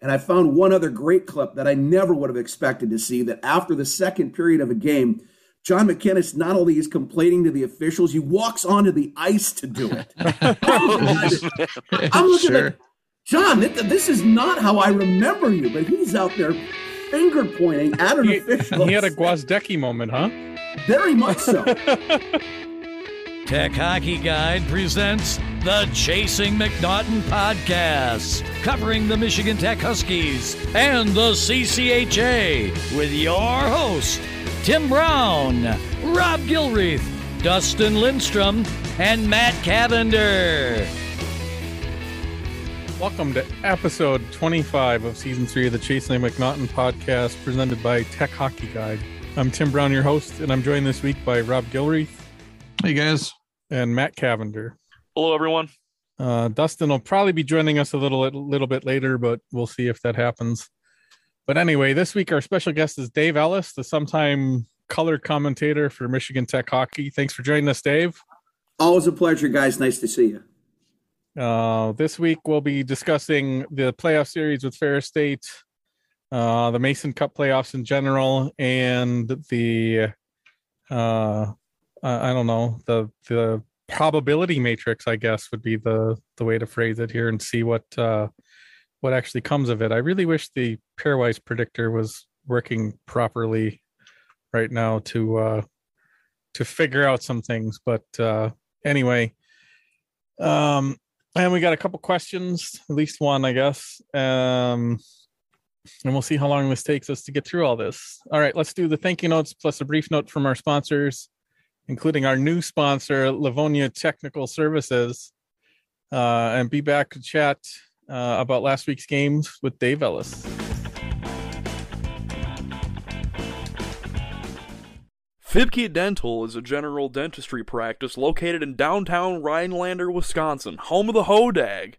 And I found one other great clip that I never would have expected to see that after the second period of a game, John MacInnes not only is complaining to the officials, he walks onto the ice to do it. I'm looking sure. at John, this is not how I remember you, but he's out there finger pointing at an he, official. He had a Gwozdecky moment, huh? Very much so. Tech Hockey Guide presents the Chasing MacNaughton podcast, covering the Michigan Tech Huskies and the CCHA with your host, Tim Brown, Rob Gilreath, Dustin Lindstrom, and Matt Cavender. Welcome to episode 25 of season three of the Chasing MacNaughton podcast presented by Tech Hockey Guide. I'm Tim Brown, your host, and I'm joined this week by Rob Gilreath. Hey, guys. And Matt Cavender. Hello, everyone. Uh, Dustin will probably be joining us a little, a little bit later, but we'll see if that happens. But anyway, this week our special guest is Dave Ellis, the sometime color commentator for Michigan Tech Hockey. Thanks for joining us, Dave. Always a pleasure, guys. Nice to see you. Uh, this week we'll be discussing the playoff series with Ferris State, uh, the Mason Cup playoffs in general, and the uh, I don't know the the probability matrix. I guess would be the the way to phrase it here, and see what uh, what actually comes of it. I really wish the pairwise predictor was working properly right now to uh, to figure out some things. But uh, anyway, um, and we got a couple questions, at least one, I guess. Um, and we'll see how long this takes us to get through all this. All right, let's do the thank you notes plus a brief note from our sponsors, including our new sponsor, Livonia Technical Services, uh, and be back to chat uh, about last week's games with Dave Ellis. Fiebke Dental is a general dentistry practice located in downtown Rhinelander, Wisconsin, home of the Hodag.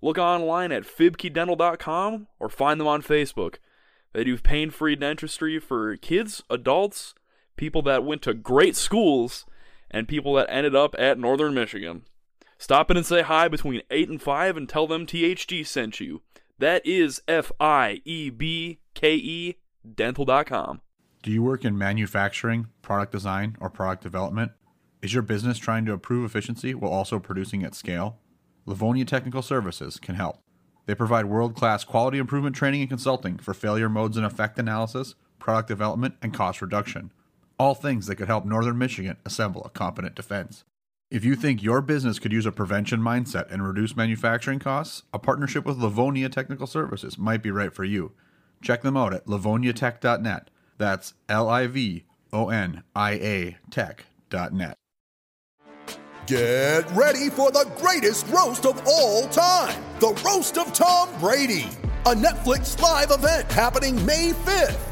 Look online at fiebkedental.com or find them on Facebook. They do pain free dentistry for kids, adults, people that went to great schools, and people that ended up at Northern Michigan. Stop in and say hi between 8 and 5 and tell them THG sent you. That is F I E B K E dental.com. Do you work in manufacturing, product design, or product development? Is your business trying to improve efficiency while also producing at scale? Livonia Technical Services can help. They provide world class quality improvement training and consulting for failure modes and effect analysis, product development, and cost reduction. All things that could help Northern Michigan assemble a competent defense. If you think your business could use a prevention mindset and reduce manufacturing costs, a partnership with Livonia Technical Services might be right for you. Check them out at livoniatech.net that's L I V O N I A tech.net. Get ready for the greatest roast of all time the Roast of Tom Brady, a Netflix live event happening May 5th.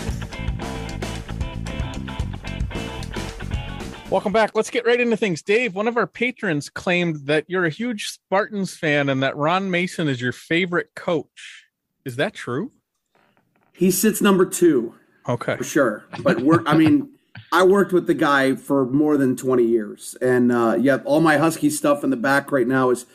Welcome back. Let's get right into things. Dave, one of our patrons claimed that you're a huge Spartans fan and that Ron Mason is your favorite coach. Is that true? He sits number two. Okay. For sure. But we're, I mean, I worked with the guy for more than 20 years. And uh, yeah, all my Husky stuff in the back right now is,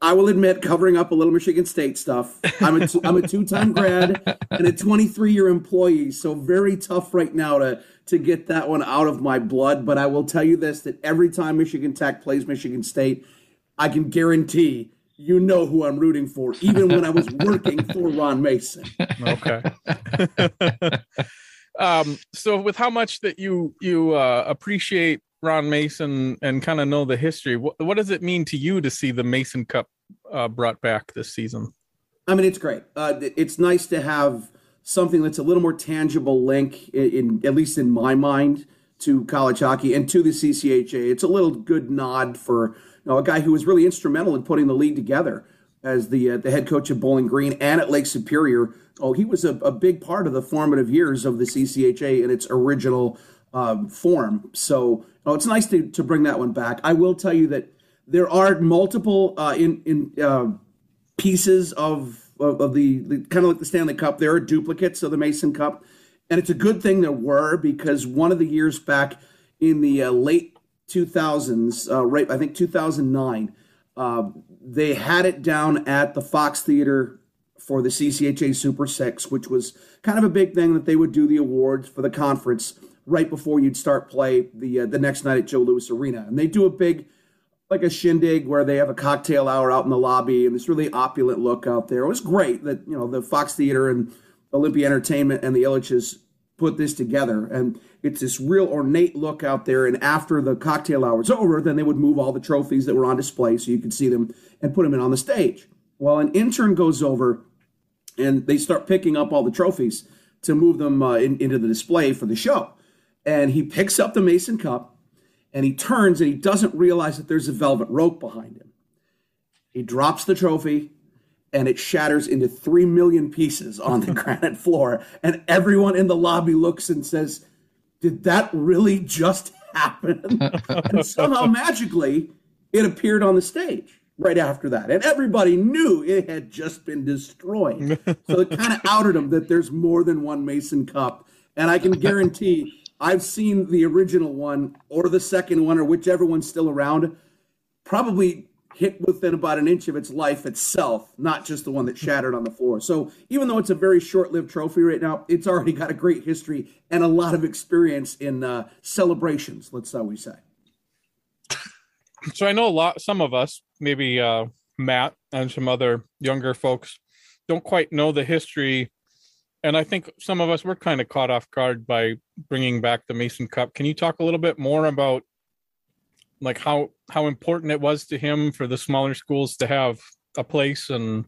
I will admit, covering up a little Michigan State stuff. I'm a, t- I'm a two time grad and a 23 year employee. So very tough right now to to get that one out of my blood. But I will tell you this that every time Michigan Tech plays Michigan State, I can guarantee you know who I'm rooting for, even when I was working for Ron Mason. Okay. um, so with how much that you you uh, appreciate Ron Mason and kind of know the history, what, what does it mean to you to see the Mason Cup uh, brought back this season? I mean, it's great. Uh, it's nice to have something that's a little more tangible link, in, in, at least in my mind, to college hockey and to the CCHA. It's a little good nod for you know, a guy who was really instrumental in putting the league together as the uh, the head coach of Bowling Green and at Lake Superior. Oh, he was a, a big part of the formative years of the CCHA in its original um, form. So oh, it's nice to, to bring that one back. I will tell you that there are multiple uh, in in uh, pieces of of, of the, the kind of like the Stanley Cup. There are duplicates of the Mason Cup, and it's a good thing there were because one of the years back in the uh, late 2000s, uh, right? I think 2009, uh, they had it down at the Fox Theater for the CCHA Super Six, which was kind of a big thing that they would do the awards for the conference right before you'd start play the uh, the next night at Joe Louis Arena, and they do a big like a shindig where they have a cocktail hour out in the lobby and this really opulent look out there. It was great that you know the Fox Theater and Olympia Entertainment and the Ilitches put this together, and it's this real ornate look out there. And after the cocktail hour's over, then they would move all the trophies that were on display so you could see them and put them in on the stage. Well, an intern goes over and they start picking up all the trophies to move them uh, in, into the display for the show. And he picks up the Mason Cup and he turns and he doesn't realize that there's a velvet rope behind him. He drops the trophy and it shatters into three million pieces on the granite floor. And everyone in the lobby looks and says, Did that really just happen? and somehow magically, it appeared on the stage right after that. And everybody knew it had just been destroyed. so it kind of outed them that there's more than one Mason Cup. And I can guarantee I've seen the original one or the second one or whichever one's still around, probably hit within about an inch of its life itself, not just the one that shattered on the floor. So even though it's a very short-lived trophy right now, it's already got a great history and a lot of experience in uh, celebrations. Let's how we say. So I know a lot. Some of us, maybe uh, Matt and some other younger folks, don't quite know the history and I think some of us were kind of caught off guard by bringing back the Mason Cup. Can you talk a little bit more about like how how important it was to him for the smaller schools to have a place and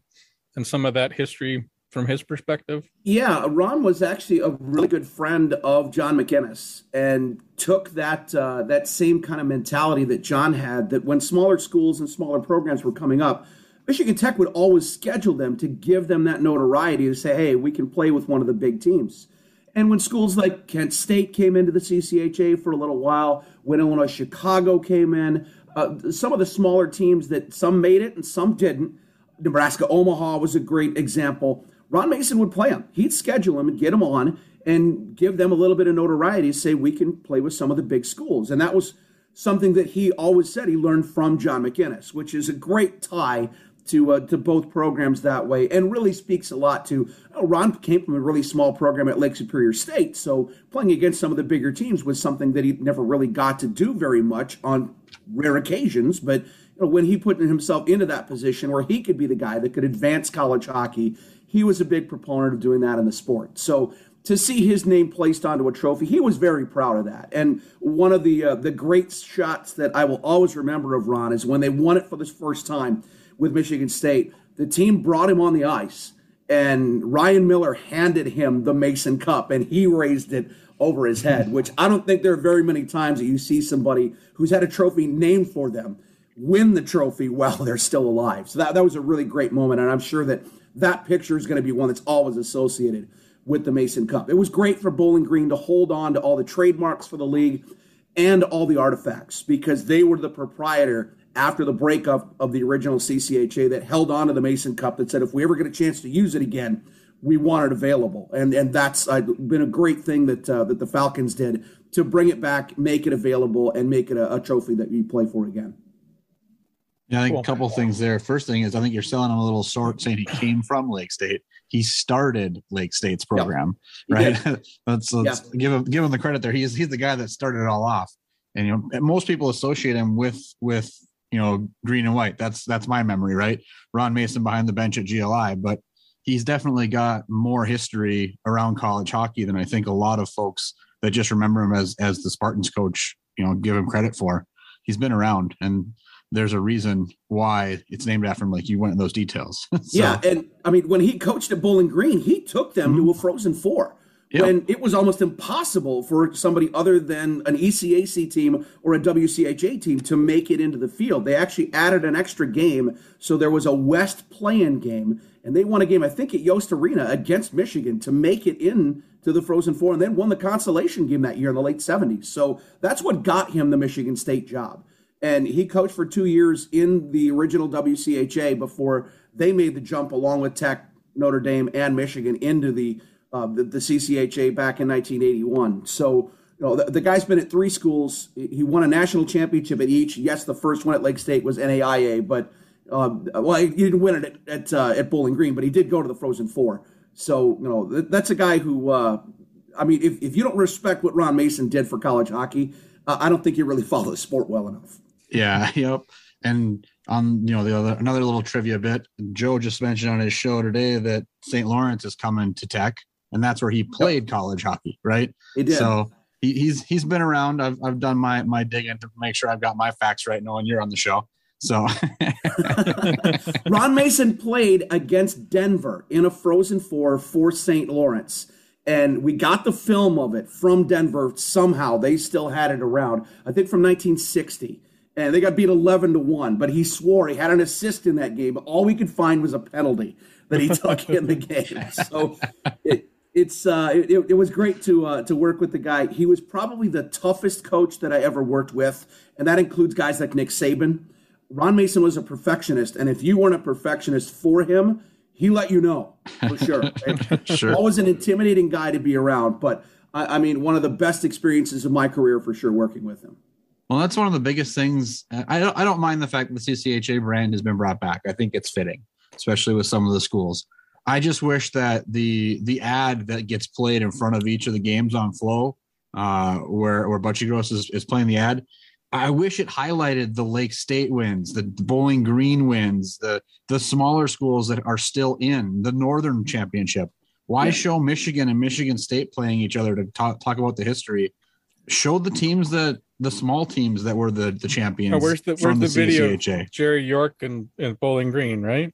and some of that history from his perspective? Yeah, Ron was actually a really good friend of John MacInnes and took that uh, that same kind of mentality that John had. That when smaller schools and smaller programs were coming up, Michigan Tech would always schedule them to give them that notoriety to say, hey, we can play with one of the big teams. And when schools like Kent State came into the CCHA for a little while, when Illinois Chicago came in, uh, some of the smaller teams that some made it and some didn't, Nebraska Omaha was a great example. Ron Mason would play them. He'd schedule them and get them on and give them a little bit of notoriety, say we can play with some of the big schools. And that was something that he always said he learned from John MacInnes, which is a great tie to uh, to both programs that way, and really speaks a lot to. Oh, Ron came from a really small program at Lake Superior State, so playing against some of the bigger teams was something that he never really got to do very much on rare occasions. But you know, when he put himself into that position where he could be the guy that could advance college hockey, he was a big proponent of doing that in the sport. So to see his name placed onto a trophy, he was very proud of that. And one of the uh, the great shots that I will always remember of Ron is when they won it for the first time with Michigan State. The team brought him on the ice, and Ryan Miller handed him the Mason Cup, and he raised it over his head, which I don't think there are very many times that you see somebody who's had a trophy named for them win the trophy while they're still alive. So that, that was a really great moment, and I'm sure that that picture is going to be one that's always associated with the Mason Cup. It was great for Bowling Green to hold on to all the trademarks for the league and all the artifacts because they were the proprietor after the breakup of the original CCHA that held on to the Mason Cup that said if we ever get a chance to use it again, we want it available. And and that's uh, been a great thing that uh, that the Falcons did to bring it back, make it available, and make it a, a trophy that you play for again. Yeah, I think cool. a couple things there. First thing is, I think you're selling him a little short saying he came from Lake State. He started Lake State's program, yep. right? let's, let's yep. give him give him the credit there. He's he's the guy that started it all off. And you know, most people associate him with with you know, green and white. That's that's my memory, right? Ron Mason behind the bench at GLI, but he's definitely got more history around college hockey than I think a lot of folks that just remember him as as the Spartans coach, you know, give him credit for. He's been around and there's a reason why it's named after him. Like you went in those details. so. Yeah, and I mean, when he coached at Bowling Green, he took them mm-hmm. to a Frozen Four Yep. When it was almost impossible for somebody other than an ECAC team or a WCHA team to make it into the field. They actually added an extra game, so there was a West play-in game, and they won a game, I think, at Yost Arena against Michigan to make it in to the Frozen Four, and then won the consolation game that year in the late 70s. So that's what got him the Michigan State job. And he coached for two years in the original WCHA before they made the jump along with Tech, Notre Dame, and Michigan into the uh, the, the, CCHA back in 1981. So, you know, the, the, guy's been at three schools. He won a national championship at each. Yes, the first one at Lake State was NAIA, but uh, well, he didn't win it at at, uh, at, Bowling Green, but he did go to the Frozen Four. So, you know, that's a guy who, uh, I mean, if, if you don't respect what Ron Mason did for college hockey, uh, I don't think you really follow the sport well enough. Yeah. Yep. And on you know the other another little trivia bit, Joe just mentioned on his show today that St. Lawrence is coming to Tech and that's where he played college hockey, right? He did. So he, he's he's been around. I've I've done my my digging to make sure I've got my facts right, knowing you're on the show. So Ron Mason played against Denver in a Frozen Four for St. Lawrence. And we got the film of it from Denver somehow. They still had it around, I think from 1960. And they got beat 11 to 1. But he swore he had an assist in that game. All we could find was a penalty that he took in the game. So it, it's uh, it, it, was great to uh, to work with the guy. He was probably the toughest coach that I ever worked with, and that includes guys like Nick Saban. Ron Mason was a perfectionist, and if you weren't a perfectionist for him, he let you know for sure. sure. Always an intimidating guy to be around, but I, I mean, one of the best experiences of my career for sure working with him. Well, that's one of the biggest things. I don't, I don't mind the fact that the CCHA brand has been brought back. I think it's fitting, especially with some of the schools. I just wish that the the ad that gets played in front of each of the games on Flow, uh, where where Buccigross is, is playing the ad, I wish it highlighted the Lake State wins, the Bowling Green wins, the the smaller schools that are still in the Northern Championship. Why yeah. show Michigan and Michigan State playing each other to talk, talk about the history? Show the teams that the small teams that were the the champions. Oh, where's the where's the, the video? Jerry York and, and Bowling Green, right?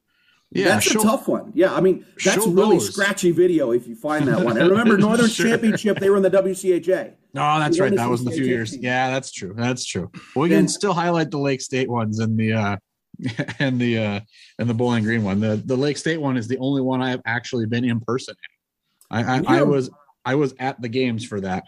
Yeah, that's show, a tough one. Yeah, I mean that's really those. scratchy video if you find that one. And remember, Northern sure. Championship, they were in the WCHA. No, that's right. That was in a few years. Yeah, that's true. That's true. We can still highlight the Lake State ones and the uh and the uh and the Bowling Green one. The the Lake State one is the only one I have actually been in person. I I, I was I was at the games for that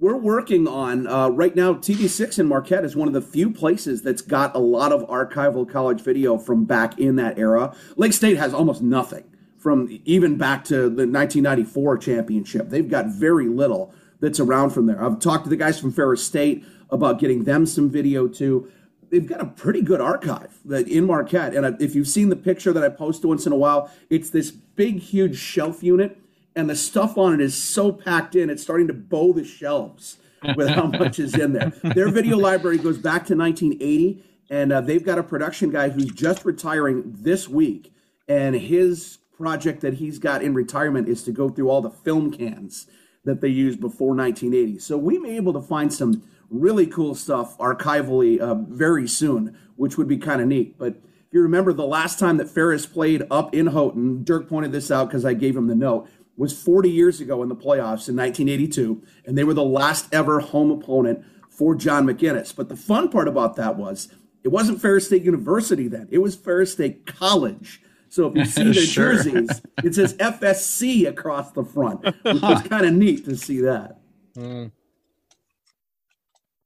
we're working on uh, right now. TV6 in Marquette is one of the few places that's got a lot of archival college video from back in that era. Lake State has almost nothing from even back to the 1994 championship. They've got very little that's around from there. I've talked to the guys from Ferris State about getting them some video too. They've got a pretty good archive in Marquette, and if you've seen the picture that I post once in a while, it's this big, huge shelf unit and the stuff on it is so packed in, it's starting to bow the shelves with how much is in there. Their video library goes back to 1980, and uh, they've got a production guy who's just retiring this week, and his project that he's got in retirement is to go through all the film cans that they used before 1980. So we may be able to find some really cool stuff archivally uh, very soon, which would be kind of neat. But if you remember the last time that Ferris played up in Houghton, Dirk pointed this out because I gave him the note was 40 years ago in the playoffs in 1982, and they were the last ever home opponent for John MacInnes. But the fun part about that was it wasn't Ferris State University then, it was Ferris State College. So if you see their sure. jerseys, it says FSC across the front, which was kind of neat to see that. Mm.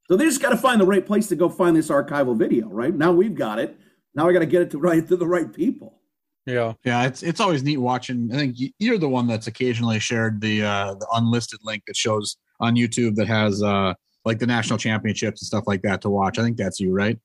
So they just got to find the right place to go find this archival video, right? Now we've got it. Now I got to get it to right to the right people. Yeah, yeah, it's it's always neat watching. I think you're the one that's occasionally shared the uh, the unlisted link that shows on YouTube that has uh, like the national championships and stuff like that to watch. I think that's you, right?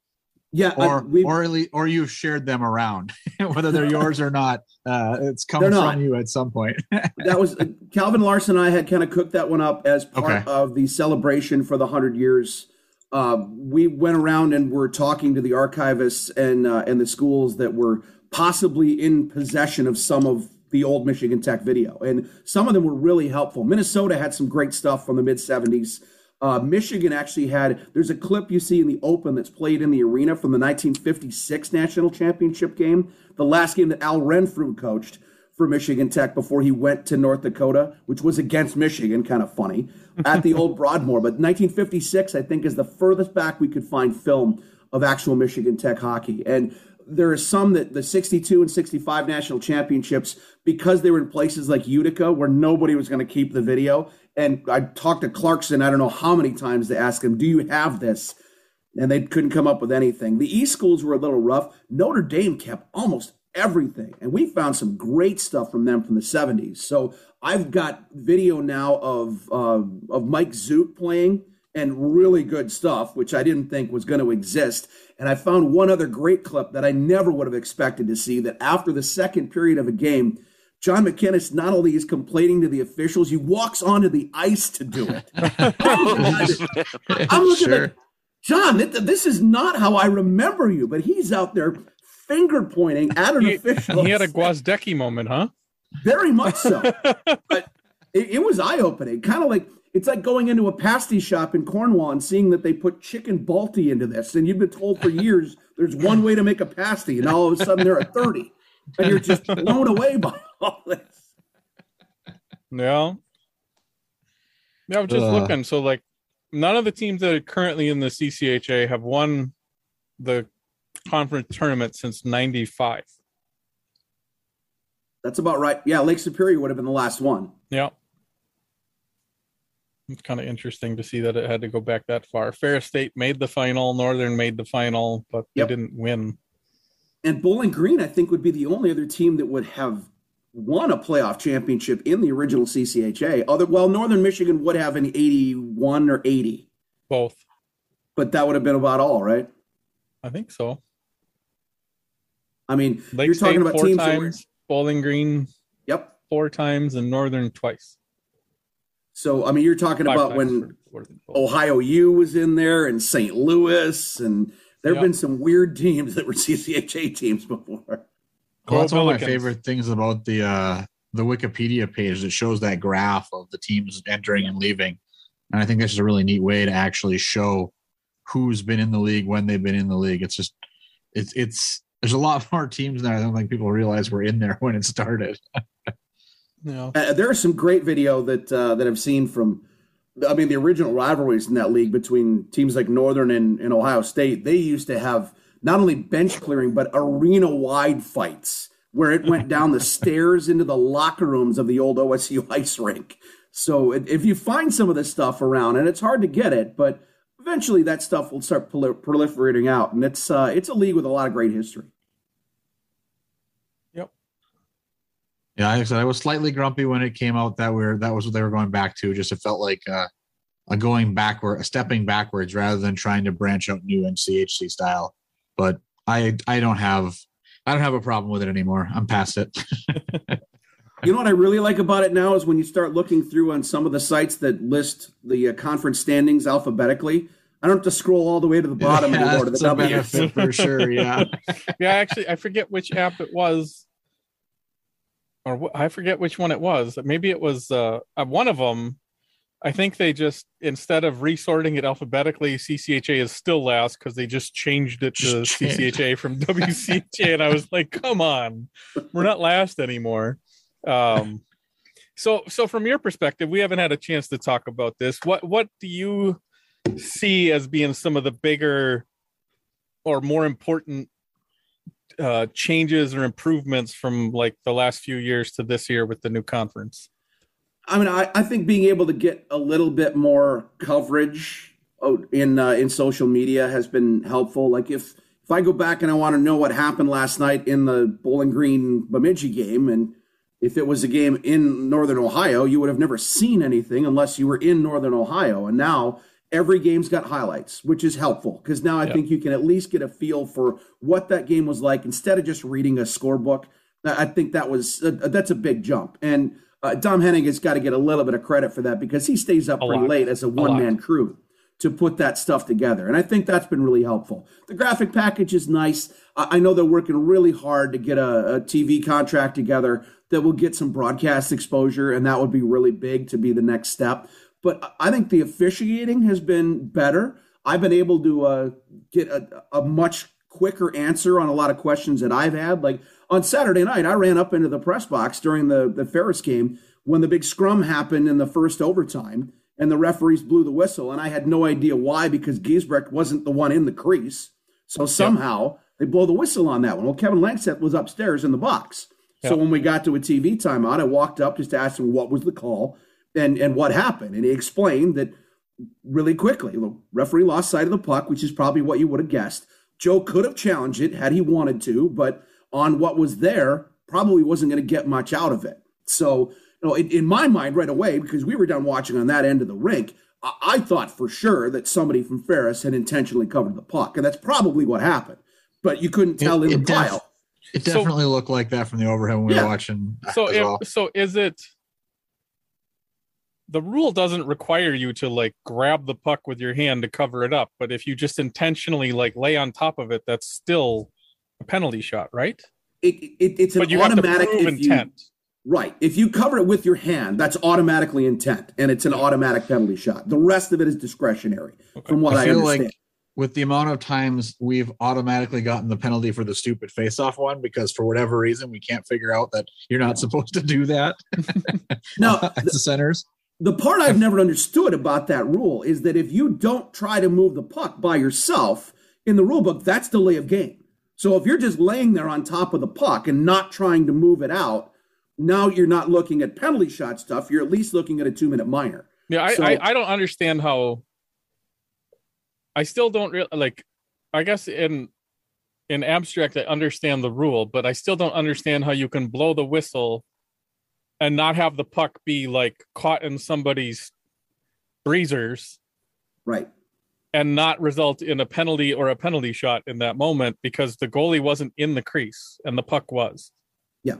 Yeah, or or at least, or you've shared them around, whether they're yours or not. Uh, it's coming from you at some point. that was uh, Calvin Larson. and I had kind of cooked that one up as part okay. of the celebration for the hundred years. Uh, we went around and were talking to the archivists and uh, and the schools that were possibly in possession of some of the old Michigan Tech video. And some of them were really helpful. Minnesota had some great stuff from the mid 70s. Uh, Michigan actually had, there's a clip you see in the Open that's played in the arena from the 1956 National Championship game, the last game that Al Renfrew coached for Michigan Tech before he went to North Dakota, which was against Michigan, kind of funny, at the old Broadmoor. But 1956, I think, is the furthest back we could find film of actual Michigan Tech hockey. And there are some that the 62 and 65 national championships, because they were in places like Utica where nobody was going to keep the video. And I talked to Clarkson, I don't know how many times to ask him, Do you have this? And they couldn't come up with anything. The East schools were a little rough. Notre Dame kept almost everything. And we found some great stuff from them from the 70s. So I've got video now of uh, of Mike Zuke playing and really good stuff, which I didn't think was going to exist. And I found one other great clip that I never would have expected to see that after the second period of a game, John MacInnes not only is complaining to the officials, he walks onto the ice to do it. I'm looking sure. at John, this is not how I remember you, but he's out there finger pointing at an he, official. He had a Gwozdecky moment, huh? Very much so. but it, it was eye opening. Kind of like it's like going into a pasty shop in Cornwall and seeing that they put chicken balti into this, and you've been told for years there's one way to make a pasty, and all of a sudden there are 30, and you're just blown away by all this. Yeah. Yeah, I'm just uh, looking. So, like, none of the teams that are currently in the CCHA have won the conference tournament since 95. That's about right. Yeah, Lake Superior would have been the last one. Yeah. It's kind of interesting to see that it had to go back that far. Ferris State made the final, Northern made the final, but yep. they didn't win. And Bowling Green, I think, would be the only other team that would have won a playoff championship in the original CCHA. Other well, Northern Michigan would have an 81 or 80. Both. But that would have been about all, right? I think so. I mean, Lake you're State talking about teams times, were, Bowling Green. Yep. Four times and Northern twice. So I mean, you're talking Five about when Ohio U was in there and St. Louis, and there have yep. been some weird teams that were CCHA teams before. Well, that's one of my favorite things about the uh, the Wikipedia page that shows that graph of the teams entering and leaving, and I think this is a really neat way to actually show who's been in the league when they've been in the league. It's just it's it's there's a lot more teams now. I don't think people realize were in there when it started. yeah. Uh, there is some great video that uh, that I've seen from. I mean, the original rivalries in that league between teams like Northern and, and Ohio State. They used to have not only bench clearing but arena wide fights where it went down the stairs into the locker rooms of the old OSU ice rink. So if you find some of this stuff around, and it's hard to get it, but eventually that stuff will start proliferating out, and it's uh, it's a league with a lot of great history. Yeah, like I said, I was slightly grumpy when it came out that we're that was what they were going back to. Just it felt like uh, a going backward, a stepping backwards, rather than trying to branch out new NCHC style. But I I don't have I don't have a problem with it anymore. I'm past it. You know what I really like about it now is when you start looking through on some of the sites that list the uh, conference standings alphabetically. I don't have to scroll all the way to the bottom yeah, anymore to the W. for sure. Yeah. yeah. Actually, I forget which app it was, or I forget which one it was. Maybe it was uh, uh, one of them. I think they just instead of resorting it alphabetically, CCHA is still last because they just changed it to CCHA from WCHA, and I was like, "Come on, we're not last anymore." Um, so, so from your perspective, we haven't had a chance to talk about this. What what do you see as being some of the bigger or more important uh, changes or improvements from like the last few years to this year with the new conference? I mean, I, I think being able to get a little bit more coverage in uh, in social media has been helpful. Like if if I go back and I want to know what happened last night in the Bowling Green Bemidji game, and if it was a game in Northern Ohio, you would have never seen anything unless you were in Northern Ohio. And now every game's got highlights, which is helpful because now I think you can at least get a feel for what that game was like instead of just reading a scorebook. I think that was uh, that's a big jump. And uh, Dom Henning has got to get a little bit of credit for that because he stays up a pretty lot. late as a one man crew to put that stuff together. And I think that's been really helpful. The graphic package is nice. I know they're working really hard to get a, a, TV contract together that will get some broadcast exposure, and that would be really big to be the next step. But I think the officiating has been better. I've been able to uh, get a, a much quicker answer on a lot of questions that I've had. Like on Saturday night, I ran up into the press box during the, the Ferris game when the big scrum happened in the first overtime and the referees blew the whistle. And I had no idea why because Giesbrecht wasn't the one in the crease. So somehow yep. they blow the whistle on that one. Well, Kevin Langseth was upstairs in the box. Yep. So when we got to a TV timeout, I walked up just to ask him what was the call and, and what happened. And he explained that really quickly. The referee lost sight of the puck, which is probably what you would have guessed. Joe could have challenged it had he wanted to, but on what was there, probably wasn't going to get much out of it. So, you know, in, in, my mind, right away, because we were done watching on that end of the rink, I, I thought for sure that somebody from Ferris had intentionally covered the puck, and that's probably what happened. But you couldn't tell it, in the def- It definitely so, looked like that from the overhead when we yeah. were watching. Uh, so, if, well. so is it? The rule doesn't require you to like grab the puck with your hand to cover it up but if you just intentionally like lay on top of it that's still a penalty shot right it, it it's an but you automatic have to prove intent you, right if you cover it with your hand that's automatically intent and it's an automatic penalty shot the rest of it is discretionary okay. from what i, I feel understand. like with the amount of times we've automatically gotten the penalty for the stupid face-off one because for whatever reason we can't figure out that you're not supposed to do that. no, It's the centers the part I've never understood about that rule is that if you don't try to move the puck by yourself in the rule book, that's delay of game. So if you're just laying there on top of the puck and not trying to move it out, now you're not looking at penalty shot stuff. You're at least looking at a two minute minor. Yeah, I, so, I, I, don't understand how. I still don't really like. I guess in in abstract, I understand the rule, but I still don't understand how you can blow the whistle and not have the puck be like caught in somebody's breezers. Right. And not result in a penalty or a penalty shot in that moment because the goalie wasn't in the crease and the puck was. Yeah.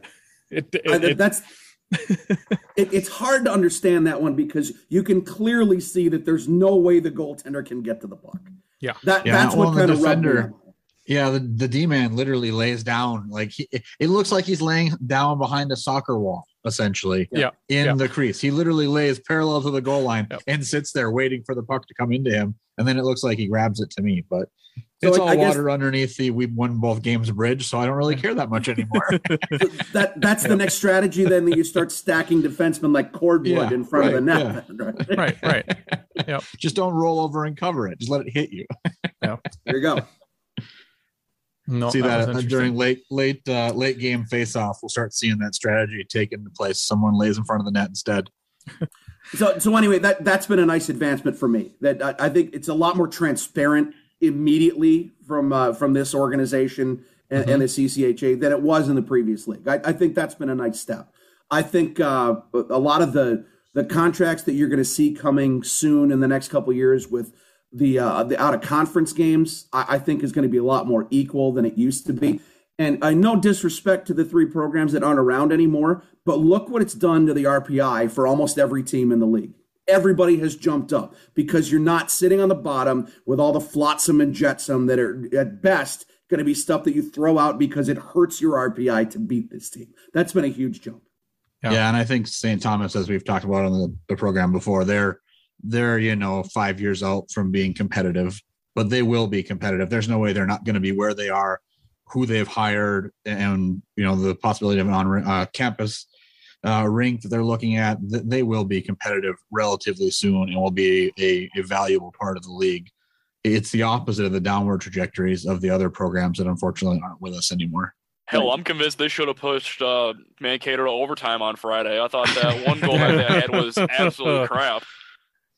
It, it, I, it that's it, it's hard to understand that one because you can clearly see that there's no way the goaltender can get to the puck. Yeah. That yeah, that's well, what kind of defender yeah, the, the D man literally lays down like he, it looks like he's laying down behind a soccer wall, essentially. Yeah. In yeah. the crease. He literally lays parallel to the goal line yep. and sits there waiting for the puck to come into him. And then it looks like he grabs it to me. But so it's all I water guess, underneath the we won both games bridge, so I don't really care that much anymore. that that's the next strategy then that you start stacking defensemen like cordwood yeah, in front right, of the net. Yeah. right, right. Yep. Just don't roll over and cover it. Just let it hit you. yeah. There you go. No, see that, that during late late uh, late game face off, we'll start seeing that strategy take into place. Someone lays in front of the net instead. so so anyway, that that's been a nice advancement for me. That I, I think it's a lot more transparent immediately from uh, from this organization and, mm-hmm. and, the CCHA than it was in the previous league. I, I think that's been a nice step. I think uh, a lot of the the contracts that you're going to see coming soon in the next couple years with the uh, the out of conference games, I, I think is going to be a lot more equal than it used to be. And I no disrespect to the three programs that aren't around anymore, but look what it's done to the RPI for almost every team in the league. Everybody has jumped up because you're not sitting on the bottom with all the flotsam and jetsam that are at best going to be stuff that you throw out because it hurts your RPI to beat this team. That's been a huge jump. Yeah, yeah and I think St. Thomas, as we've talked about on the, the program before, they're they're you know five years out from being competitive but they will be competitive there's no way they're not going to be where they are who they've hired and you know the possibility of an on uh, campus uh, rink that they're looking at they will be competitive relatively soon and will be a, a valuable part of the league it's the opposite of the downward trajectories of the other programs that unfortunately aren't with us anymore Hell, I'm convinced they should have pushed uh, Mankato to overtime on Friday. I thought that one goal that they had was absolute crap.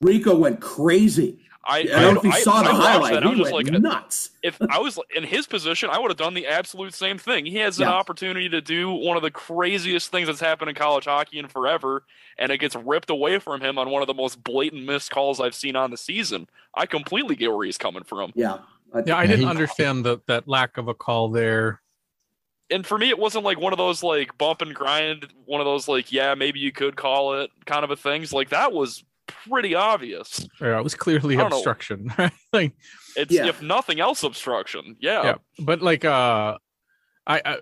Rico went crazy. I, I don't know if you saw the I highlight. He went like, nuts. if I was in his position, I would have done the absolute same thing. He has an opportunity to do one of the craziest things that's happened in college hockey in forever, and it gets ripped away from him on one of the most blatant missed calls I've seen on the season. I completely get where he's coming from. Yeah, I, yeah, I didn't understand the, that lack of a call there. And for me, it wasn't like one of those like bump and grind, one of those like, yeah, maybe you could call it kind of a things. Like that was pretty obvious. Yeah, it was clearly obstruction. like it's yeah. if nothing else obstruction. Yeah. yeah. But like uh I, I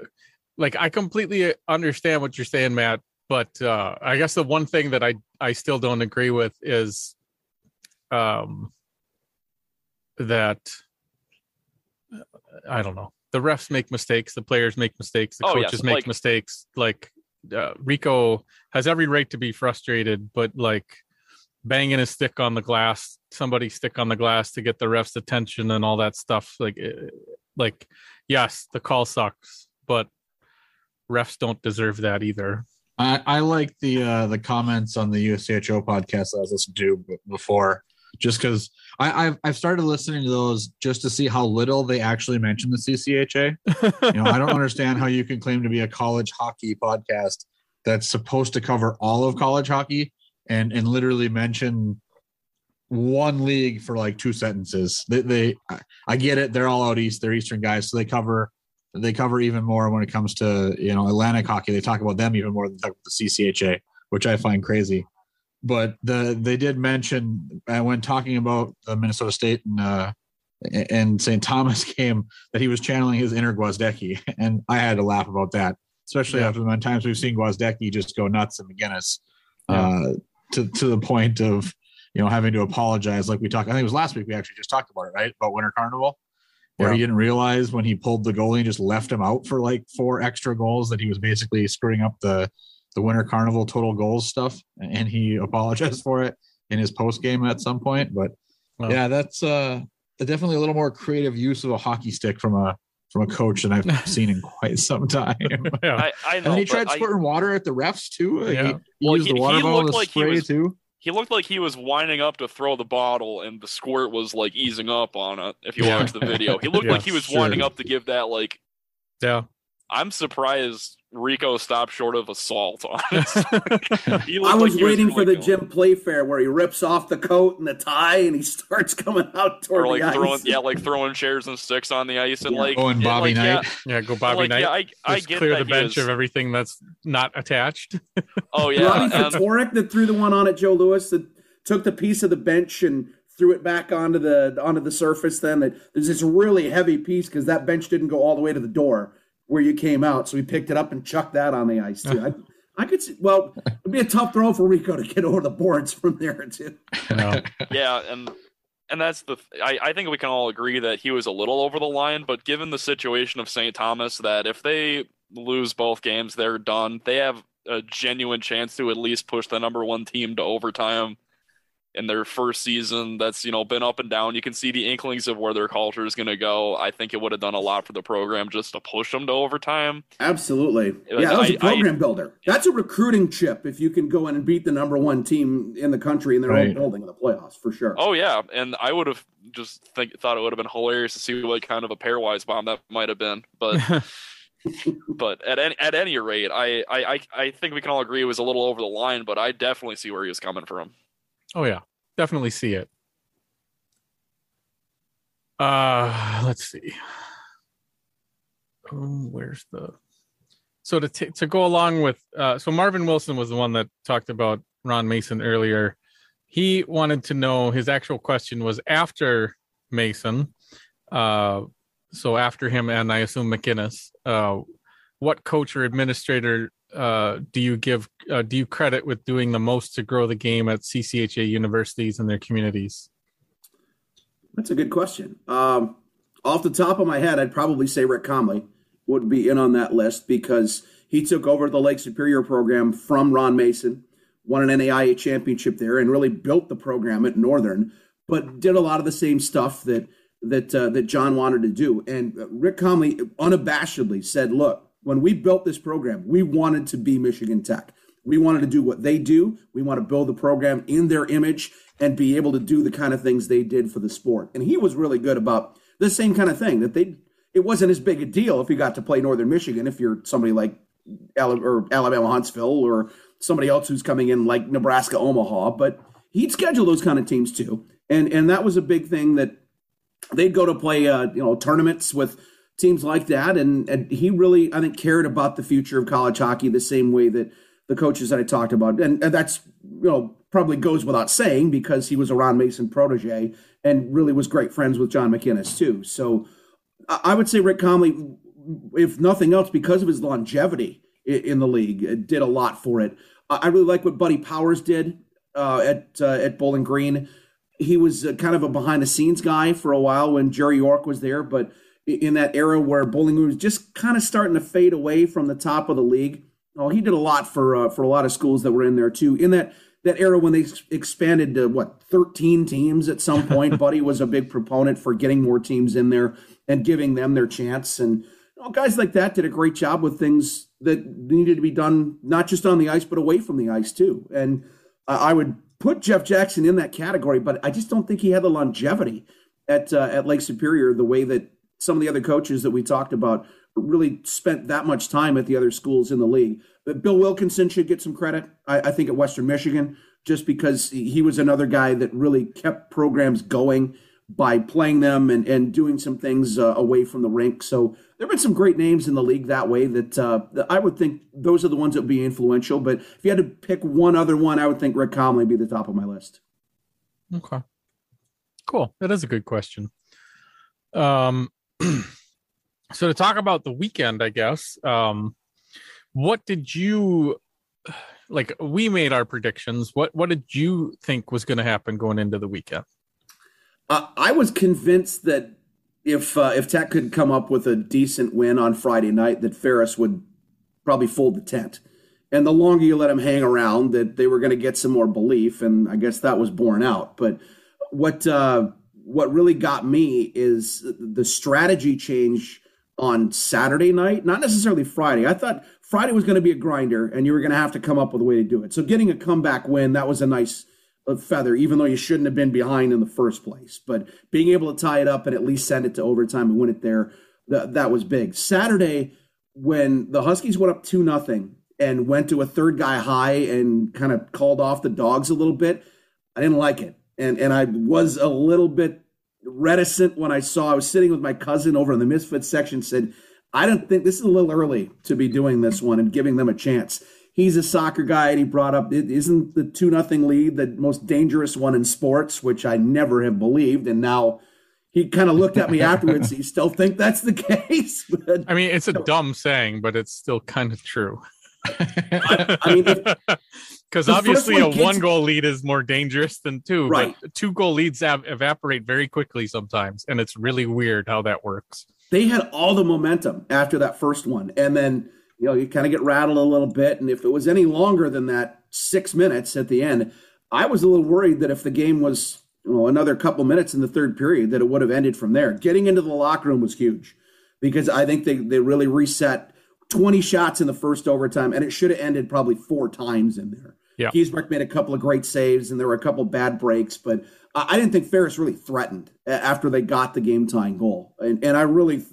like I completely understand what you're saying, Matt, but uh I guess the one thing that I I still don't agree with is um that I don't know. The refs make mistakes. The players make mistakes. The Oh, coaches yes, make like- mistakes. Like uh, Rico has every right to be frustrated, but like banging his stick on the glass, somebody stick on the glass to get the ref's attention and all that stuff. Like, eh, like yes, the call sucks, but refs don't deserve that either. I, I like the uh, the comments on the USCHO podcast that I was listening to before, just because I've I've started listening to those just to see how little they actually mention the CCHA. You know, I don't understand how you can claim to be a college hockey podcast that's supposed to cover all of college hockey and and literally mention one league for like two sentences. They, they I- get it. They're all out east. They're eastern guys, so they cover they cover even more when it comes to you know Atlantic hockey. They talk about them even more than talk about the CCHA, which I find crazy. But the they did mention uh, when talking about the Minnesota State and uh, and St. Thomas game that he was channeling his inner Gwozdecky, and I had to laugh about that, especially Yeah. after the times we've seen Gwozdecky just go nuts in MacInnes, Yeah. uh, to to the point of you know having to apologize. Like we talked, I think it was last week we actually just talked about it, right? About Winter Carnival where he didn't realize when he pulled the goalie and just left him out for like four extra goals that he was basically screwing up the the winter carnival total goals stuff and he apologized for it in his post game at some point but yeah that's uh definitely a little more creative use of a hockey stick from a from a coach than I've seen in quite some time. yeah. I, I and know. then he but tried I- squirting water at the refs too. Yeah. He, he Well, used he- the water bottle looked to like he spray was- too. he looked like he was winding up to throw the bottle and the squirt was like easing up on it if you Yeah. watch the video he looked Yeah, like he was sure. winding up to give that like yeah. i'm surprised rico stopped short of assault on it He looked I was he waiting really for the going- Jim Playfair where he rips off the coat and the tie and he starts coming out toward or like the throwing ice. yeah like throwing chairs and sticks on the ice and Yeah. like Oh, and and, Bobby like, Knight. Yeah, go Bobby like, Knight. yeah, I, I Just get clear that the bench is- of everything that's not attached. oh yeah Bobby and- Fatorik that threw the one on at Joe Louis that took the piece of the bench and threw it back onto the onto the surface. Then that there's this really heavy piece because that bench didn't go all the way to the door where you came out, so he picked it up and chucked that on the ice too. I, I could see. Well, it'd be a tough throw for Rico to get over the boards from there too. No. yeah and and that's the I, I think we can all agree that he was a little over the line but given the situation of st thomas that if they lose both games they're done they have a genuine chance to at least push the number one team to overtime in their first season that's you know been up and down you can see the inklings of where their culture is going to go i think it would have done a lot for the program just to push them to overtime Absolutely. Like, Yeah, that was a I- program builder. That's a recruiting chip if you can go in and beat the number one team in the country in their own building in the playoffs for sure. oh yeah and i would have just think thought it would have been hilarious to see what kind of a pairwise bomb that might have been but but at any at any rate, I, I I I think we can all agree it was a little over the line, but I definitely see where he was coming from. Oh yeah, definitely see it. Uh, let's see. Oh, where's the? So to t- to go along with, uh, so Marvin Wilson was the one that talked about Ron Mason earlier. He wanted to know his actual question was after Mason, uh, so after him and I assume MacInnes. Uh, what coach or administrator uh, do you give uh, do you credit with doing the most to grow the game at CCHA universities and their communities? That's a good question. Um, off the top of my head, I'd probably say Rick Comley would be in on that list because he took over the Lake Superior program from Ron Mason, won an NAIA championship there, and really built the program at Northern, but did a lot of the same stuff that that uh, that John wanted to do. And Rick Comley unabashedly said, "Look, when we built this program, we wanted to be Michigan Tech. We wanted to do what they do. We want to build the program in their image and be able to do the kind of things they did for the sport. And he was really good about the same kind of thing that they. It wasn't as big a deal if you got to play Northern Michigan if you're somebody like or Alabama Huntsville or somebody else who's coming in like Nebraska Omaha, but he'd schedule those kind of teams too. And and that was a big thing that they'd go to play uh, you know tournaments with teams like that and, and he really i think cared about the future of college hockey the same way that the coaches that i talked about. And, and that's you know probably goes without saying because he was a ron mason protege and really was great friends with john macinnes too. So i, would say rick comley if nothing else because of his longevity in the league uh, did a lot for it. I, I really like what buddy powers did uh, at uh, at bowling green. He was uh, kind of a behind the scenes guy for a while when Jerry York was there, but in that era where Bowling Green was just kind of starting to fade away from the top of the league. Oh, he did a lot for uh, for a lot of schools that were in there too. In that that era when they expanded to what 13 teams at some point, Buddy was a big proponent for getting more teams in there and giving them their chance. And you know, guys like that did a great job with things that needed to be done, not just on the ice but away from the ice too. And uh, I would put Jeff Jackson in that category, but I just don't think he had the longevity at uh, at Lake Superior the way that some of the other coaches that we talked about really spent that much time at the other schools in the league. But Bill Wilkinson should get some credit, I, I think, at Western Michigan, just because he was another guy that really kept programs going by playing them and, and doing some things uh, away from the rink. So there have been some great names in the league that way that, uh, that I would think those are the ones that would be influential. But if you had to pick one other one, I would think Rick Comley would be the top of my list. Okay. Cool. That is a good question. Um, so to talk about the weekend, I guess, um, what did you like? We made our predictions. What what did you think was going to happen going into the weekend? Uh, I was convinced that if uh, if Tech could come up with a decent win on Friday night, that Ferris would probably fold the tent. And the longer you let him hang around, that they were going to get some more belief, and I guess that was borne out. But what uh, what really got me is the strategy change on Saturday night, not necessarily Friday. I thought Friday was going to be a grinder, and you were going to have to come up with a way to do it. So getting a comeback win that was a nice uh, feather, even though you shouldn't have been behind in the first place. But being able to tie it up and at least send it to overtime and win it there, that, that was big. Saturday, when the Huskies went up two nothing and went to a third guy high and kind of called off the dogs a little bit, I didn't like it and and I was a little bit reticent when I saw I was sitting with my cousin over in the Misfits section. Said, I don't think this is a little early to be doing this one and giving them a chance. He's a soccer guy, and he brought up is isn't the two nothing lead the most dangerous one in sports, which I never have believed, and now he kind of looked at me afterwards. you still think that's the case? But, I mean, it's a dumb saying, but it's still kind of true. I, I mean, because obviously one a one goal lead is more dangerous than two. Right. But two goal leads av- evaporate very quickly sometimes, and it's really weird how that works. They had all the momentum after that first one, and then you know you kind of get rattled a little bit. And if it was any longer than that six minutes at the end, I was a little worried that if the game was you know, another couple minutes in the third period, that it would have ended from there. Getting into the locker room was huge because I think they they really reset 20 shots in the first overtime, and it should have ended probably four times in there. Yeah. Giesbrecht made a couple of great saves, and there were a couple bad breaks, but I didn't think Ferris really threatened after they got the game tying goal. And, and I really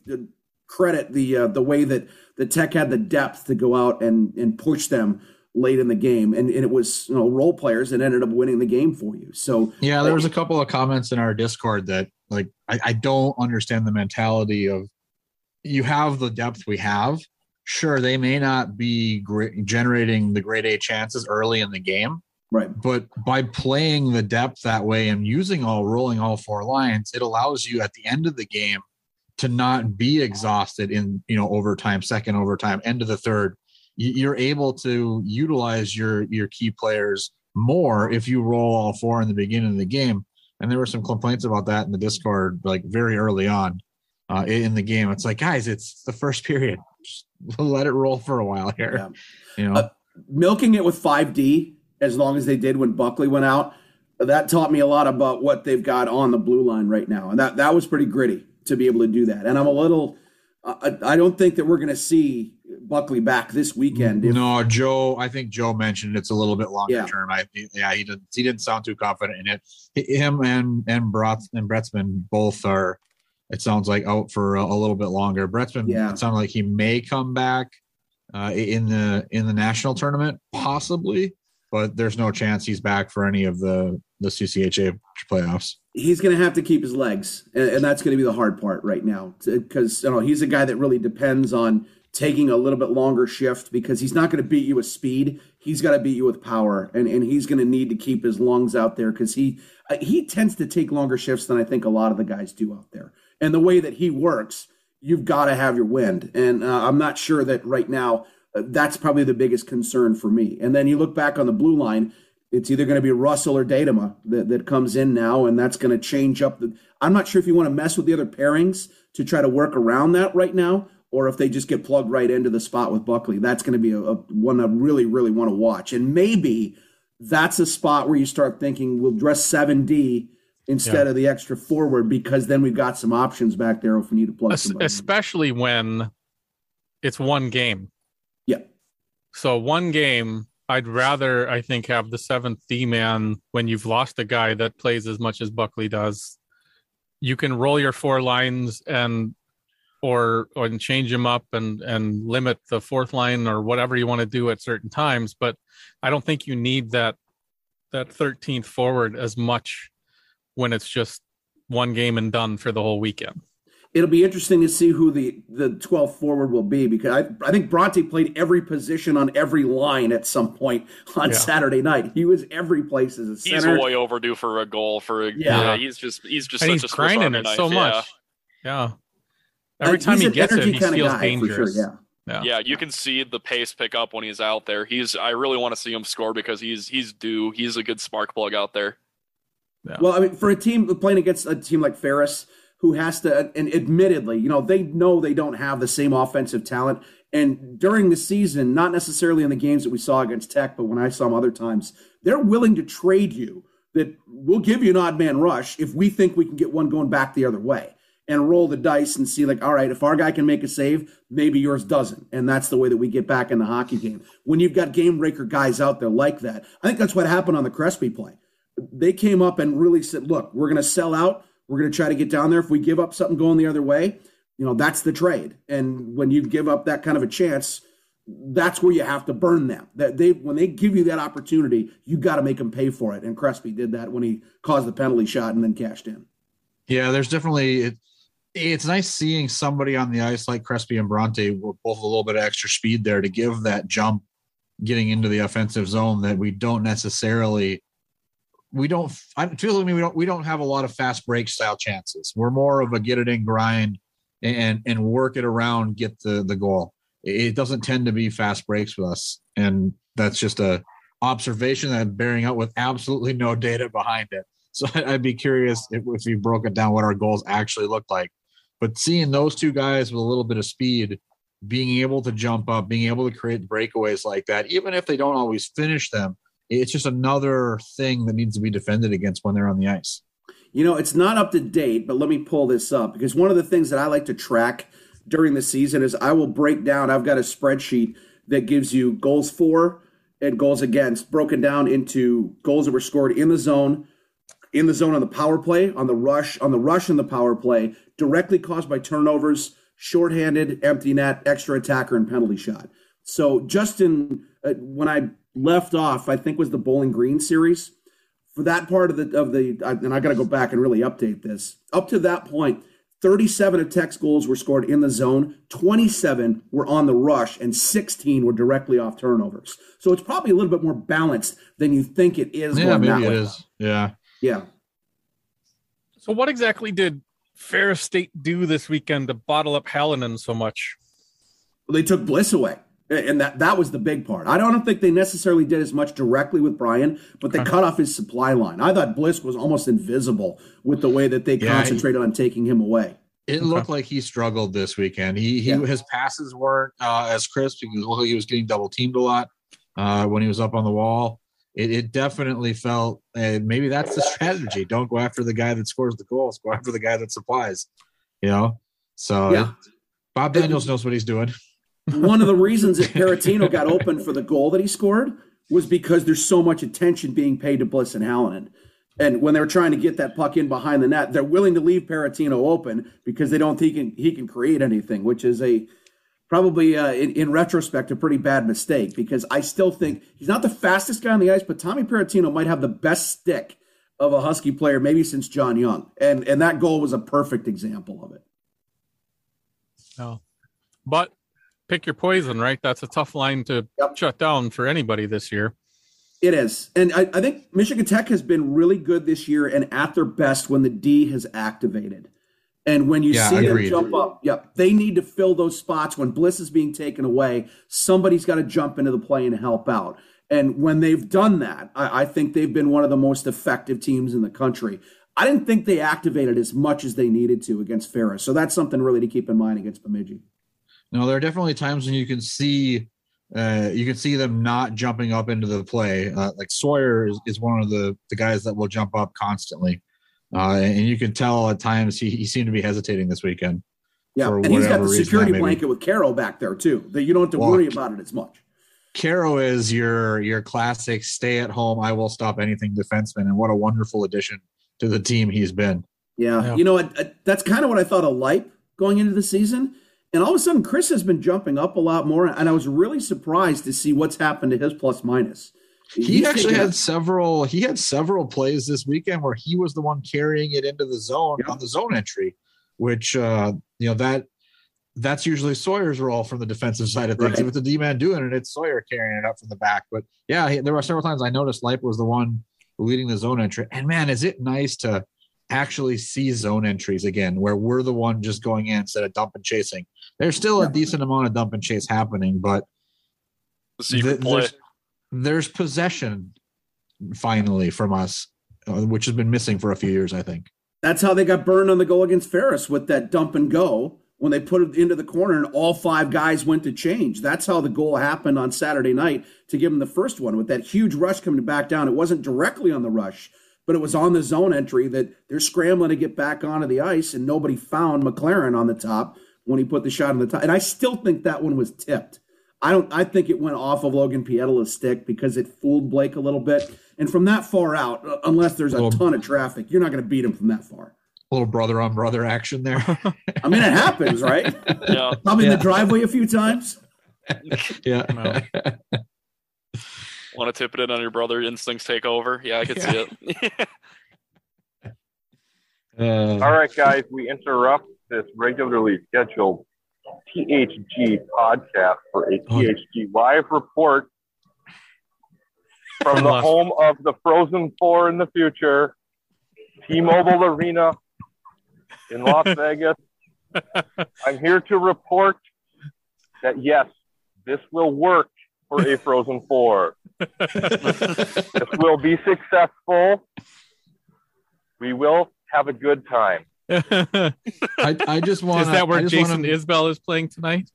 credit the uh, the way that the Tech had the depth to go out and, and push them late in the game. And, and it was you know role players that ended up winning the game for you. So yeah, there was a couple of comments in our Discord that like I, I don't understand the mentality of you have the depth we have sure they may not be great, generating the grade A chances early in the game. Right. But by playing the depth that way and using all rolling all four lines, it allows you at the end of the game to not be exhausted in, you know, overtime, second overtime, end of the third. You're able to utilize your your key players more if you roll all four in the beginning of the game. And there were some complaints about that in the Discord, like very early on uh, in the game. It's like, guys, it's the first period. Just let it roll for a while here. Yeah. You know, uh, milking it with 5D as long as they did when Buckley went out. That taught me a lot about what they've got on the blue line right now, and that that was pretty gritty to be able to do that. And I'm a little, I, I don't think that we're going to see Buckley back this weekend. If, no, Joe. I think Joe mentioned it's a little bit longer yeah. term. I yeah, he didn't he didn't sound too confident in it. Him and and Brot and Bretzman both are it sounds like out for a, a little bit longer. Brett's been yeah. it sounds like he may come back uh, in the in the national tournament, possibly, but there's no chance he's back for any of the the CCHA playoffs. He's going to have to keep his legs, and, and that's going to be the hard part right now because you know he's a guy that really depends on taking a little bit longer shift because he's not going to beat you with speed. He's got to beat you with power, and, and he's going to need to keep his lungs out there because he uh, he tends to take longer shifts than I think a lot of the guys do out there and the way that he works, you've got to have your wind. And uh, I'm not sure that right now uh, that's probably the biggest concern for me. And then you look back on the blue line, it's either going to be Russell or Datema that, that comes in now, and that's going to change up the. I'm not sure if you want to mess with the other pairings to try to work around that right now, or if they just get plugged right into the spot with Buckley. That's going to be a, a one I really, really want to watch. And maybe that's a spot where you start thinking we'll dress 7D instead yeah. of the extra forward because then we've got some options back there if we need to plug Es- Especially when it's one game. Yeah. So one game I'd rather, I think, have the seventh D man when you've lost a guy that plays as much as Buckley does. You can roll your four lines and or or change them up and and limit the fourth line or whatever you want to do at certain times. But I don't think you need that that 13th forward as much when it's just one game and done for the whole weekend it'll be interesting to see who the the 12th forward will be because I, I think Bronte played every position on every line at some point on yeah. Saturday night. He was every place as a center. He's way overdue for a goal. For a, yeah. yeah he's just he's just and such he's a grinding it knife. so much. Yeah, every uh, time he gets it, he feels dangerous. Sure, yeah. yeah. yeah, you can see the pace pick up when he's out there. He's I really want to see him score because he's he's due. He's a good spark plug out there. Yeah. Well, I mean, for a team playing against a team like Ferris, who has to, and admittedly, you know, they know they don't have the same offensive talent. And during the season, not necessarily in the games that we saw against Tech, but when I saw them other times, they're willing to trade you that we'll give you an odd man rush if we think we can get one going back the other way and roll the dice and see, like, all right, if our guy can make a save, maybe yours doesn't. And that's the way that we get back in the hockey game. When you've got game breaker guys out there like that, I think that's what happened on the Crespi play. They came up and really said, look, we're going to sell out we're going to try to get down there. If we give up something going the other way, you know, that's the trade. And when you give up that kind of a chance, that's where you have to burn them. That they when they give you that opportunity, you got to make them pay for it. And Crespi did that when he caused the penalty shot and then cashed in. Yeah, there's definitely it, it's nice seeing somebody on the ice like Crespi and Bronte were both a little bit of extra speed there to give that jump getting into the offensive zone that we don't necessarily we don't I feel like we don't we don't have a lot of fast break style chances. We're more of a get it in grind and and work it around, get the the goal. It doesn't tend to be fast breaks with us, and that's just a observation that I'm bearing out with absolutely no data behind it. So I'd be curious if, if you broke it down what our goals actually looked like. But seeing those two guys with a little bit of speed, being able to jump up, being able to create breakaways like that, even if they don't always finish them, it's just another thing that needs to be defended against when they're on the ice. You know, it's not up to date, but let me pull this up because one of the things that I like to track during the season is I will break down. I've got a spreadsheet that gives you goals for and goals against, broken down into goals that were scored in the zone, in the zone on the power play, on the rush, on the rush and the power play, directly caused by turnovers, shorthanded, empty net, extra attacker, and penalty shot. So Justin, uh, when I left off, I think was the Bowling Green series. For that part of the of the, and I got to go back and really update this. Up to that point, 37 of Tech's goals were scored in the zone, 27 were on the rush, and 16 were directly off turnovers. So it's probably a little bit more balanced than you think it is. Yeah, maybe it way. is. Yeah. Yeah. So what exactly did Ferris State do this weekend to bottle up Halonen so much? Well, they took Bliss away and that that was the big part. I don't think they necessarily did as much directly with Brian, but they cut off his supply line. I thought Bliss was almost invisible with the way that they yeah, concentrated he, on taking him away. It looked like he struggled this weekend. He he yeah. his passes weren't uh, as crisp because like he was getting double teamed a lot uh, when he was up on the wall. It, it definitely felt, and maybe that's the strategy. Don't go after the guy that scores the goals. Go after the guy that supplies. You know. So yeah. Bob Daniels knows what he's doing one of the reasons that Parrottino got open for the goal that he scored was because there's so much attention being paid to Bliss and Halonen. And when they're trying to get that puck in behind the net, they're willing to leave Parrottino open because they don't think he can, he can create anything, which is a probably uh, in, in, retrospect a pretty bad mistake because I still think he's not the fastest guy on the ice, but Tommy Parrottino might have the best stick of a Husky player maybe since John Young, and and that goal was a perfect example of it. No, but pick your poison, right? That's a tough line to yep. shut down for anybody this year. It is. And I, I, think Michigan Tech has been really good this year and at their best when the D has activated. And when you yeah, see them jump up, yep, they need to fill those spots when Bliss is being taken away. Somebody's got to jump into the play and help out. And when they've done that, I, I think they've been one of the most effective teams in the country. I didn't think they activated as much as they needed to against Ferris. So that's something really to keep in mind against Bemidji. No, there are definitely times when you can see uh, you can see them not jumping up into the play. Uh, like Sawyer is, is one of the, the guys that will jump up constantly. Uh, and you can tell at times he, he seemed to be hesitating this weekend. Yeah, and he's got the security blanket with Carroll back there too. That you don't have to well, worry about it as much. Caro is your your classic stay at home, I will stop anything defenseman, and what a wonderful addition to the team he's been. Yeah, yeah. you know I, I, that's kind of what I thought of Lipe going into the season, and all of a sudden Chris has been jumping up a lot more, and I was really surprised to see what's happened to his plus minus. He he's actually had several. He had several plays this weekend where he was the one carrying it into the zone yeah. on the zone entry, which uh, you know that that's usually Sawyer's role from the defensive side of things. Right. If it's a D man doing it, it's Sawyer carrying it up from the back. But yeah, he, there were several times I noticed Lipe was the one leading the zone entry. And man, is it nice to actually see zone entries again where we're the one just going in instead of dump and chasing. There's still a decent amount of dump and chase happening, but the there's, there's, possession finally from us, uh, which has been missing for a few years, I think. That's how they got burned on the goal against Ferris with that dump and go when they put it into the corner and all five guys went to change. That's how the goal happened on Saturday night to give them the first one with that huge rush coming back down. It wasn't directly on the rush, but it was on the zone entry that they're scrambling to get back onto the ice and nobody found McLaren on the top when he put the shot on the top. And I still think that one was tipped. I don't I think it went off of Logan Pietila's stick because it fooled Blake a little bit. And from that far out, uh, unless there's a ton of traffic, you're not going to beat him from that far little brother on brother action there. I mean, it happens, right? Yeah. Probably yeah. in the driveway a few times. yeah. Want to tip it in on your brother? Instincts take over. Yeah, I can yeah. see it. uh, All right, guys, we interrupt this regularly scheduled THG podcast for a THG live report from the home of the Frozen Four in the future, T-Mobile Arena, in Las Vegas. I'm here to report that yes, this will work for a Frozen Four. this will be successful. We will have a good time. I, I just want. Is that where Jason wanna... Isbell is playing tonight?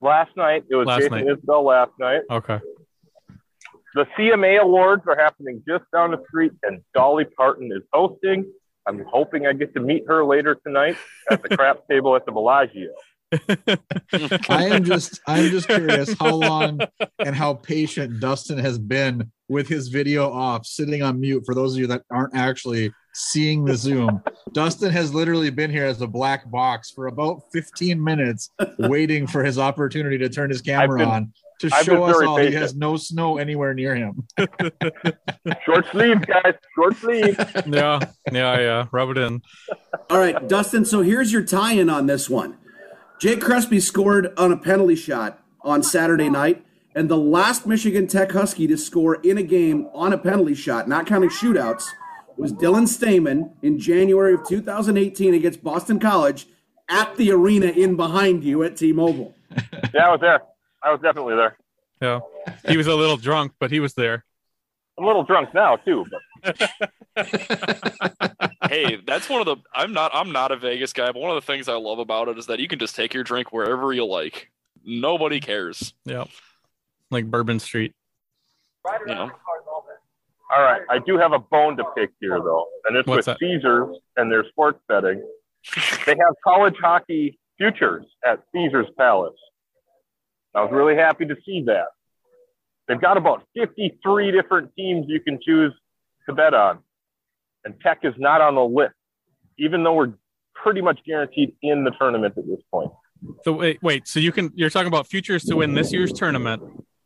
Last night it was last Jason night. Isbell. Last night. Okay. The CMA Awards are happening just down the street, and Dolly Parton is hosting. I'm hoping I get to meet her later tonight at the craps table at the Bellagio. I am just I'm just curious how long and how patient Dustin has been with his video off, sitting on mute. For those of you that aren't actually seeing the Zoom, Dustin has literally been here as a black box for about 15 minutes, waiting for his opportunity to turn his camera been, on to I've show us all patient. he has no snow anywhere near him. Short sleeve, guys. Short sleeve. Yeah, yeah, yeah. Rub it in. All right, Dustin. So here's your tie-in on this one. Jake Crespi scored on a penalty shot on Saturday night, and the last Michigan Tech Husky to score in a game on a penalty shot, not counting shootouts, was Dylan Steman in January of 2018 against Boston College at the arena in behind you at T-Mobile. Yeah, I was there. I was definitely there. Yeah, he was a little drunk, but he was there. I'm a little drunk now too. But. Hey, that's one of the. I'm not. I'm not a Vegas guy, but one of the things I love about it is that you can just take your drink wherever you like. Nobody cares. Yeah, like Bourbon Street. You know. All right, I do have a bone to pick here though, and it's What's with that? Caesars and their sports betting. They have college hockey futures at Caesars Palace. I was really happy to see that. They've got about 53 different teams you can choose to bet on. And Tech is not on the list, even though we're pretty much guaranteed in the tournament at this point. So wait, wait. So you can you're talking about futures to win this year's tournament.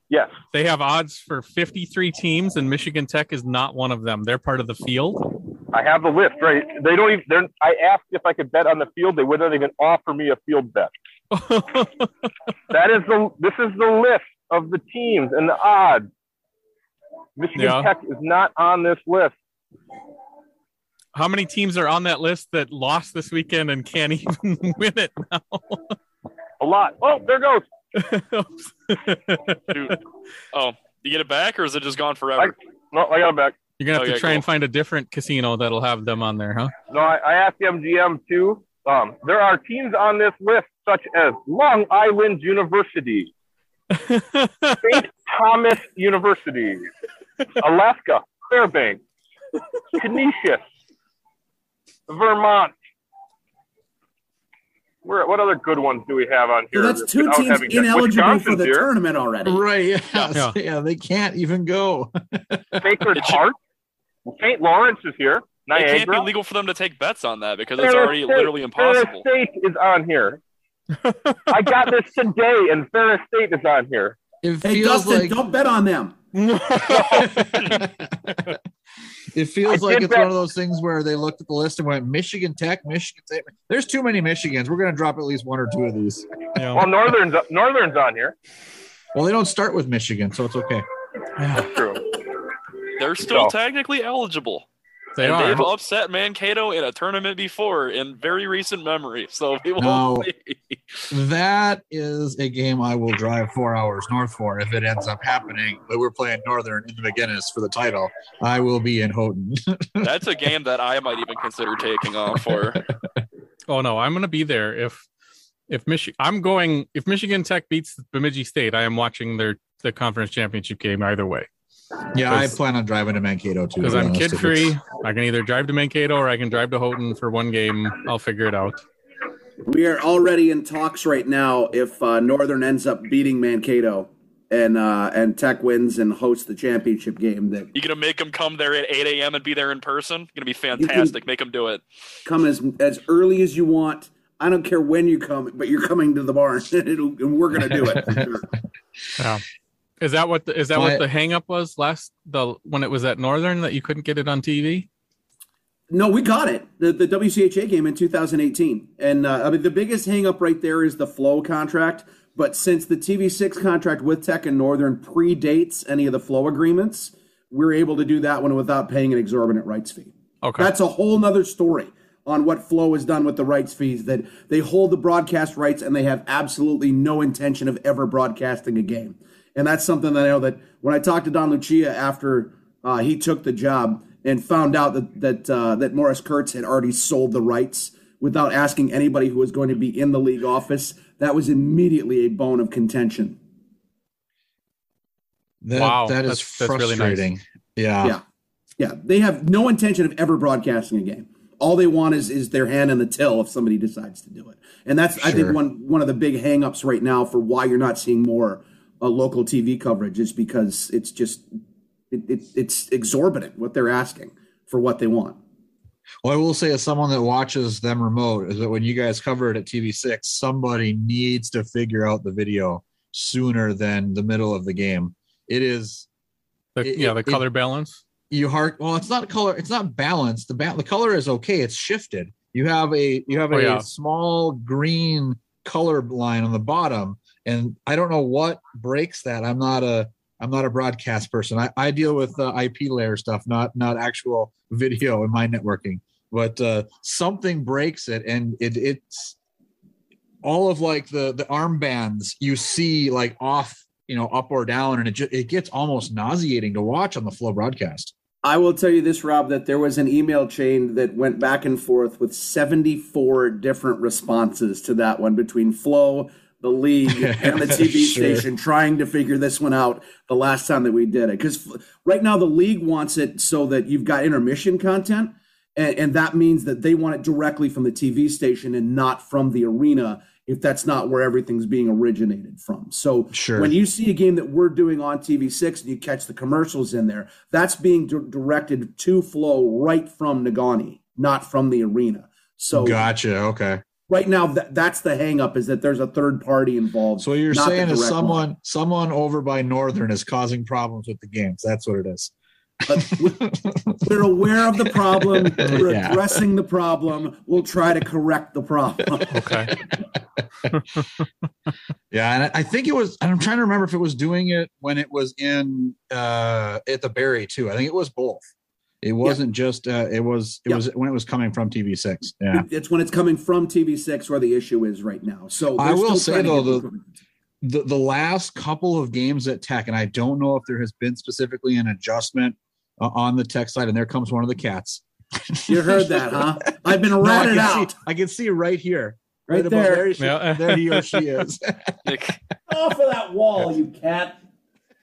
Yes. They have odds for 53 teams, and Michigan Tech is not one of them. They're part of the field. I have the list right. They don't even. They're, I asked if I could bet on the field. They wouldn't even offer me a field bet. that is the this is the list of the teams and the odds. Michigan yeah. Tech is not on this list. How many teams are on that list that lost this weekend and can't even win it now? A lot. Oh, there goes. Dude. Oh, You get it back, or is it just gone forever? I, no, I got it back. You're gonna have okay, to try cool. and find a different casino that'll have them on there, huh? No, I, I asked the MGM too. Um, there are teams on this list such as Long Island University, St. Thomas University, Alaska, Fairbanks, Canisius, Vermont. Where, what other good ones do we have on here? So that's two teams ineligible for the here. tournament already. Right. Yeah. Yeah. yeah. They can't even go. Sacred Heart. St. Lawrence is here. Niagara. It can't be legal for them to take bets on that because it's already State, literally impossible. Ferris State is on here. I got this today, and Ferris State is on here. It hey, Dustin, like... don't bet on them. It feels like it's bet. one of those things where they looked at the list and went Michigan Tech, Michigan State. There's too many Michigans. We're going to drop at least one or two of these. Yeah. Well, Northern's Northern's on here. Well, they don't start with Michigan, so it's okay. That's true. They're still so. technically eligible. They and are. They've upset Mankato in a tournament before in very recent memory. So we will now, That is a game I will drive four hours north for if it ends up happening. But we're playing Northern in the MacInnes for the title. I will be in Houghton. That's a game that I might even consider taking off for. oh no, I'm going to be there if if Michigan. I'm going if Michigan Tech beats Bemidji State. I am watching their the conference championship game either way. Yeah, I plan on driving to Mankato too. Because I'm kid free. I can either drive to Mankato or I can drive to Houghton for one game. I'll figure it out. We are already in talks right now. If uh, Northern ends up beating Mankato and uh, and Tech wins and hosts the championship game, that you gonna make them come there at 8 a.m. and be there in person? Gonna be fantastic. Make them do it. Come as as early as you want. I don't care when you come, but you're coming to the barn, and we're gonna do it. Sure. Yeah. Is that what the, is that but, what the hangup was last the when it was at Northern that you couldn't get it on TV? No, we got it. The, the WCHA game in 2018. And uh, I mean, the biggest hangup right there is the flow contract. But since the TV6 contract with Tech and Northern predates any of the flow agreements, we're able to do that one without paying an exorbitant rights fee. Okay. That's a whole nother story on what Flow has done with the rights fees, that they hold the broadcast rights and they have absolutely no intention of ever broadcasting a game. And that's something that I know that when I talked to Don Lucia after uh, he took the job and found out that that uh, that Morris Kurtz had already sold the rights without asking anybody who was going to be in the league office, that was immediately a bone of contention. That, wow, that is that's, frustrating. That's really nice. Yeah, yeah, yeah. They have no intention of ever broadcasting a game. All they want is is their hand in the till if somebody decides to do it. And that's sure. I think one one of the big hangups right now for why you're not seeing more a local TV coverage is because it's just it, it, it's exorbitant what they're asking for what they want. Well, I will say, as someone that watches them remote, is that when you guys cover it at TV6, somebody needs to figure out the video sooner than the middle of the game. It is, the, it, yeah, the color it, balance. You heart well, it's not color, it's not balanced. The ba- the color is okay. It's shifted. You have a you have oh, a yeah. small green color line on the bottom, and I don't know what breaks that. I'm not a I'm not a broadcast person. I, I deal with uh, IP layer stuff, not not actual video in my networking. But uh, something breaks it, and it it's all of like the the armbands you see like off, you know, up or down, and it just, it gets almost nauseating to watch on the flow broadcast. I will tell you this, Rob, that there was an email chain that went back and forth with 74 different responses to that one between Flow, the league and the TV sure. station trying to figure this one out the last time that we did it. Because right now the league wants it so that you've got intermission content, and, and, that means that they want it directly from the TV station and not from the arena if that's not where everything's being originated from. So sure. when you see a game that we're doing on TV6 and you catch the commercials in there, that's being d- directed to flow right from Negaunee, not from the arena. So gotcha. Okay right now that, that's the hangup is that there's a third party involved. So you're saying is someone one. someone over by Northern is causing problems with the games. That's what it is. we're aware of the problem. We're yeah. addressing the problem. We'll try to correct the problem. Okay. yeah, and I think it was. I'm trying to remember if it was doing it when it was in uh, at the Berry too. I think it was both. It wasn't yeah. just. Uh, it was. It yeah. was when it was coming from TV6. Yeah, it's when it's coming from TV6 where the issue is right now. So I will say though, the, the the last couple of games at Tech, and I don't know if there has been specifically an adjustment uh, on the Tech side. And there comes one of the cats. You heard that, huh? I've been around no, out. See, I can see right here. Right, right there. There, she, yeah. there he or she is. Off of that wall, you cat.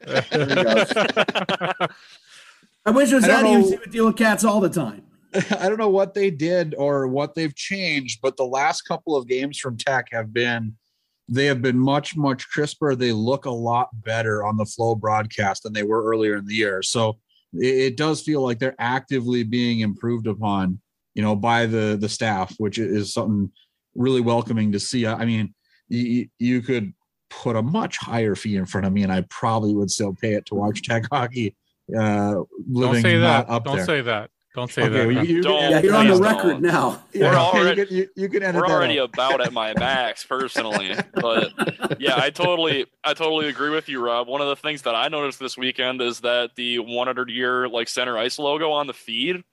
I wish it was that easy to deal with cats all the time. I don't know what they did or what they've changed, but the last couple of games from Tech have been they have been much much crisper. They look a lot better on the flow broadcast than they were earlier in the year. So it, it does feel like they're actively being improved upon, you know, by the the staff, which is something really welcoming to see. I mean, you, you could put a much higher fee in front of me, and I probably would still pay it to watch Tech hockey. Uh, living Don't say that. Up Don't there. say that. Don't say okay, that. Well, you, don't, yeah, you're on the record don't. now. We're already, you can, you, can we're already about at my max personally, but yeah, I totally, I totally agree with you, Rob. One of the things that I noticed this weekend is that the 100 year like center ice logo on the feed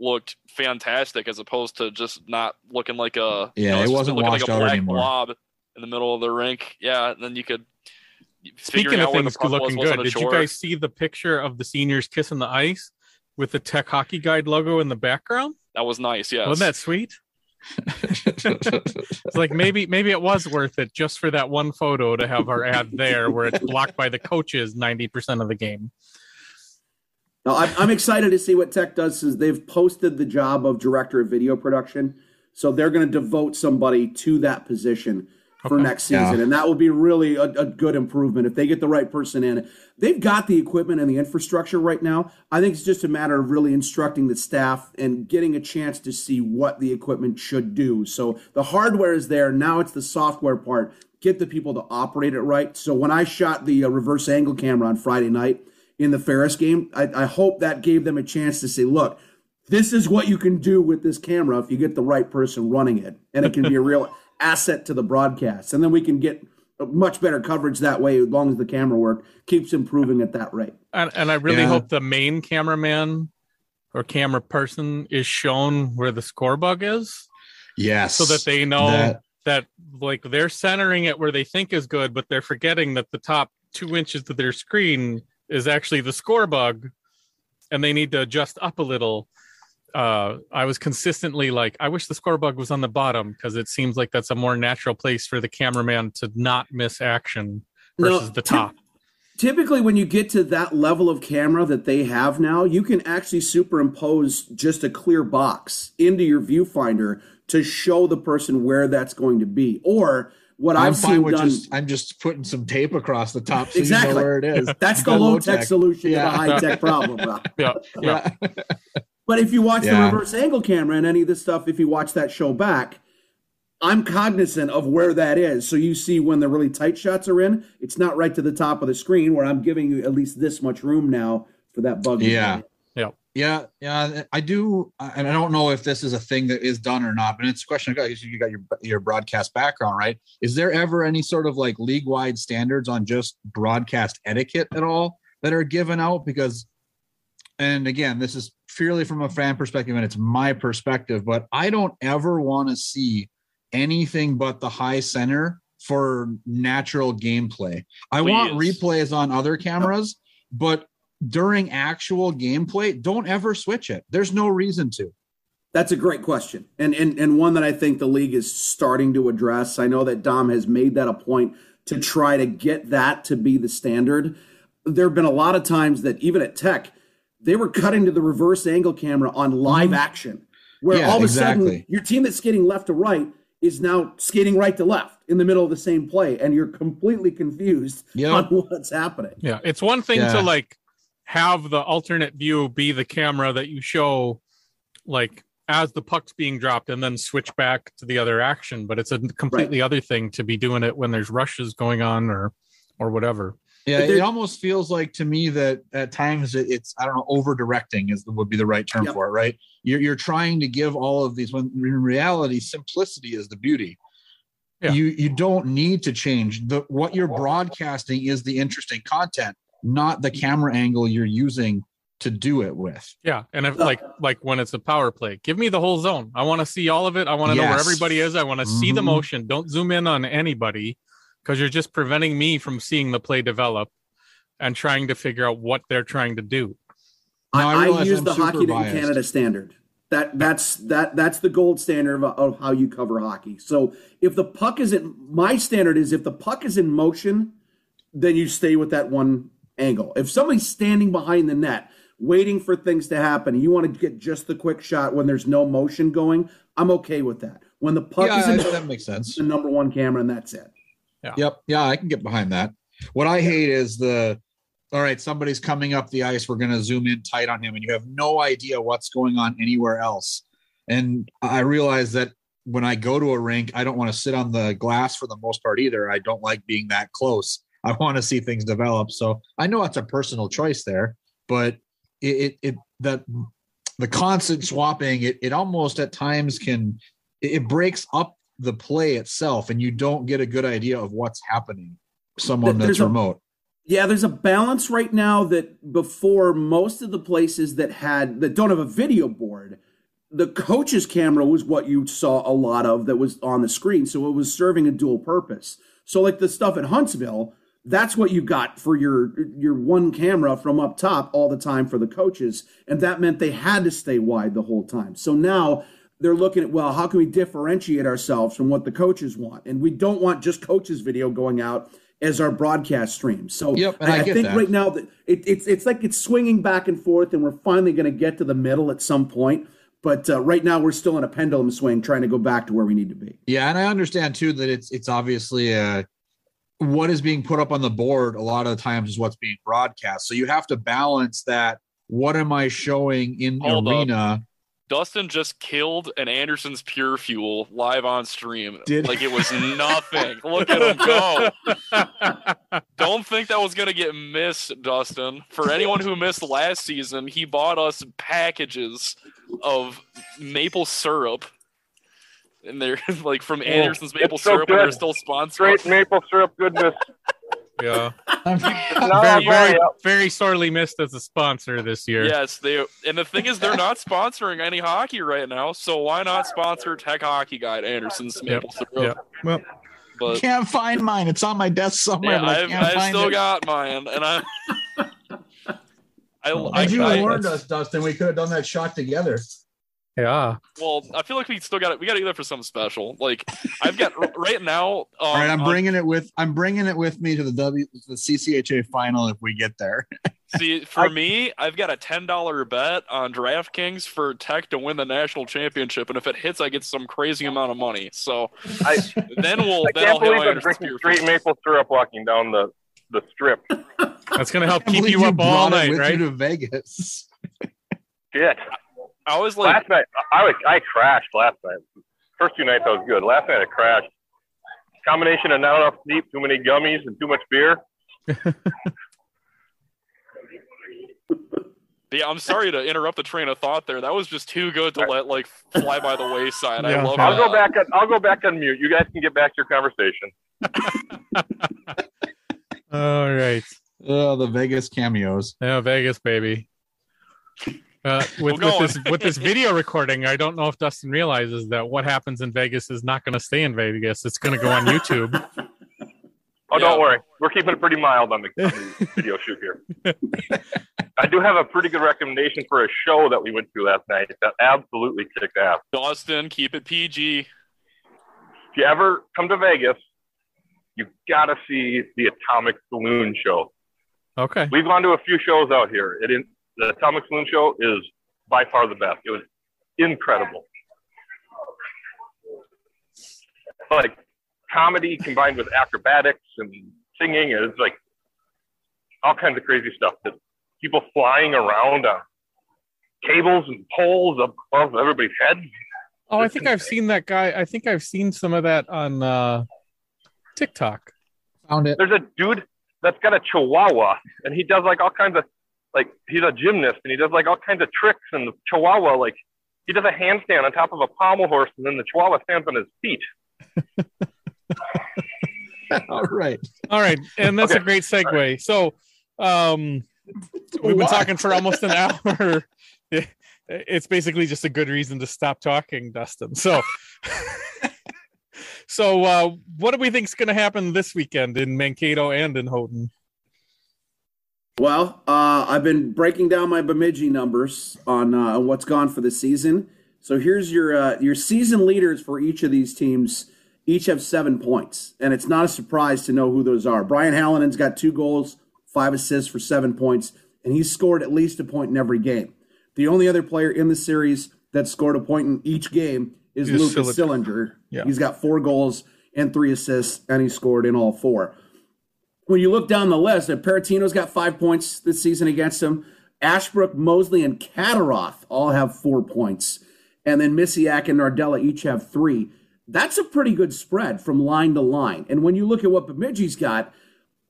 looked fantastic as opposed to just not looking like a yeah, you know, it wasn't looking like a black anymore. blob in the middle of the rink. Yeah, and then you could. Speaking of things looking good, did you guys see the picture of the seniors kissing the ice? with the Tech Hockey Guide logo in the background. That was nice. Yeah, wasn't that sweet? it's like maybe maybe it was worth it just for that one photo to have our ad there where it's blocked by the coaches 90% of the game. Now, I'm excited to see what Tech does since they've posted the job of director of video production. So they're going to devote somebody to that position for okay. next season. Yeah. And that will be really a, a, good improvement if they get the right person in. They've got the equipment and the infrastructure right now. I think it's just a matter of really instructing the staff and getting a chance to see what the equipment should do. So the hardware is there. Now it's the software part. Get the people to operate it right. So when I shot the uh, reverse angle camera on Friday night in the Ferris game, I, I hope that gave them a chance to say, look, this is what you can do with this camera if you get the right person running it. And it can be a real asset to the broadcast. And then we can get much better coverage that way as long as the camera work keeps improving at that rate. And, and I really yeah. hope the main cameraman or camera person is shown where the score bug is. Yes. So that they know that, that like they're centering it where they think is good, but they're forgetting that the top two inches of their screen is actually the score bug and they need to adjust up a little uh, I was consistently like, I wish the score bug was on the bottom because it seems like that's a more natural place for the cameraman to not miss action versus no, the top. T- typically, when you get to that level of camera that they have now, you can actually superimpose just a clear box into your viewfinder to show the person where that's going to be. Or what I'm I've seen done, just, I'm just putting some tape across the top so exactly you know where it is. That's the low tech solution yeah. to the high tech problem. yeah. yeah. But if you watch yeah. the reverse angle camera and any of this stuff, if you watch that show back, I'm cognizant of where that is. So you see when the really tight shots are in, it's not right to the top of the screen where I'm giving you at least this much room now for that bug. Yeah. Yeah. Yeah. Yeah. I do. And I don't know if this is a thing that is done or not, but it's a question. You got your, your broadcast background, right? Is there ever any sort of like league wide standards on just broadcast etiquette at all that are given out? Because, and again, this is purely from a fan perspective and it's my perspective, but I don't ever want to see anything but the high center for natural gameplay. I Please. want replays on other cameras, but during actual gameplay, don't ever switch it. There's no reason to. That's a great question. And, and and one that I think the league is starting to address. I know that Dom has made that a point to try to get that to be the standard. There have been a lot of times that even at Tech, they were cutting to the reverse angle camera on live mm-hmm. action, where yeah, all of a sudden your team that's skating left to right is now skating right to left in the middle of the same play, and you're completely confused yep. on what's happening. Yeah, it's one thing yeah. to like have the alternate view be the camera that you show, like as the puck's being dropped, and then switch back to the other action. But it's a completely right. other thing to be doing it when there's rushes going on or or whatever. Yeah, it almost feels like to me that at times it's I don't know over directing is would be the right term yep. for it, right? You're you're trying to give all of these when in reality simplicity is the beauty. Yeah. You you don't need to change the what you're broadcasting is the interesting content, not the camera angle you're using to do it with. Yeah, and if like like when it's a power play, give me the whole zone. I want to see all of it. I want to yes. know where everybody is. I want to mm-hmm. see the mm-hmm. motion. Don't zoom in on anybody because you're just preventing me from seeing the play develop and trying to figure out what they're trying to do. I, I, use I'm the Hockey in Canada standard. That that's that that's the gold standard of, of how you cover hockey. So if the puck is in my standard is if the puck is in motion, then you stay with that one angle. If somebody's standing behind the net waiting for things to happen, and you want to get just the quick shot when there's no motion going, I'm okay with that. When the puck yeah, is in that makes sense. The number one camera, and that's it. Yeah. Yep. Yeah, I can get behind that. What I hate is the all right, somebody's coming up the ice. We're going to zoom in tight on him, and you have no idea what's going on anywhere else. And I realize that when I go to a rink, I don't want to sit on the glass for the most part either. I don't like being that close. I want to see things develop. So I know it's a personal choice there, but it, it, it that the constant swapping, it, it almost at times can, it breaks up the play itself and you don't get a good idea of what's happening. Someone that's remote. Yeah there's a balance right now that before most of the places that had that don't have a video board the coach's camera was what you saw a lot of that was on the screen. So it was serving a dual purpose. So like the stuff at huntsville that's what you got for your your one camera from up top all the time for the coaches. And that meant they had to stay wide the whole time. So now they're looking at well how can we differentiate ourselves from what the coaches want? And we don't want just coaches video going out as our broadcast stream. So yep, I, I, I, think that. right now that it, it's it's like it's swinging back and forth and we're finally going to get to the middle at some point. But uh, right now we're still in a pendulum swing trying to go back to where we need to be. Yeah and i understand too that it's it's obviously a what is being put up on the board a lot of the times is what's being broadcast. So you have to balance that what am i showing in Hold arena up Dustin just killed an Anderson's Pure Fuel live on stream. Did like it was nothing. Look at him go. Don't think that was gonna get missed, Dustin. For anyone who missed last season, he bought us packages of maple syrup. And they're like from oh, Anderson's maple so syrup, good. and they're still sponsored. Great maple syrup goodness. Yeah. very, very, very sorely missed as a sponsor this year. Yes, they and the thing is they're not sponsoring any hockey right now, so why not sponsor Tech Hockey Guide Anderson's Maple Syrup? Yep. Well, but can't find mine. It's on my desk somewhere. Yeah, I I've, I've still it. got mine, and I. I, Had I, you I, warned us, Dustin, we could have done that shot together. Yeah. Well, I feel like we still got it. We got to do that for something special. Like I've got right now. Um, All right, I'm bringing it with. I'm bringing it with me to the W the CCHA final if we get there. See, for I, me, I've got a ten dollar bet on DraftKings for Tech to win the national championship, and if it hits, I get some crazy amount of money. So I, then we'll. I then can't I'll believe I'm drinking straight maple syrup walking down the the strip. That's gonna help keep you up all night, right? to Vegas. Shit. I was like last night. I was I crashed last night. First two nights I was good. Last night I crashed. Combination of not enough sleep, too many gummies, and too much beer. yeah, I'm sorry to interrupt the train of thought there. That was just too good to let like fly by the wayside. Yeah. I love. I'll that. go back. On, I'll go back on mute. You guys can get back to your conversation. All right. Oh, the Vegas cameos. Yeah, Vegas, baby. Uh, with, with this with this video recording, I don't know if Dustin realizes that what happens in Vegas is not going to stay in Vegas. It's going to go on YouTube. Oh, don't worry. We're keeping it pretty mild on the, on the video shoot here. I do have a pretty good recommendation for a show that we went to last night that absolutely kicked ass. Dustin, keep it PG. If you ever come to Vegas, you've got to see the Atomic Saloon show. Okay. We've gone to a few shows out here. It is, the Atomic Saloon show is by far the best. It was incredible. Like comedy combined with acrobatics and singing. It's like all kinds of crazy stuff. That people flying around on cables and poles above everybody's head. Oh, I think I've seen that guy. I think I've seen some of that on uh, TikTok. Found it. There's a dude that's got a chihuahua and he does like all kinds of like he's a gymnast and he does like all kinds of tricks and the chihuahua like he does a handstand on top of a pommel horse and then the chihuahua stands on his feet. All right. All right. And that's Okay. a great segue. All so um we've been Why? talking for almost an hour. It's basically just a good reason to stop talking dustin. So So, uh, what do we think is going to happen this weekend in Mankato and in Houghton? Well, uh, I've been breaking down my Bemidji numbers on uh, what's gone for the season. So here's your uh, your season leaders for each of these teams. Each have seven points, and it's not a surprise to know who those are. Brian Halonen's got two goals, five assists for seven points, and he's scored at least a point in every game. The only other player in the series that scored a point in each game is Lucas Sillinger. Yeah. He's got four goals and three assists, and he scored in all four when you look down the list, and Parrottino's got five points this season against him. Ashbrook, Mosley, and Kataroth all have four points. And then Misiak and Nardella each have three. That's a pretty good spread from line to line. And when you look at what Bemidji's got,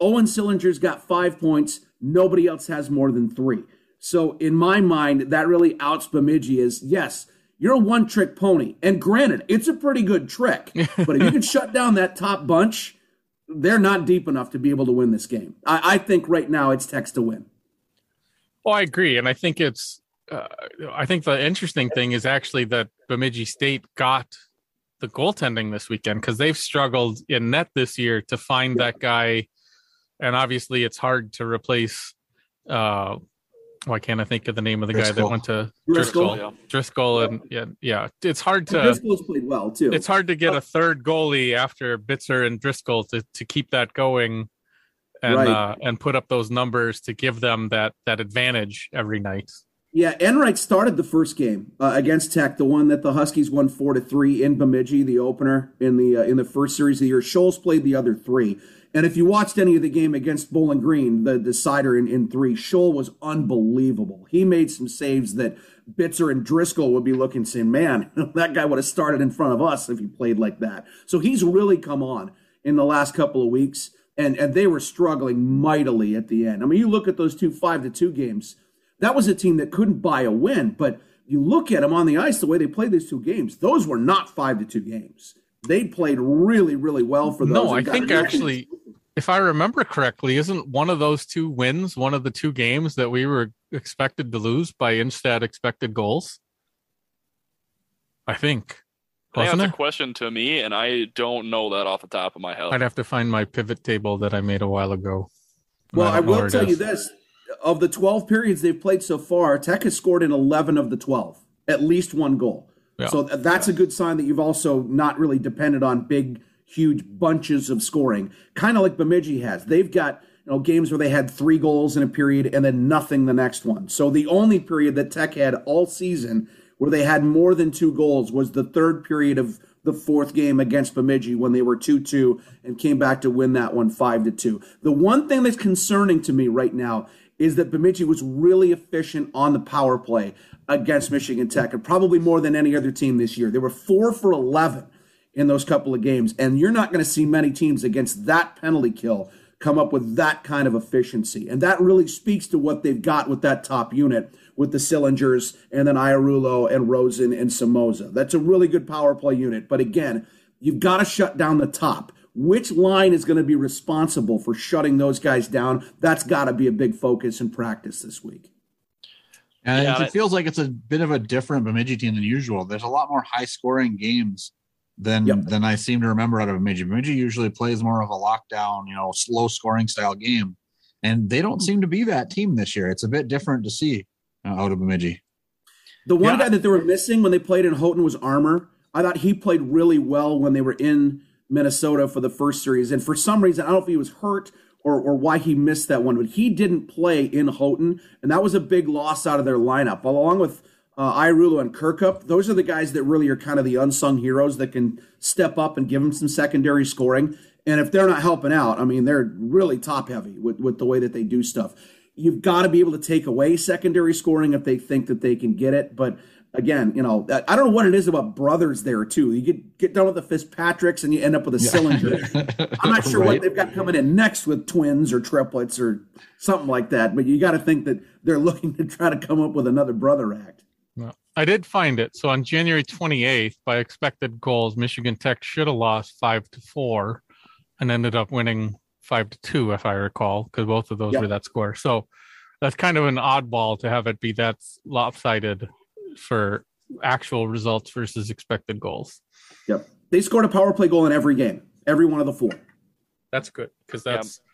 Owen Sillinger's got five points. Nobody else has more than three. So in my mind, that really outs Bemidji is yes, you're a one trick pony. And granted, it's a pretty good trick. but if you can shut down that top bunch, they're not deep enough to be able to win this game. I, I think right now it's Tex to win. Well, I agree, and I think it's. Uh, I think the interesting thing is actually that Bemidji State got the goaltending this weekend because they've struggled in net this year to find yeah. that guy, and obviously it's hard to replace uh, why can't I think of the name of the Driscoll. guy that went to Driscoll? Driscoll, yeah. Driscoll and yeah, yeah. It's hard to Driscoll's played well too. It's hard to get a third goalie after Bitzer and Driscoll to to keep that going and right. uh, and put up those numbers to give them that that advantage every night. Yeah, Enright started the first game uh, against Tech, the one that the Huskies won four to three in Bemidji, the opener in the uh, in the first series of the year. Scholes played the other three. And if you watched any of the game against Bowling Green, the decider in, in three, Sholl was unbelievable. He made some saves that Bitzer and Driscoll would be looking saying, man, that guy would have started in front of us if he played like that. So he's really come on in the last couple of weeks. And, and they were struggling mightily at the end. I mean, you look at those two five to two games. That was a team that couldn't buy a win, but you look at them on the ice the way they played these two games. Those were not five to two games they played really, really well for those. No, I think actually, if I remember correctly, isn't one of those two wins one of the two games that we were expected to lose by Instat expected goals? I think. I think that's it? a question to me, and I don't know that off the top of my head. I'd have to find my pivot table that I made a while ago. Well, I, I will tell you this: of the twelve periods they've played so far, Tech has scored in eleven of the twelve, at least one goal. So that's a good sign that you've also not really depended on big, huge bunches of scoring, kind of like Bemidji has. They've got you know games where they had three goals in a period and then nothing the next one. So the only period that Tech had all season where they had more than two goals was the third period of the fourth game against Bemidji when they were 2-2 and came back to win that one 5 to 2. The one thing that's concerning to me right now is that Bemidji was really efficient on the power play against Michigan Tech, and probably more than any other team this year. They were four for 11 in those couple of games, and you're not going to see many teams against that penalty kill come up with that kind of efficiency. And that really speaks to what they've got with that top unit with the Sillingers and then Ierullo and Rosen and Samoza. That's a really good power play unit. But again, you've got to shut down the top. Which line is going to be responsible for shutting those guys down? That's got to be a big focus in practice this week. And yeah, it feels like it's a bit of a different Bemidji team than usual. There's a lot more high scoring games than yep. than I seem to remember out of Bemidji. Bemidji usually plays more of a lockdown, you know, slow scoring style game, and they don't seem to be that team this year. It's a bit different to see uh, out of Bemidji. The one yeah. guy that they were missing when they played in Houghton was Armour. I thought he played really well when they were in Minnesota for the first series, and for some reason, I don't know if he was hurt or, or why he missed that one, but he didn't play in Houghton, and that was a big loss out of their lineup. Along with uh, Ierullo and Kirkup, those are the guys that really are kind of the unsung heroes that can step up and give them some secondary scoring. And if they're not helping out, I mean, they're really top heavy with, with the way that they do stuff. You've got to be able to take away secondary scoring if they think that they can get it. But again, you know, I don't know what it is about brothers there too. You get get done with the Fitzpatricks and you end up with a yeah. Sillinger. I'm not sure right. what they've got coming in next with twins or triplets or something like that. But you got to think that they're looking to try to come up with another brother act. Well, I did find it. So on January 28th, by expected goals, Michigan Tech should have lost five to four, and ended up winning five to two, if I recall, because both of those yep. were that score. So that's kind of an oddball to have it be that lopsided for actual results versus expected goals. Yep. They scored a power play goal in every game, every one of the four. That's good because that's yeah.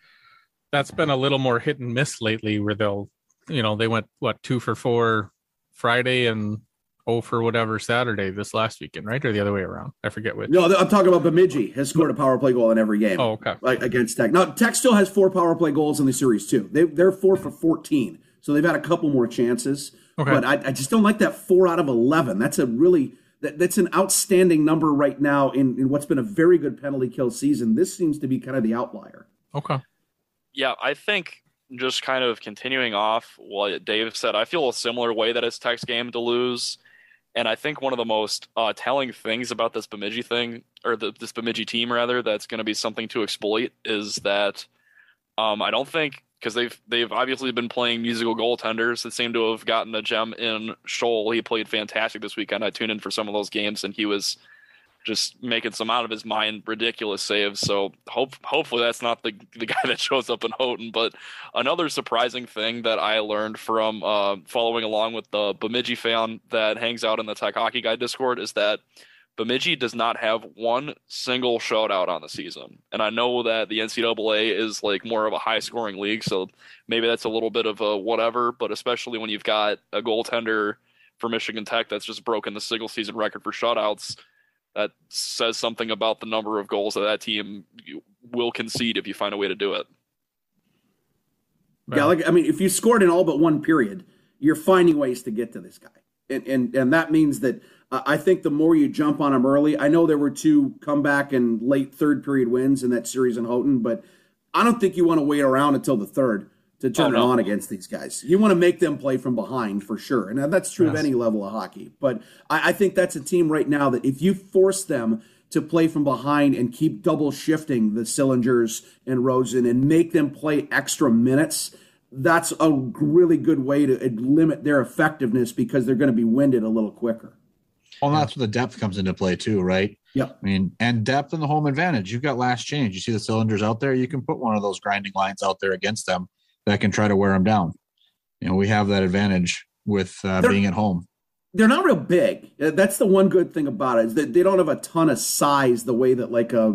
that's been a little more hit and miss lately, where they'll, you know, they went what two for four Friday and oh for whatever Saturday this last weekend, right, or the other way around? I forget which. No, I'm talking about Bemidji has scored a power play goal in every game. Oh, okay. Like against Tech. Now Tech still has four power play goals in the series too. They they're four for 14, so they've had a couple more chances. Okay. But I, I just don't like that four out of 11. That's a really that, that's an outstanding number right now in, in what's been a very good penalty kill season. This seems to be kind of the outlier. Okay. Yeah, I think just kind of continuing off what Dave said, I feel a similar way that it's Tech's game to lose. And I think one of the most uh, telling things about this Bemidji thing, or the, this Bemidji team rather, that's going to be something to exploit is that um, I don't think because they've they've obviously been playing musical goaltenders that seem to have gotten a gem in Sholl. He played fantastic this weekend. I tuned in for some of those games, and he was just making some out of his mind ridiculous saves. So hope hopefully that's not the the guy that shows up in Houghton. But another surprising thing that I learned from uh, following along with the Bemidji fan that hangs out in the Tech Hockey Guy Discord is that Bemidji does not have one single shutout on the season. And I know that the NCAA is like more of a high scoring league, so maybe that's a little bit of a whatever, but especially when you've got a goaltender for Michigan Tech that's just broken the single season record for shutouts, that says something about the number of goals that that team will concede if you find a way to do it. Yeah, like I mean, if you scored in all but one period, you're finding ways to get to this guy, and and and that means that I think the more you jump on them early, I know there were two comeback and late third period wins in that series in Houghton, but I don't think you want to wait around until the third to oh, turn oh, no. it on against these guys. You want to make them play from behind for sure. And that's true yes. of any level of hockey. But I, I, think that's a team right now that if you force them to play from behind and keep double shifting the Sillingers and Rosen and make them play extra minutes, that's a really good way to uh, limit their effectiveness because they're going to be winded a little quicker. Well, that's where the depth comes into play too, right? Yeah. I mean, and depth and the home advantage. You've got last change. You see the Sillingers out there. You can put one of those grinding lines out there against them that can try to wear them down. You know, we have that advantage with uh, being at home. They're not real big. Uh, that's the one good thing about it is that they don't have a ton of size the way that like a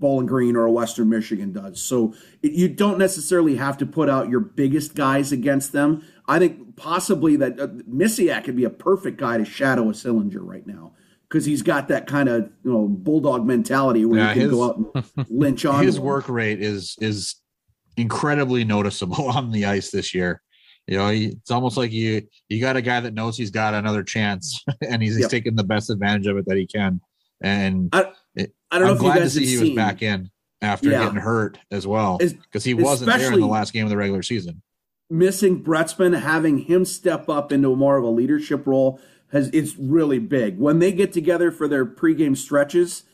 Bowling Green or a Western Michigan does. So you don't necessarily have to put out your biggest guys against them. I think possibly that uh, Misiak could be a perfect guy to shadow a Sillinger right now because he's got that kind of you know bulldog mentality where yeah, he can his, go out and lynch on. His work rate is is incredibly noticeable on the ice this year. You know, he, it's almost like you you got a guy that knows he's got another chance, and he's, he's yep. taking the best advantage of it that he can. And I, I don't know I'm if glad you guys to see he was back in after yeah. getting hurt as well because he wasn't there in the last game of the regular season missing Bretzman, having him step up into more of a leadership role has it's really big. When they get together for their pregame stretches,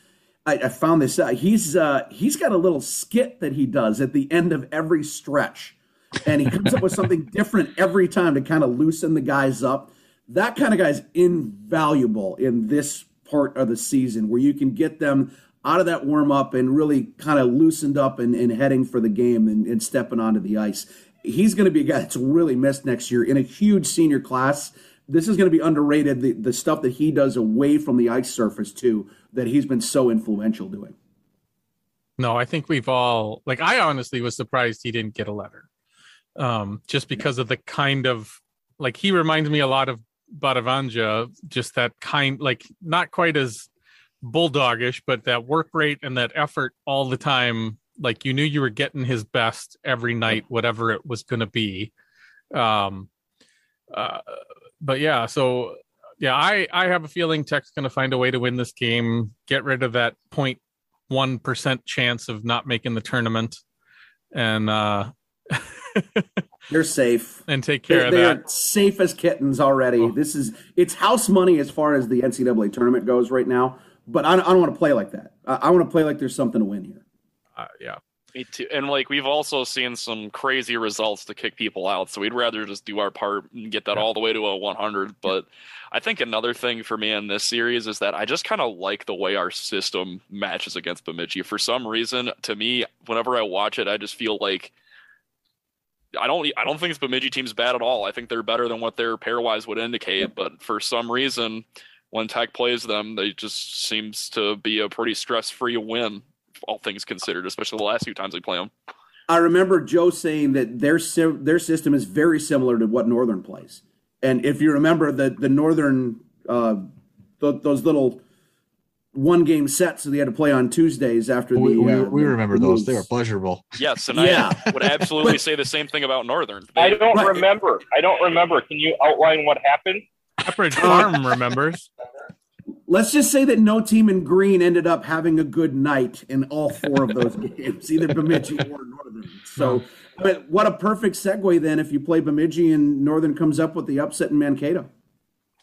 I, I found this out. He's uh, he's got a little skit that he does at the end of every stretch, and he comes up with something different every time to kind of loosen the guys up. That kind of guy is invaluable in this part of the season where you can get them out of that warm up and really kind of loosened up and, and heading for the game and, and stepping onto the ice he's going to be a guy that's really missed next year in a huge senior class. This is going to be underrated. The, the stuff that he does away from the ice surface too, that he's been so influential doing. No, I think we've all like. I honestly was surprised he didn't get a letter, um, just because of the kind of like he reminds me a lot of Badavanja, just that kind, like not quite as bulldogish, but that work rate and that effort all the time like you knew you were getting his best every night whatever it was going to be um uh, but yeah so yeah i i have a feeling tech's going to find a way to win this game get rid of that 0.1% chance of not making the tournament and uh They're safe and take care they, of they that. Are safe as kittens already. Oh. This is it's house money as far as the NCAA tournament goes right now. But I, I don't want to play like that. I, I want to play like there's something to win here uh, yeah. Me too. And like we've also seen some crazy results to kick people out, so we'd rather just do our part and get that yeah. all the way to a 100. But I think another thing for me in this series is that I just kind of like the way our system matches against Bemidji. For some reason, to me, whenever I watch it, I just feel like I don't I don't think this Bemidji team's bad at all. I think they're better than what their pairwise would indicate. But for some reason, when Tech plays them, they just seems to be a pretty stress free win, all things considered, especially the last few times we play them. I remember Joe saying that their their system is very similar to what Northern plays, and if you remember the the Northern uh, th- those little one game sets that they had to play on Tuesdays after the. We, we, uh, we remember those; they were pleasurable. Yes, and yeah. I would absolutely say the same thing about Northern. They, I don't right. remember. I don't remember. Can you outline what happened? Pepperidge Farm remembers. Let's just say that no team in green ended up having a good night in all four of those games, either Bemidji or Northern. So, but what a perfect segue then if you play Bemidji and Northern comes up with the upset in Mankato.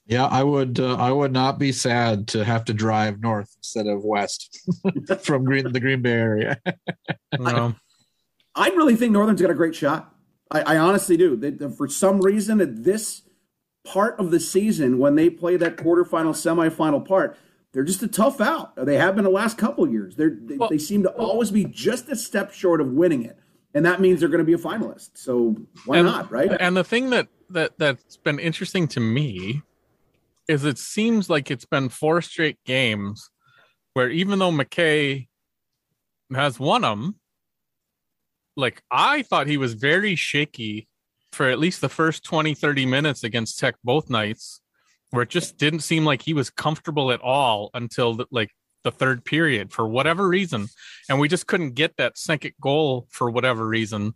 Yeah, I would. Uh, I would not be sad to have to drive north instead of west from Green the Green Bay area. no. I, I, really think Northern's got a great shot. I, I honestly do. They, for some reason, at this part of the season, when they play that quarterfinal, semifinal part, they're just a tough out. They have been the last couple years. They're, they well, they seem to always be just a step short of winning it, and that means they're going to be a finalist. So why and, not, right? And the thing that that that's been interesting to me is it seems like it's been four straight games where even though McKay has won them, like I thought he was very shaky for at least the first 20, 30 minutes against Tech both nights, where it just didn't seem like he was comfortable at all until the, like the third period for whatever reason. And we just couldn't get that second goal for whatever reason.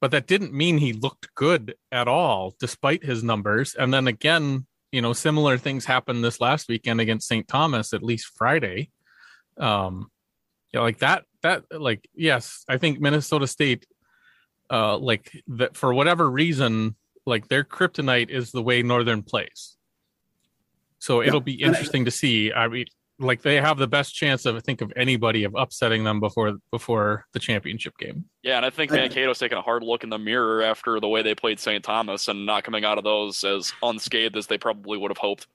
But that didn't mean he looked good at all, despite his numbers. And then again, you know, similar things happened this last weekend against St. Thomas, at least Friday. Um, know, like that, that, like, yes, I think Minnesota State, uh, like that for whatever reason, like their kryptonite is the way Northern plays. So yeah. it'll be interesting to see. I mean, like they have the best chance of I think of anybody of upsetting them before before the championship game. Yeah, and I think Mankato's taking a hard look in the mirror after the way they played St. Thomas and not coming out of those as unscathed as they probably would have hoped.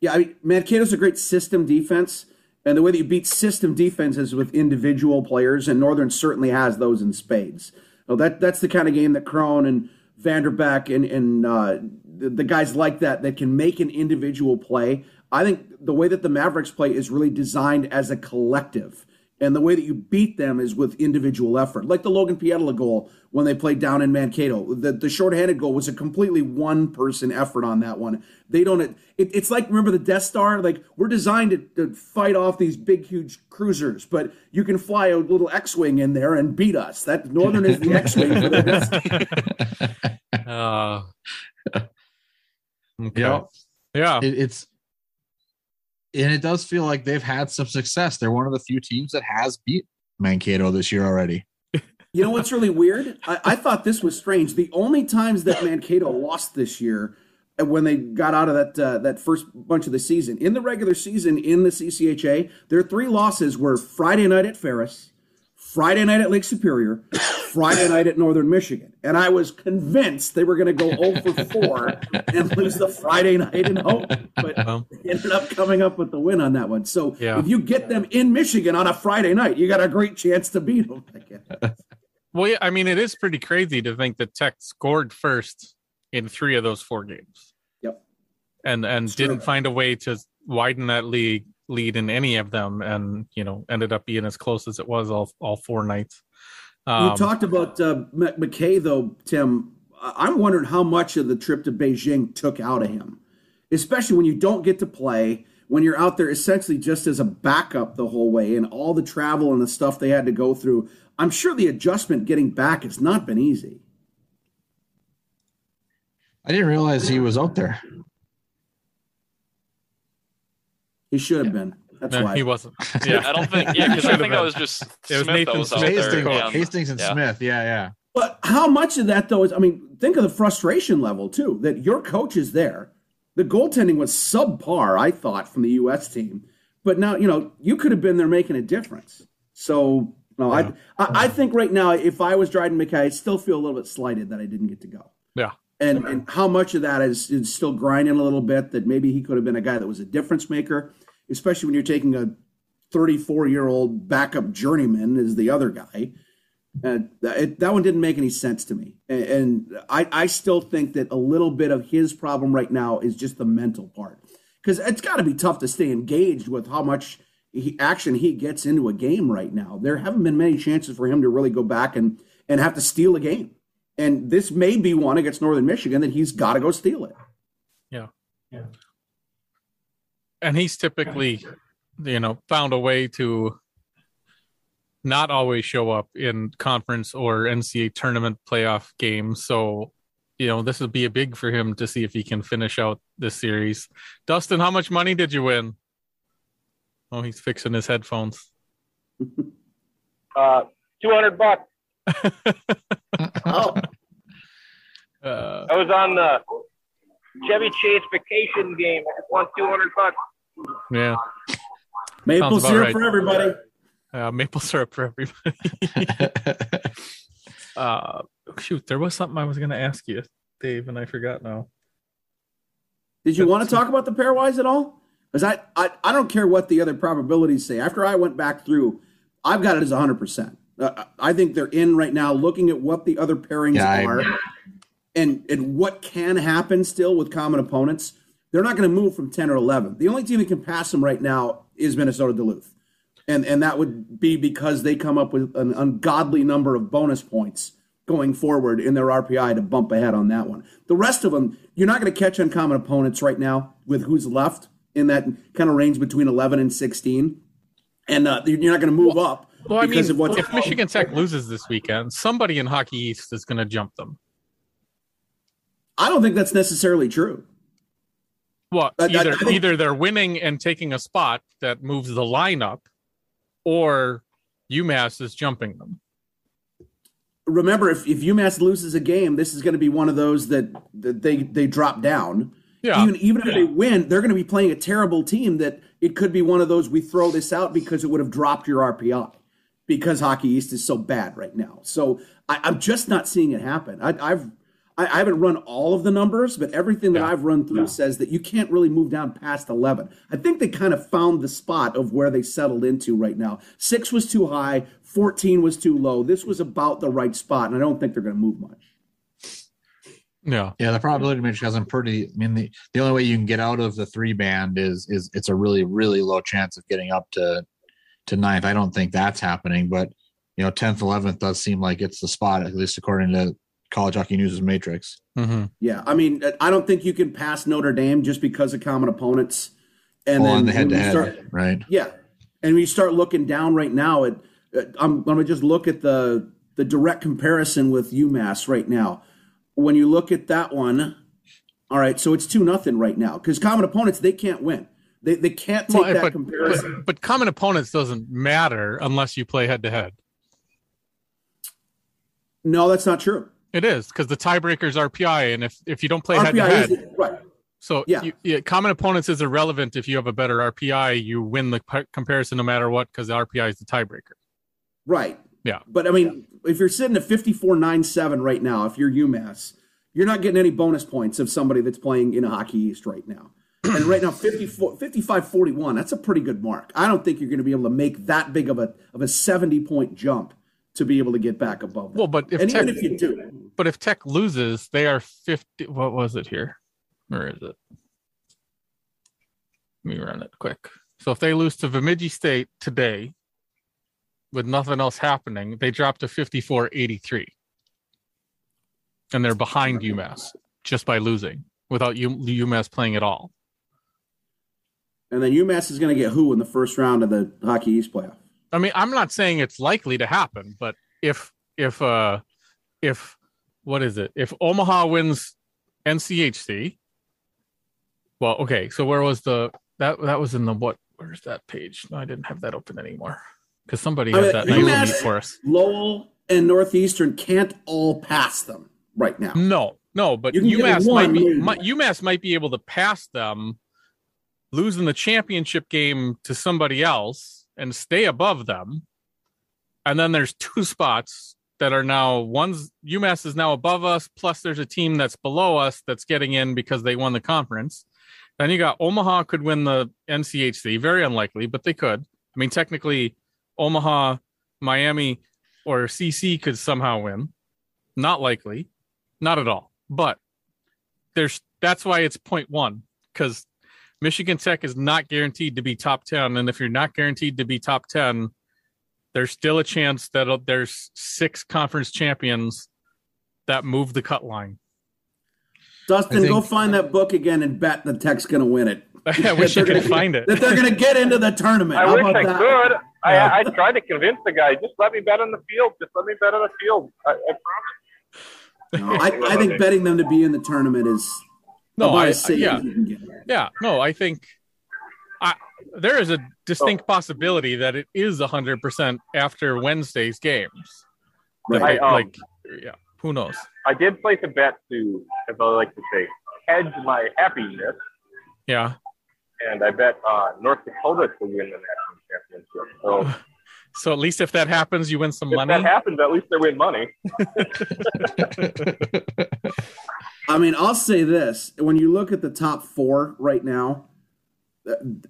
Yeah, I mean Mankato's a great system defense, and the way that you beat system defenses with individual players, and Northern certainly has those in spades. Well, that that's the kind of game that Crone and Vanderbeck and and uh, the, the guys like that that can make an individual play I think the way that the Mavericks play is really designed as a collective. And the way that you beat them is with individual effort, like the Logan Pietila goal when they played down in Mankato. The the shorthanded goal was a completely one person effort on that one. They don't. It, it's like remember the Death Star. Like we're designed to, to fight off these big huge cruisers, but you can fly a little X wing in there and beat us. That Northern is the X wing for the Death Star. Uh, okay. Yeah, yeah. It, it's and it does feel like they've had some success. They're one of the few teams that has beat Mankato this year already. You know what's really weird? I, I, thought this was strange. The only times that Mankato lost this year, uh, when they got out of that uh, that first bunch of the season, in the regular season in the CCHA, their three losses were Friday night at Ferris, Friday night at Lake Superior, Friday night at Northern Michigan. And I was convinced they were going to go 0 for 4 and lose the Friday night in Houghton. But well, they ended up coming up with the win on that one. So yeah. if you get them in Michigan on a Friday night, you got a great chance to beat them. well, yeah, I mean, it is pretty crazy to think that Tech scored first in three of those four games. Yep. And and it's didn't true. find a way to widen that league lead in any of them, and you know ended up being as close as it was all all four nights. Um, you talked about uh, McKay though, Tim. I'm wondering how much of the trip to Beijing took out of him, especially when you don't get to play, when you're out there essentially just as a backup the whole way, and all the travel and the stuff they had to go through. I'm sure the adjustment getting back has not been easy. I didn't realize he was out there. He should have yeah. been. That's no, why he wasn't. Yeah, I don't think. Yeah, because I think that was just it was Smith Nathan was Hastings, and, Hastings and yeah. Smith. Yeah, yeah. But how much of that though is? I mean, think of the frustration level too. That your coach is there. The goaltending was subpar, I thought, from the U.S. team. But now you know you could have been there making a difference. So no, yeah. I, I I think right now, if I was Dryden McKay, I still feel a little bit slighted that I didn't get to go. Yeah. And, and how much of that is, is still grinding a little bit that maybe he could have been a guy that was a difference maker especially when you're taking a 34 year old backup journeyman as the other guy. Uh, and it, that one didn't make any sense to me. And, and I, I still think that a little bit of his problem right now is just the mental part. because it's got to be tough to stay engaged with how much he, action he gets into a game right now. There haven't been many chances for him to really go back and and have to steal a game. And this may be one against Northern Michigan that he's got to go steal it. Yeah. Yeah. And he's typically, you know, found a way to not always show up in conference or NCAA tournament playoff games. So, you know, this would be a big for him to see if he can finish out this series. Dustin, how much money did you win? Oh, he's fixing his headphones. Uh, two hundred bucks. oh. Uh, I was on the Chevy Chase vacation game. I just won two hundred bucks. Yeah. Maple syrup right. for everybody. Uh, maple syrup for everybody. uh, shoot, there was something I was going to ask you, Dave, and I forgot now. Did you want to talk about the pairwise at all? Because I, I, I don't care what the other probabilities say. After I went back through, I've got it as 100%. Uh, I think they're in right now looking at what the other pairings yeah, are and, and what can happen still with common opponents. They're not going to move from 10 or 11. The only team that can pass them right now is Minnesota Duluth. And, and that would be because they come up with an ungodly number of bonus points going forward in their RPI to bump ahead on that one. The rest of them, you're not going to catch uncommon opponents right now with who's left in that kind of range between 11 and 16. And uh, you're not going to move well, up. Well, I mean, if Michigan Tech loses this weekend, somebody in Hockey East is going to jump them. I don't think that's necessarily true. Well, either I, I think, either they're winning and taking a spot that moves the lineup, or UMass is jumping them. Remember, if, if UMass loses a game, this is going to be one of those that, that they they drop down yeah. Even even if yeah. they win, they're going to be playing a terrible team that it could be one of those we throw this out because it would have dropped your RPI because Hockey East is so bad right now. So I, am just not seeing it happen. I, have I, I, haven't run all of the numbers, but everything that yeah. I've run through yeah. says that you can't really move down past 11. I think they kind of found the spot of where they settled into right now. Six was too high, 14 was too low. This was about the right spot, and I don't think they're going to move much. Yeah. Yeah. The probability matrix has them pretty. I mean, the, the only way you can get out of the three band is is it's a really really low chance of getting up to to ninth. I don't think that's happening, but you know, tenth, eleventh does seem like it's the spot at least according to College Hockey News' is matrix. Mm-hmm. Yeah, I mean, I don't think you can pass Notre Dame just because of common opponents. And well, then the head to head, right? Yeah, and when you start looking down right now, it, I'm, I'm going to just look at the the direct comparison with UMass right now when you look at that one, all right, so it's two nothing right now because common opponents they can't win. They they can't take well, that but, comparison. But, but common opponents doesn't matter unless you play head to head. No, that's not true. It is because the tiebreaker is RPI, and if if you don't play head to head, right. So yeah. You, yeah, common opponents is irrelevant if you have a better RPI. You win the p- comparison no matter what because the RPI is the tiebreaker. Right. Yeah. But I mean, if you're sitting at 54.97 right now, if you're UMass, you're not getting any bonus points of somebody that's playing in a Hockey East right now. And right now, 54, 55 41, that's a pretty good mark. I don't think you're going to be able to make that big of a, of a 70 point jump to be able to get back above that. Well, but if and Tech, even if you do, but if Tech loses, they are 50. What was it here? Where is it? Let me run it quick. So if they lose to Bemidji State today, with nothing else happening, they dropped to 54 83. And they're behind UMass just by losing without UMass playing at all. And then UMass is going to get who in the first round of the Hockey East playoff? I mean, I'm not saying it's likely to happen, but if, if, uh, if, what is it? If Omaha wins NCHC, well, okay. So where was the, that, that was in the, what, where's that page? No, I didn't have that open anymore because somebody has uh, that nice meet for us. Lowell and Northeastern can't all pass them right now. No, no, but UMass might be might, UMass might be able to pass them, losing the championship game to somebody else and stay above them. And then there's two spots that are now one's UMass is now above us, plus there's a team that's below us that's getting in because they won the conference. Then you got Omaha could win the NCHC, very unlikely, but they could. I mean, technically, Omaha, Miami, or CC could somehow win. Not likely, not at all. But there's that's why it's point one because Michigan Tech is not guaranteed to be top 10. And if you're not guaranteed to be top 10, there's still a chance that uh, there's six conference champions that move the cut line. Dustin, think, go find that book again and bet the Tech's going to win it. I wish you could find it. That they're going to get into the tournament. I How wish I that? could. Yeah. I, I tried to convince the guy, just let me bet on the field. Just let me bet on the field. I, I promise. No, I, I think betting them to be in the tournament is no, I, yeah, yeah, no, I think I, there is a distinct possibility that it is hundred percent after Wednesday's games. Right. I, um, like, yeah, who knows? I did place a bet to, as I like to say, hedge my happiness. Yeah. And I bet uh, North Dakota to win the national championship. So. So at least if that happens, you win some if money. If that happens, at least they win money. I mean, I'll say this: when you look at the top four right now,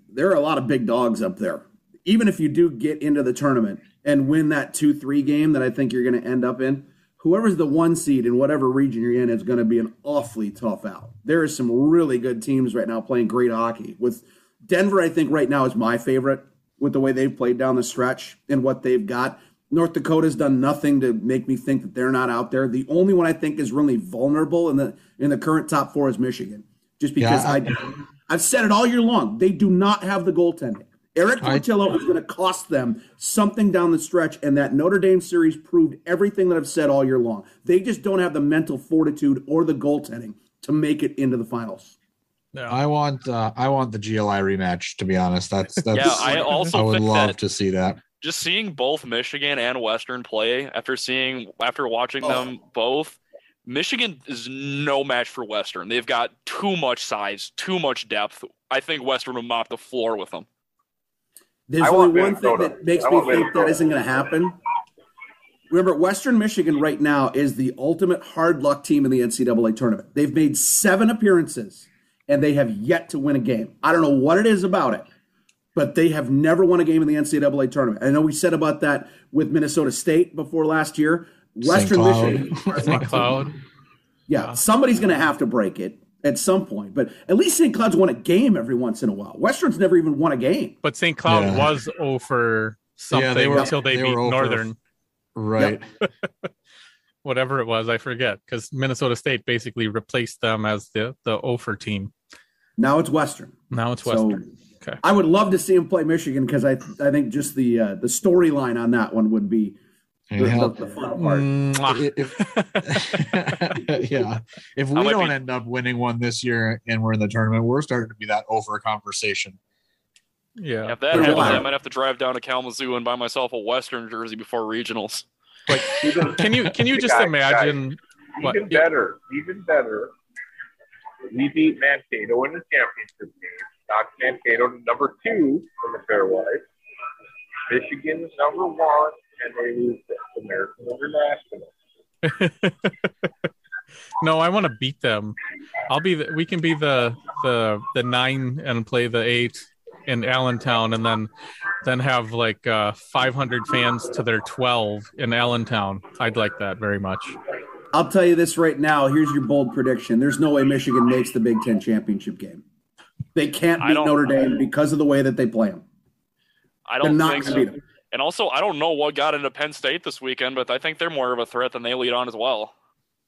there are a lot of big dogs up there. Even if you do get into the tournament and win that two-three game that I think you're going to end up in, whoever's the one seed in whatever region you're in is going to be an awfully tough out. There are some really good teams right now playing great hockey. With Denver, I think right now is my favorite with the way they've played down the stretch and what they've got. North Dakota's done nothing to make me think that they're not out there. The only one I think is really vulnerable in the in the current top four is Michigan, just because yeah, I, I've said it all year long. They do not have the goaltending. Erik Portillo is going to cost them something down the stretch, and that Notre Dame series proved everything that I've said all year long. They just don't have the mental fortitude or the goaltending to make it into the finals. Yeah. I want uh, I want the GLI rematch. To be honest, that's that's. yeah, I also I would love to see that just seeing both Michigan and Western play after seeing after watching oh. them both, Michigan is no match for Western. They've got too much size, too much depth. I think Western will mop the floor with them. There's only one thing that makes me think that isn't going to happen. Remember, Western Michigan right now is the ultimate hard luck team in the NCAA tournament. They've made seven appearances and they have yet to win a game. I don't know what it is about it but they have never won a game in the NCAA tournament. I know we said about that with Minnesota State before last year. Western Michigan, St. Cloud. Yeah, yeah. somebody's going to have to break it at some point. But at least St. Cloud's won a game every once in a while. Western's never even won a game. But St. Cloud yeah. was over something yeah, they were, until they, they beat Northern. Right. Yep. Whatever it was, I forget because Minnesota State basically replaced them as the the Ofer team. Now it's Western. Now it's Western. So, Okay. I would love to see him play Michigan because I I think just the uh, the storyline on that one would be the, the, the fun part. If, yeah, if we don't be... end up winning one this year and we're in the tournament, we're starting to be that over conversation. Yeah, if that happens, I might have to drive down to Kalamazoo and buy myself a Western jersey before regionals. Like, can you can you just guys, imagine? Guys, what, even better, even better. We beat Mankato in the championship game knocked Mankato to number two in the pairwise. Michigan's number one, and they American International. no, I want to beat them. I'll be. The, we can be the the the nine and play the eight in Allentown, and then then have like uh, 500 fans to their 12 in Allentown. I'd like that very much. I'll tell you this right now. Here's your bold prediction. There's no way Michigan makes the Big Ten championship game. They can't beat Notre Dame because of the way that they play them. I don't think so. And also, I don't know what got into Penn State this weekend, but I think they're more of a threat than they lead on as well.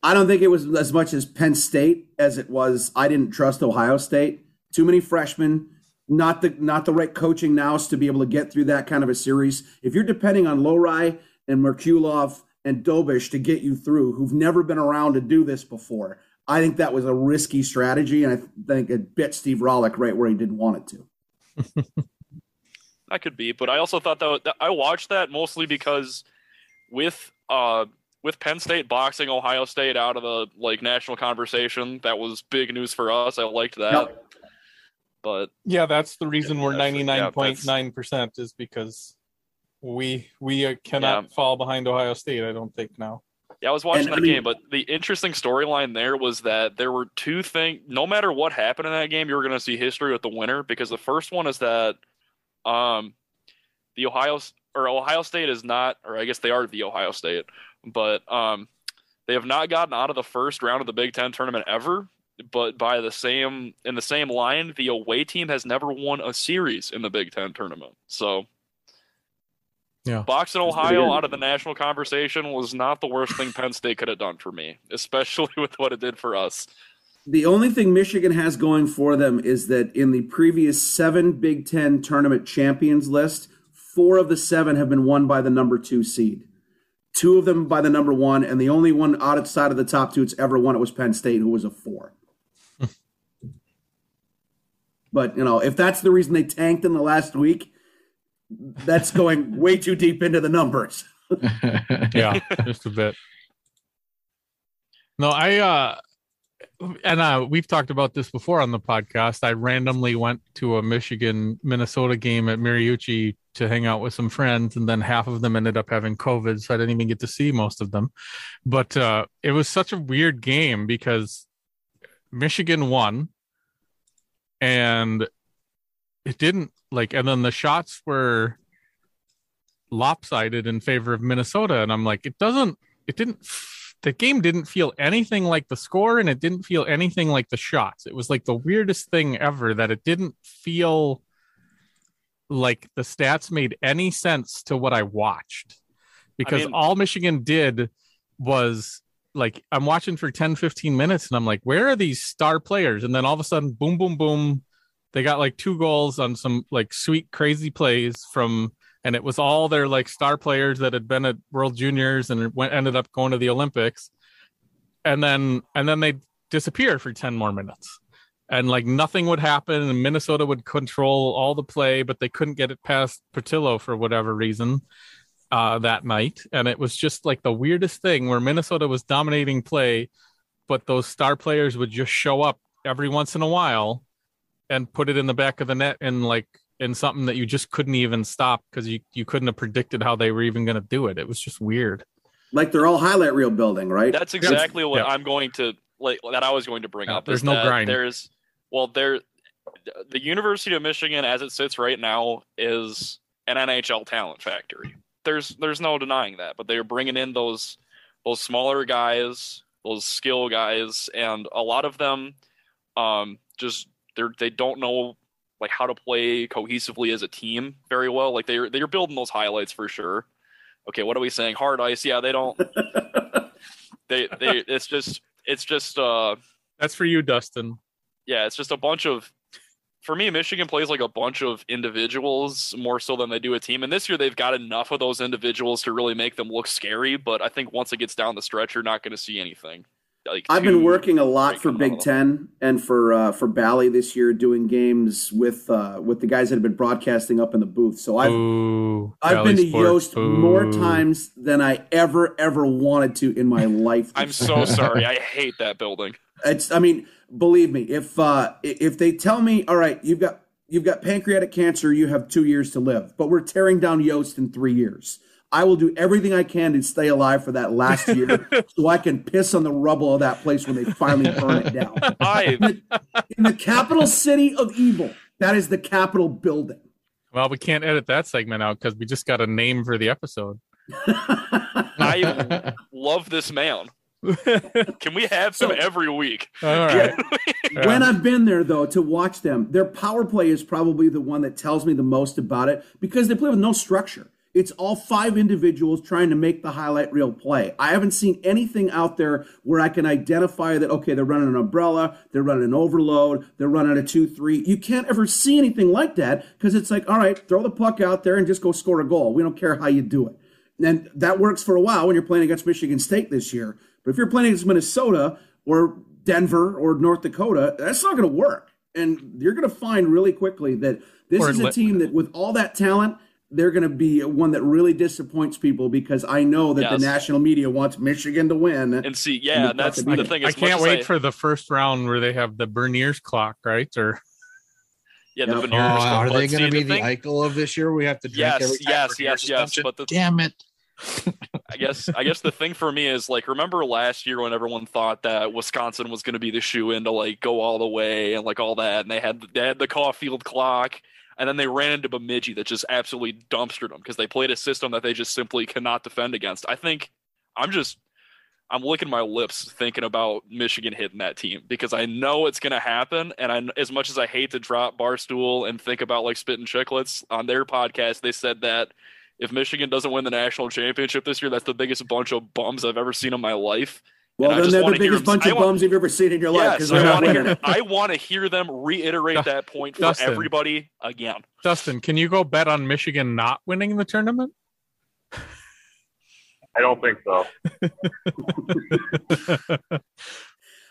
I don't think it was as much as Penn State as it was. I didn't trust Ohio State. Too many freshmen, not the not the right coaching now to be able to get through that kind of a series. If you're depending on Lohrei and Merkulov and Dobish to get you through, who've never been around to do this before, I think that was a risky strategy, and I think it bit Steve Rohlik right where he didn't want it to. that could be, but I also thought that I watched that mostly because with uh with Penn State boxing Ohio State out of the like national conversation, that was big news for us. I liked that. Yep. But yeah, that's the reason we're ninety nine point nine percent is because we we cannot yeah. fall behind Ohio State. I don't think now. Yeah, I was watching and, that I mean, game, but the interesting storyline there was that there were two things. No matter what happened in that game, you were going to see history with the winner because the first one is that, um, the Ohio or Ohio State is not, or I guess they are the Ohio State, but um, they have not gotten out of the first round of the Big Ten tournament ever but by the same in the same line, the away team has never won a series in the Big Ten tournament. So yeah. Boxing Ohio out of the national conversation was not the worst thing Penn State could have done for me, especially with what it did for us. The only thing Michigan has going for them is that in the previous seven Big Ten tournament champions list, four of the seven have been won by the number two seed. Two of them by the number one, and the only one outside of the top two it's ever won it was Penn State, who was a four. but you know, if that's the reason they tanked in the last week, that's going way too deep into the numbers. yeah, just a bit. No, I uh and uh we've talked about this before on the podcast. I randomly went to a Michigan Minnesota game at Mariucci to hang out with some friends and then half of them ended up having covid so I didn't even get to see most of them. But uh it was such a weird game because Michigan won and it didn't like and then the shots were lopsided in favor of Minnesota and I'm like it doesn't it didn't the game didn't feel anything like the score and it didn't feel anything like the shots. It was like the weirdest thing ever that it didn't feel like the stats made any sense to what I watched. Because I mean, all Michigan did was like I'm watching for 10 15 minutes and I'm like where are these star players and then all of a sudden boom boom boom they got like two goals on some like sweet crazy plays from and it was all their like star players that had been at world juniors and went ended up going to the olympics. And then and then they disappeared for 10 more minutes. And like nothing would happen and minnesota would control all the play but they couldn't get it past Portillo for whatever reason uh, that night. And it was just like the weirdest thing where minnesota was dominating play but those star players would just show up every once in a while and put it in the back of the net and like in something that you just couldn't even stop because you, you couldn't have predicted how they were even going to do it. It was just weird. Like they're all highlight reel building, right? That's exactly what yeah. I'm going to like that I was going to bring yeah, up. There's no grind. There's well there the University of Michigan as it sits right now is an NHL talent factory. There's there's no denying that, but they're bringing in those those smaller guys, those skill guys, and a lot of them um, just they're they don't know like how to play cohesively as a team very well. Like they're they're building those highlights for sure. Okay, what are we saying? Hard ice? Yeah, they don't. they they it's just it's just uh. That's for you, Dustin. Yeah, it's just a bunch of. For me, Michigan plays like a bunch of individuals more so than they do a team. And this year, they've got enough of those individuals to really make them look scary. But I think once it gets down the stretch, you're not going to see anything like I've been working a lot for Big Ten and for uh, for Bally this year, doing games with uh, with the guys that have been broadcasting up in the booth. So I've Ooh, I've been to Yost Ooh. more times than I ever ever wanted to in my life. I'm so sorry. I hate that building. It's. I mean, believe me, if uh, if they tell me, all right, you've got you've got pancreatic cancer, you have two years to live, but we're tearing down Yost in three years. I will do everything I can to stay alive for that last year so I can piss on the rubble of that place when they finally burn it down. In the, in the capital city of evil, that is the Capitol building. Well, we can't edit that segment out because we just got a name for the episode. I love this man. Can we have some so, every week? All right. when I've been there though to watch them, their power play is probably the one that tells me the most about it because they play with no structure. It's all five individuals trying to make the highlight reel play. I haven't seen anything out there where I can identify that, okay, they're running an umbrella, they're running an overload, they're running a 2 3. You can't ever see anything like that because it's like, all right, throw the puck out there and just go score a goal. We don't care how you do it. And that works for a while when you're playing against Michigan State this year. But if you're playing against Minnesota or Denver or North Dakota, that's not going to work. And you're going to find really quickly that this or is a team that, with all that talent, they're going to be one that really disappoints people because I know that yes. the national media wants Michigan to win. And see, yeah, and that's the thing. I can't wait I, for the first round where they have the Beniers clock, right? Or yeah, the yep. Oh, are they going to be the, the Eichel of this year? We have to drink yes, every yes, yes, yes. But the, damn it. I guess I guess the thing for me is like remember last year when everyone thought that Wisconsin was going to be the shoe in to like go all the way and like all that, and they had they had the Caufield clock and then they ran into Bemidji that just absolutely dumpstered them because they played a system that they just simply cannot defend against. I think I'm just I'm licking my lips thinking about Michigan hitting that team because I know it's going to happen. And I, as much as I hate to drop Barstool and think about like spitting Chiclets on their podcast, they said that if Michigan doesn't win the national championship this year, that's the biggest bunch of bums I've ever seen in my life. Well, and then they're the biggest bunch of bums you've ever seen in your life. Yes, I want to hear, them reiterate that point for Dustin, everybody again. Dustin, can you go bet on Michigan not winning the tournament? I don't think so.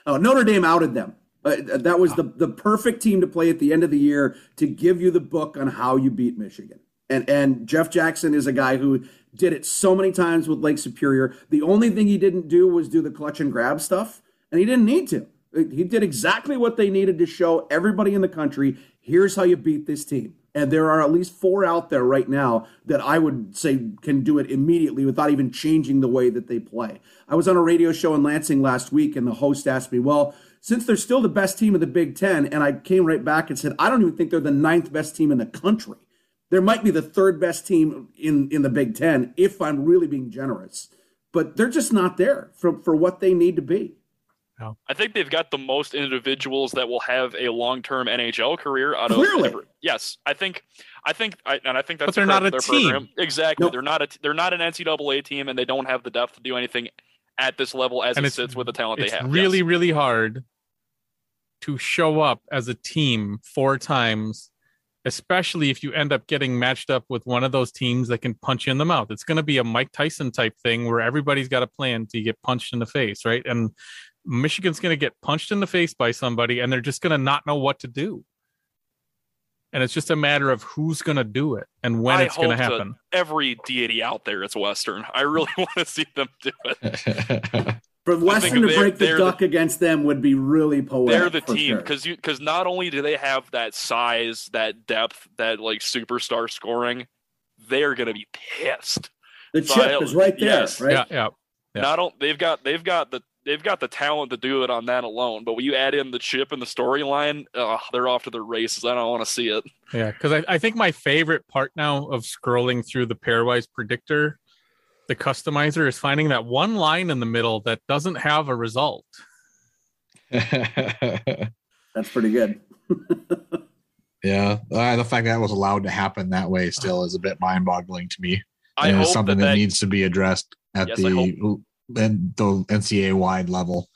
oh, Notre Dame outed them. Uh, that was the, the perfect team to play at the end of the year to give you the book on how you beat Michigan. And and Jeff Jackson is a guy who did it so many times with Lake Superior. The only thing he didn't do was do the clutch and grab stuff, and he didn't need to. He did exactly what they needed to show everybody in the country here's how you beat this team. And there are at least four out there right now that I would say can do it immediately without even changing the way that they play. I was on a radio show in Lansing last week, and the host asked me, Well, since they're still the best team of the Big Ten, and I came right back and said, I don't even think they're the ninth best team in the country. There might be the third best team in, in the Big Ten if I'm really being generous, but they're just not there for, for what they need to be. I think they've got the most individuals that will have a long-term NHL career out of Clearly. Every, yes, I think, I think, I, and I think that's but they're not a team. Program. Exactly, nope. they're not a they're not an NCAA team, and they don't have the depth to do anything at this level as and it sits with the talent they have. Really, yes. really hard to show up as a team four times especially if you end up getting matched up with one of those teams that can punch you in the mouth. It's going to be a Mike Tyson type thing where everybody's got a plan to get punched in the face, right? And Michigan's going to get punched in the face by somebody and they're just going to not know what to do. And it's just a matter of who's going to do it and when I it's going to happen. Every deity out there is Western. I really want to see them do it. For Western to break the duck the, against them would be really poetic. They're the team because sure. you because not only do they have that size, that depth, that like superstar scoring, they're going to be pissed. The so chip I, is right there, yes. right? Yeah, yeah. yeah. Not only they've got they've got the they've got the talent to do it on that alone. But when you add in the chip and the storyline, they're off to the races. I don't want to see it. Yeah, because I, I think my favorite part now of scrolling through the pairwise predictor the customizer is finding that one line in the middle that doesn't have a result. That's pretty good. yeah, uh, the fact that was allowed to happen that way still is a bit mind-boggling to me. I and it's something that, that, needs to be addressed at yes, the and the NCAA wide level.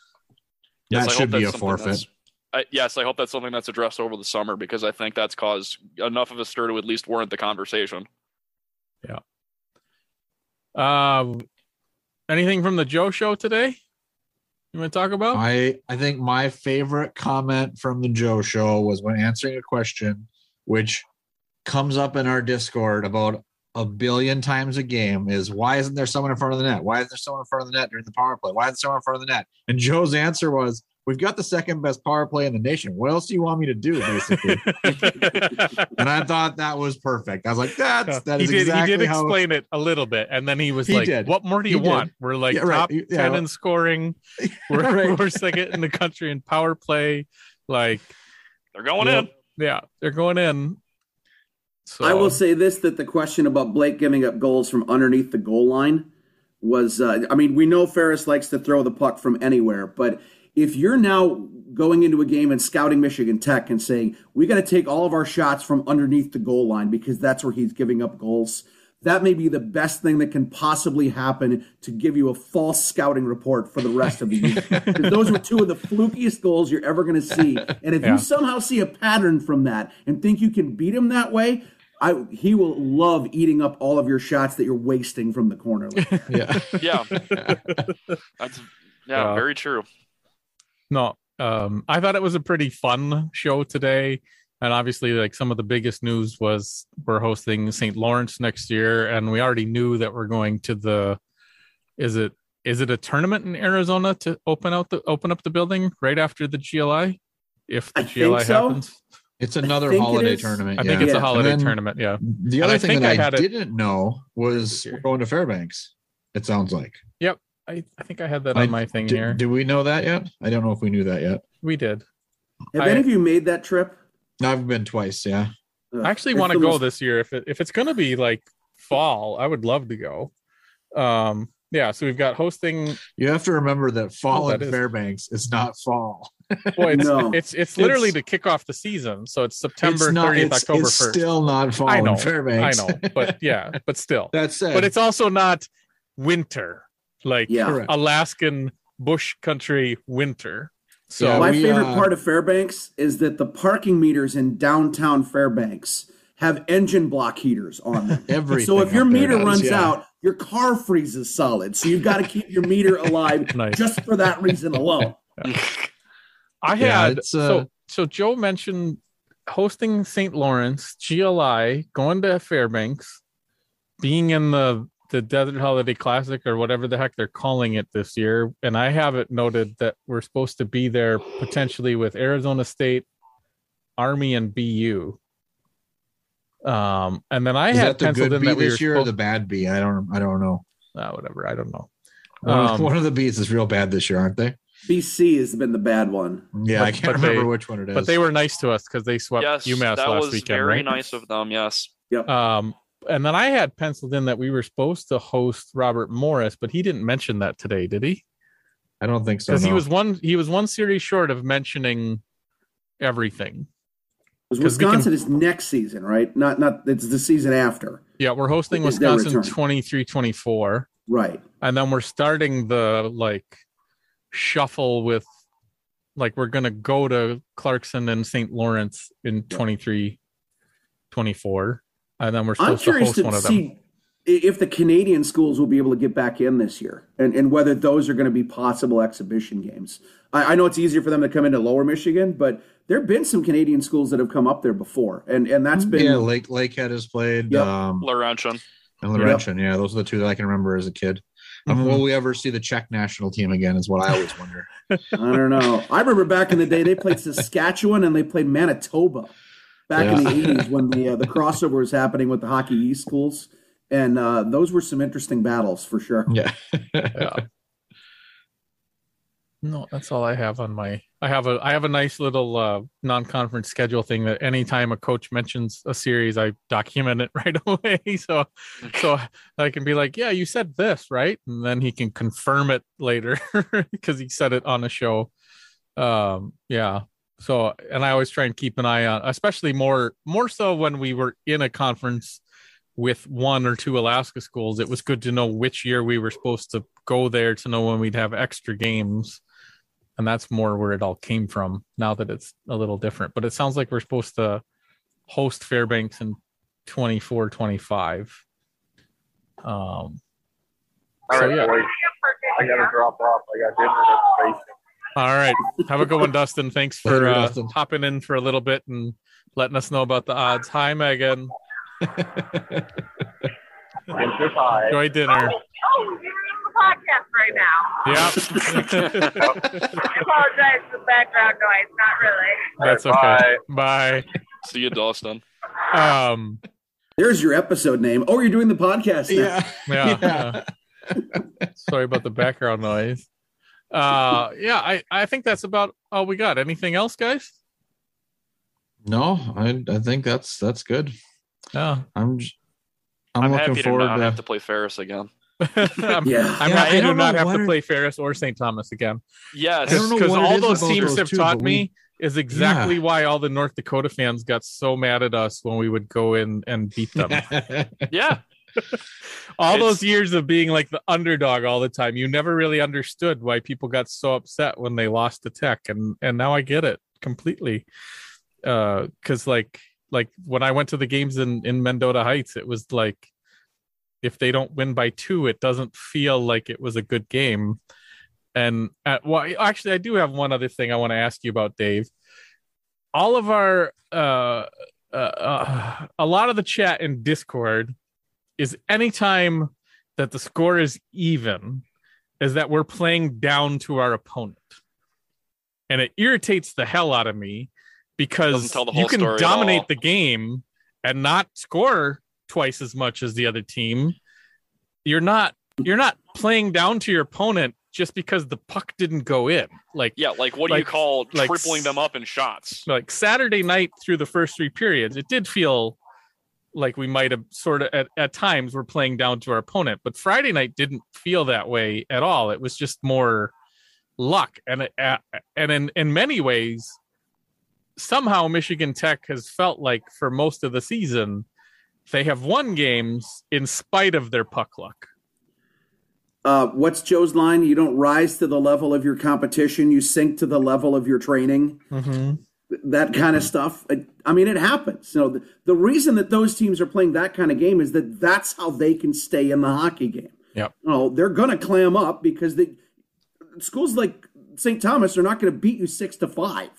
Yes, that should be a forfeit. I, yes, I hope that's something that's addressed over the summer because I think that's caused enough of a stir to at least warrant the conversation. Yeah. Uh, anything from the Joe show today? You want to talk about? I I think my favorite comment from the Joe show was when answering a question, which comes up in our Discord about a billion times a game is why isn't there someone in front of the net? Why is there someone in front of the net during the power play? Why is there someone in front of the net? And Joe's answer was we've got the second best power play in the nation. What else do you want me to do, basically? and I thought that was perfect. I was like, that's that he is did, exactly He did how... explain it a little bit, and then he was he like, did. "What more do you he want? Did. We're like yeah, top right. ten in scoring. We're, right. we're second in the country in power play. Like they're going in. Yeah, they're going in. So. I will say this: that the question about Blake giving up goals from underneath the goal line was, uh, I mean, we know Ferris likes to throw the puck from anywhere, but if you're now going into a game and scouting Michigan Tech and saying, we got to take all of our shots from underneath the goal line because that's where he's giving up goals, that may be the best thing that can possibly happen to give you a false scouting report for the rest of the year. because those were two of the flukiest goals you're ever going to see. And if yeah. you somehow see a pattern from that and think you can beat him that way, I, he will love eating up all of your shots that you're wasting from the corner. Like yeah, yeah, that's yeah, uh, very true no um i thought it was a pretty fun show today and obviously like some of the biggest news was we're hosting st lawrence next year and we already knew that we're going to the is it is it a tournament in arizona to open out the open up the building right after the gli if the I gli so. happens it's another holiday tournament. I think it's yeah. a holiday tournament. Yeah. The other thing that I, I didn't know was we're going to Fairbanks. It sounds like. Yep. I, I think I had that I, on my thing do, here. Do we know that yet? I don't know if we knew that yet. We did. Have I, any of you made that trip? I've been twice. Yeah. I actually want to go most... this year. If it, if it's going to be like fall, I would love to go. Um, yeah, so we've got hosting. You have to remember that fall oh, in Fairbanks is not fall. Well, it's, no. it's it's literally it's, to kick off the season. So it's September thirtieth, October first. Still not fall I know, Fairbanks. I know, but yeah, but still. That's it. But it's also not winter, like yeah. Alaskan bush country winter. So yeah, my we, favorite uh, part of Fairbanks is that the parking meters in downtown Fairbanks have engine block heaters on them. Everything so if your meter does, runs yeah. out, your car freezes solid. So you've got to keep your meter alive nice. just for that reason alone. I had yeah, uh, so so Joe mentioned hosting St. Lawrence, GLI, going to Fairbanks, being in the the Desert Holiday Classic or whatever the heck they're calling it this year, and I have it noted that we're supposed to be there potentially with Arizona State, Army, and BU. Um, and then I Is had that the penciled good in B that this we year or the bad B? I don't I don't know. Uh, whatever, I don't know. One, um, one of the B's is real bad this year, aren't they? BC has been the bad one. Yeah, but, I can't remember they, which one it is. But they were nice to us because they swept yes, UMass that last was weekend. Very right? nice of them. Yes. Yep. Um, and then I had penciled in that we were supposed to host Robert Morris, but he didn't mention that today, did he? I don't think so. Because no. he was one he was one series short of mentioning everything. Because Wisconsin can, is next season, right? Not not it's the season after. Yeah, we're hosting Wisconsin 23-24. Right. And then we're starting the like shuffle with like we're gonna go to Clarkson and St. Lawrence in 23 24 and then we're supposed to host to one of them if the Canadian schools will be able to get back in this year and, and whether those are going to be possible exhibition games. I, I, know it's easier for them to come into lower Michigan, but there have been some Canadian schools that have come up there before. And and that's been Yeah, Lake Lakehead has played yep. um Laurentian. And Laurentian, yep. yeah, those are the two that I can remember as a kid. Mm-hmm. will we ever see the Czech national team again? Is what I always wonder. I don't know. I remember back in the day they played Saskatchewan and they played Manitoba back yeah. in the eighties when the uh, the crossover was happening with the Hockey East schools, and uh, those were some interesting battles for sure. Yeah. yeah. No, that's all I have on my. I have a I have a nice little uh, non-conference schedule thing that anytime a coach mentions a series, I document it right away. So, so I can be like, "Yeah, you said this, right?" And then he can confirm it later because he said it on a show. Um, yeah. So, and I always try and keep an eye on, especially more more so when we were in a conference with one or two Alaska schools. It was good to know which year we were supposed to go there to know when we'd have extra games and that's more where it all came from now that it's a little different but it sounds like we're supposed to host fairbanks in 24 25 um all so, right, yeah. boys. I gotta drop off. I got dinner at the All right. Have a good one, Dustin. Thanks for uh, Dustin. hopping in for a little bit and letting us know about the odds. Hi, Megan. Enjoy dinner. Oh, oh you're on the podcast right now. Yep. I apologize for the background noise. Not really. That's okay. Bye. Bye. See you, Dawson. Um, there's your episode name. Oh, you're doing the podcast. Now. Yeah. Yeah. yeah. Sorry about the background noise. Uh, yeah, I I think that's about all we got. Anything else, guys? No, I I think that's that's good. Yeah, I'm. I'm, I'm looking happy forward to not to... have to play Ferris again. I'm, yeah. I'm yeah, happy to not have to play Ferris or St. Thomas again. Yes, because all those teams those have two, taught me is exactly yeah. why all the North Dakota fans got so mad at us when we would go in and beat them. yeah. All it's... those years of being like the underdog all the time, you never really understood why people got so upset when they lost to Tech, and and now I get it completely. Uh, because like like when I went to the games in in Mendota Heights, it was like if they don't win by two, it doesn't feel like it was a good game. And at, well, actually, I do have one other thing I want to ask you about, Dave. All of our, uh, uh, uh, a lot of the chat in Discord is anytime that the score is even, is that we're playing down to our opponent. And it irritates the hell out of me because you can dominate the game and not score twice as much as the other team. You're not you're not playing down to your opponent just because the puck didn't go in. Like yeah, like what do like, you call like, tripling them up in shots? Like Saturday night through the first three periods, it did feel like we might have sort of at, at times we're playing down to our opponent but friday night didn't feel that way at all it was just more luck and uh, and in in many ways somehow michigan tech has felt like for most of the season they have won games in spite of their puck luck uh, what's Joe's line? You don't rise to the level of your competition; you sink to the level of your training. Mm-hmm that kind of stuff. I mean, it happens. You know, the, the, reason that those teams are playing that kind of game is that that's how they can stay in the hockey game. Yeah. You know, they're going to clam up because the schools like St. Thomas are not going to beat you six to five.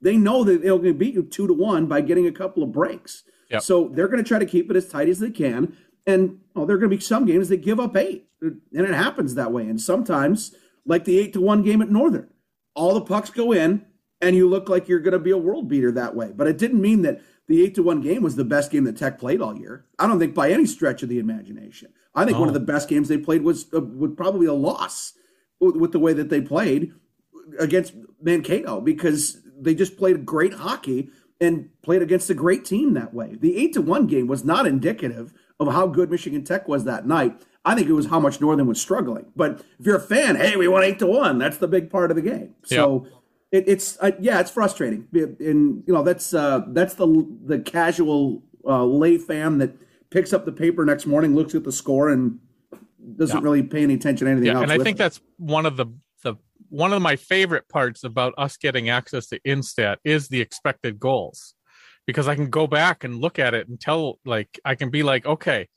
They know that they're going to beat you two to one by getting a couple of breaks. Yep. So they're going to try to keep it as tight as they can. And oh, there are going to be some games that give up eight, and it happens that way. And sometimes, like the eight to one game at Northern, all the pucks go in and you look like you're going to be a world beater that way. But it didn't mean that the eight to one game was the best game that Tech played all year. I don't think by any stretch of the imagination. I think oh. one of the best games they played was uh, was probably a loss with, with the way that they played against Mankato because they just played great hockey and played against a great team that way. The eight to one game was not indicative of how good Michigan Tech was that night. I think it was how much Northern was struggling. But if you're a fan, hey, we won eight to one. That's the big part of the game. So. Yep it, it's uh, yeah, it's frustrating, and you know that's uh, that's the the casual uh, lay fan that picks up the paper next morning, looks at the score, and doesn't yeah. really pay any attention to anything yeah, else. And I think it. that's one of the the one of my favorite parts about us getting access to Instat is the expected goals, because I can go back and look at it and tell like I can be like, okay,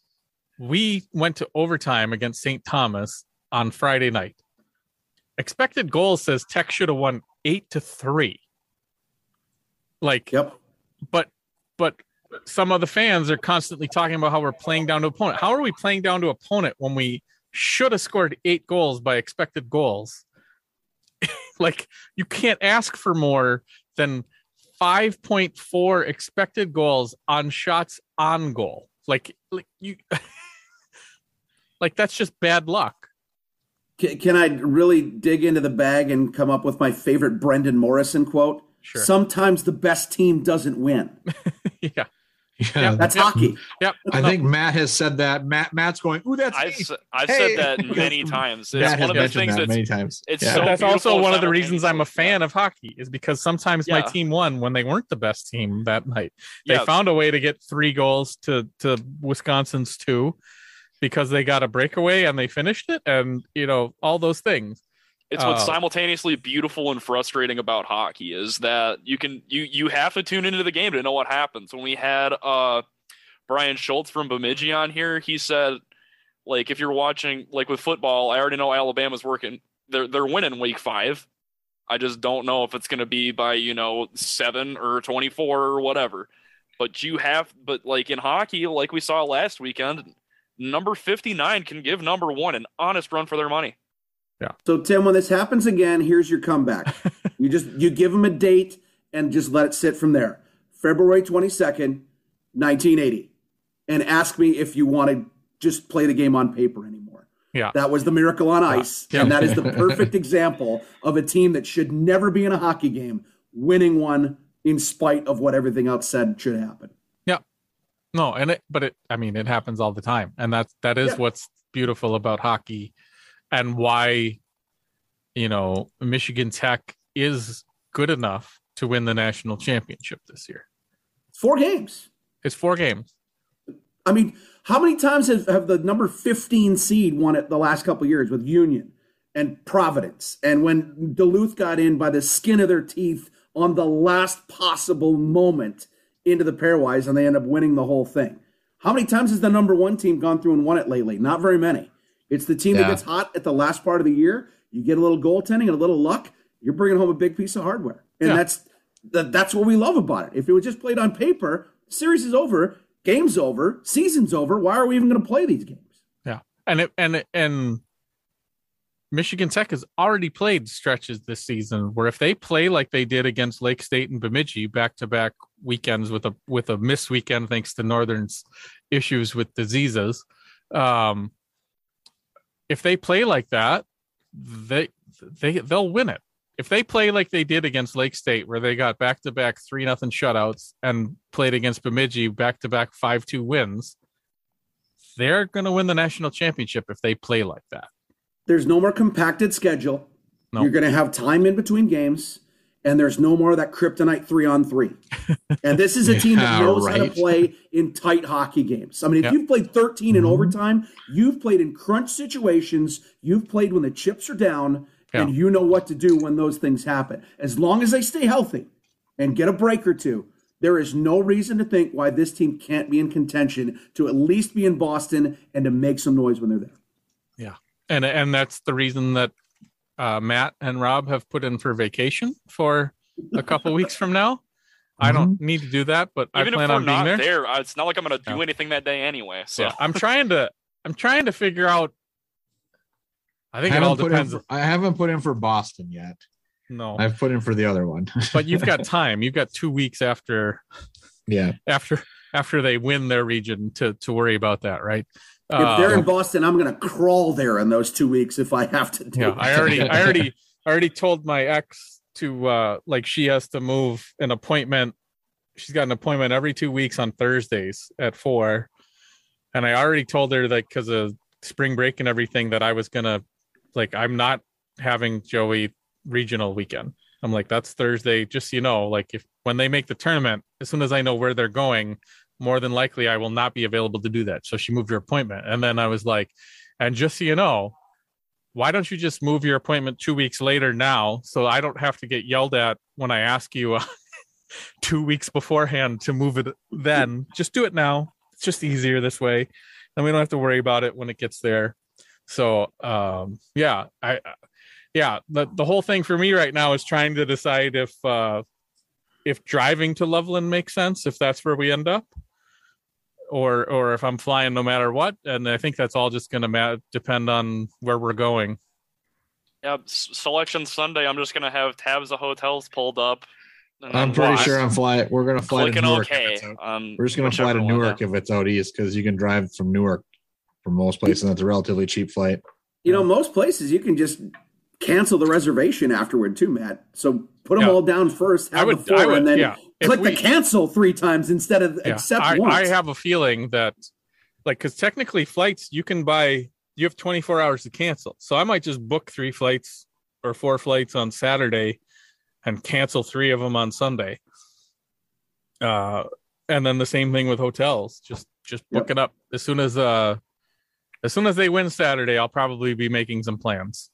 we went to overtime against St. Thomas on Friday night. Expected goals says Tech should have won eight to three. Like, yep. But, but some of the fans are constantly talking about how we're playing down to opponent. How are we playing down to opponent when we should have scored eight goals by expected goals? like, you can't ask for more than 5.4 expected goals on shots on goal. Like, like you, like that's just bad luck. Can, can, I really dig into the bag and come up with my favorite Brendan Morrison quote? Sure. Sometimes the best team doesn't win. yeah. Yeah, that's yep. hockey. Yep. I think Matt has said that. Matt Matt's going, "Ooh, that's I've, I've hey. said that many times. It's Matt one of the things that many times. It's yeah. so that's also one of the reasons I'm a fan of hockey is because sometimes yeah. my team won when they weren't the best team that night. They yeah. found a way to get three goals to to Wisconsin's two, because they got a breakaway and they finished it and you know all those things. It's what's uh, simultaneously beautiful and frustrating about hockey is that you can you you have to tune into the game to know what happens. When we had uh brian schultz from bemidji on here he said like if you're watching like with football i already know alabama's working they're they're winning week five. I just don't know if it's going to be by you know seven or 24 or whatever. But you have but like in hockey like we saw last weekend number 59 can give number one an honest run for their money. Yeah. So Tim, when this happens again, here's your comeback. you just you give them a date and just let it sit from there. February 22nd, 1980. And ask me if you want to just play the game on paper anymore. Yeah. That was the miracle on ice. Yeah. And that is the perfect example of a team that should never be in a hockey game winning one in spite of what everything else said should happen. No, and it, but it, I mean, it happens all the time, and that's that is yeah. what's beautiful about hockey, and why, you know, Michigan Tech is good enough to win the national championship this year. Four games. It's four games. I mean, how many times have, have the number 15 seed won it the last couple years with Union and Providence? And when Duluth got in by the skin of their teeth on the last possible moment into the pairwise and they end up winning the whole thing. How many times has the number one team gone through and won it lately? Not very many. It's the team yeah. that gets hot at the last part of the year. You get a little goaltending and a little luck. You're bringing home a big piece of hardware, and yeah. that's that, that's what we love about it. If it was just played on paper, series is over, game's over, season's over. Why are we even going to play these games? Yeah, and it, and and Michigan Tech has already played stretches this season where if they play like they did against Lake State and Bemidji back to back weekends with a with a missed weekend thanks to Northern's issues with diseases, um, if they play like that, they they they'll win it. if they play like they did against Lake State, where they got back to back three nothing shutouts and played against Bemidji back to back five two wins, they're going to win the national championship if they play like that. There's no more compacted schedule. You're going to have time in between games, and there's no more of that kryptonite three on three. and this is a team that knows right. how to play in tight hockey games. I mean, if yep. you've played 13 in mm-hmm. overtime, you've played in crunch situations, you've played when the chips are down, yeah. and you know what to do when those things happen. As long as they stay healthy and get a break or two, there is no reason to think why this team can't be in contention to at least be in Boston and to make some noise when they're there. Yeah, and and that's the reason that uh, Matt and Rob have put in for vacation for a couple weeks from now. I don't mm-hmm. need to do that, but Even I plan on being there. there. Uh, it's not like I'm going to do yeah. anything that day anyway. So yeah, I'm trying to I'm trying to figure out. I think I it all depends. For, I haven't put in for Boston yet. No, I've put in for the other one. but you've got time. You've got two weeks after. Yeah. After after they win their region to to worry about that, right? If they're in uh, Boston, I'm going to crawl there in those two weeks if I have to. Do yeah, it. I already, I already, I already told my ex to uh like she has to move an appointment. She's got an appointment every two weeks on Thursdays at four, and I already told her that because of spring break and everything that I was gonna like I'm not having Joey regional weekend. I'm like that's Thursday. Just so you know, like if when they make the tournament, as soon as I know where they're going, more than likely I will not be available to do that. So she moved her appointment. And then I was like, and just so you know, why don't you just move your appointment two weeks later now so I don't have to get yelled at when I ask you uh, two weeks beforehand to move it then? Just do it now. It's just easier this way. And we don't have to worry about it when it gets there. So um yeah, I yeah, the the whole thing for me right now is trying to decide if uh if driving to Loveland makes sense, if that's where we end up or or if I'm flying no matter what. And I think that's all just going to ma- depend on where we're going. Yeah, selection Sunday. I'm just going to have tabs of hotels pulled up. I'm pretty sure I'm flying. We're going to fly to Newark. Okay. we're just going to fly to Newark if it's out east because you can drive from Newark from most places. And that's a relatively cheap flight. You know, most places you can just cancel the reservation afterward too, Matt. So put them yeah. all down first, have I would, the four, would, and then yeah click we, the cancel three times instead of yeah, accept I, once. I have a feeling that, like, because technically flights you can buy, you have 24 hours to cancel. So I might just book three flights or four flights on Saturday and cancel three of them on Sunday. Uh, and then the same thing with hotels. Just just book yep. it up as soon as uh as soon as they win Saturday. I'll probably be making some plans.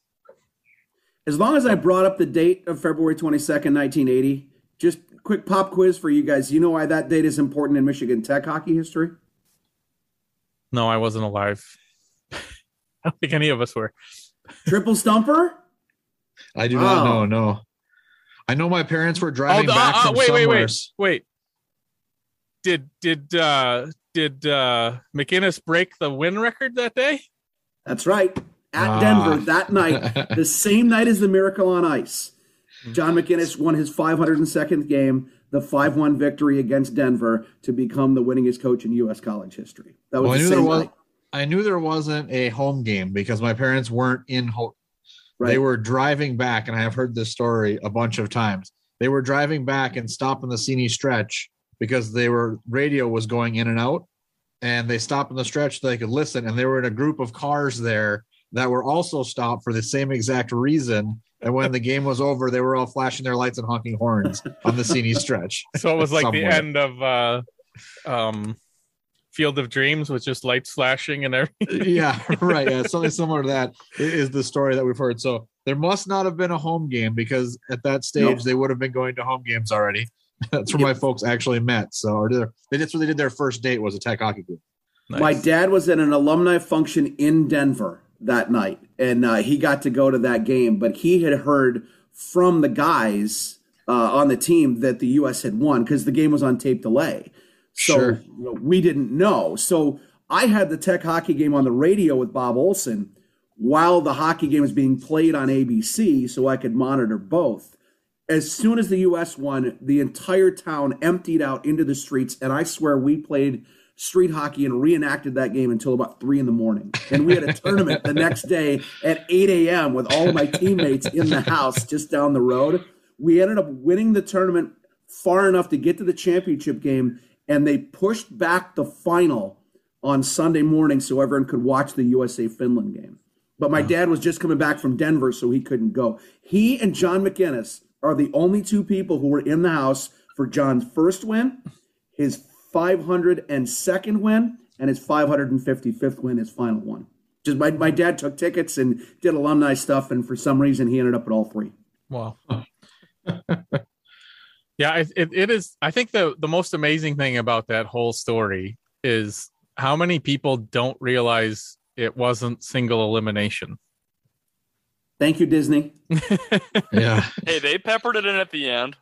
As long as I brought up the date of February 22nd, 1980, just quick pop quiz for you guys. You know why that date is important in Michigan Tech hockey history? No, I wasn't alive. I don't think any of us were. Triple stumper? I do not know. No, I know my parents were driving oh, back uh, from wait, somewhere. Wait, wait, wait. Did did uh did uh MacInnes break the win record that day? That's right. At ah. Denver that night, the same night as the Miracle on Ice. John MacInnes won his 502nd game, the 5 1 victory against Denver to become the winningest coach in U.S. college history. That was well, I knew there was, I knew there wasn't a home game because my parents weren't in home. Right. They were driving back, and I have heard this story a bunch of times. They were driving back and stopping the Seney stretch because they were radio was going in and out, and they stopped in the stretch so they could listen. And they were in a group of cars there that were also stopped for the same exact reason and when the game was over, they were all flashing their lights and honking horns on the Seney stretch. So it was like somewhere. the end of uh, um, Field of Dreams with just lights flashing and everything. yeah, right. Yeah, something similar to that is the story that we've heard. So there must not have been a home game because at that stage nope. they would have been going to home games already. That's where yep. my folks actually met. So or did, they that's where they did their first date was a tech hockey game. Nice. My dad was at an alumni function in Denver that night, and uh, he got to go to that game. But he had heard from the guys uh, on the team that the U.S. had won because the game was on tape delay. So sure. you know, we didn't know. So I had the Tech hockey game on the radio with Bob Olson while the hockey game was being played on ABC, so I could monitor both. As soon as the U.S. won, the entire town emptied out into the streets, and I swear we played street hockey and reenacted that game until about three in the morning. And we had a tournament the next day at 8 a.m. with all of my teammates in the house just down the road. We ended up winning the tournament far enough to get to the championship game, and they pushed back the final on Sunday morning so everyone could watch the USA Finland game. But my dad was just coming back from Denver, so he couldn't go. He and John MacInnes are the only two people who were in the house for John's first win, his 502nd win, and his 555th win, his final one. Just my, my dad took tickets and did alumni stuff, and for some reason he ended up at all three. Wow. yeah, it, it, it is. I think the the most amazing thing about that whole story is how many people don't realize it wasn't single elimination. Thank you, Disney. yeah. Hey, they peppered it in at the end.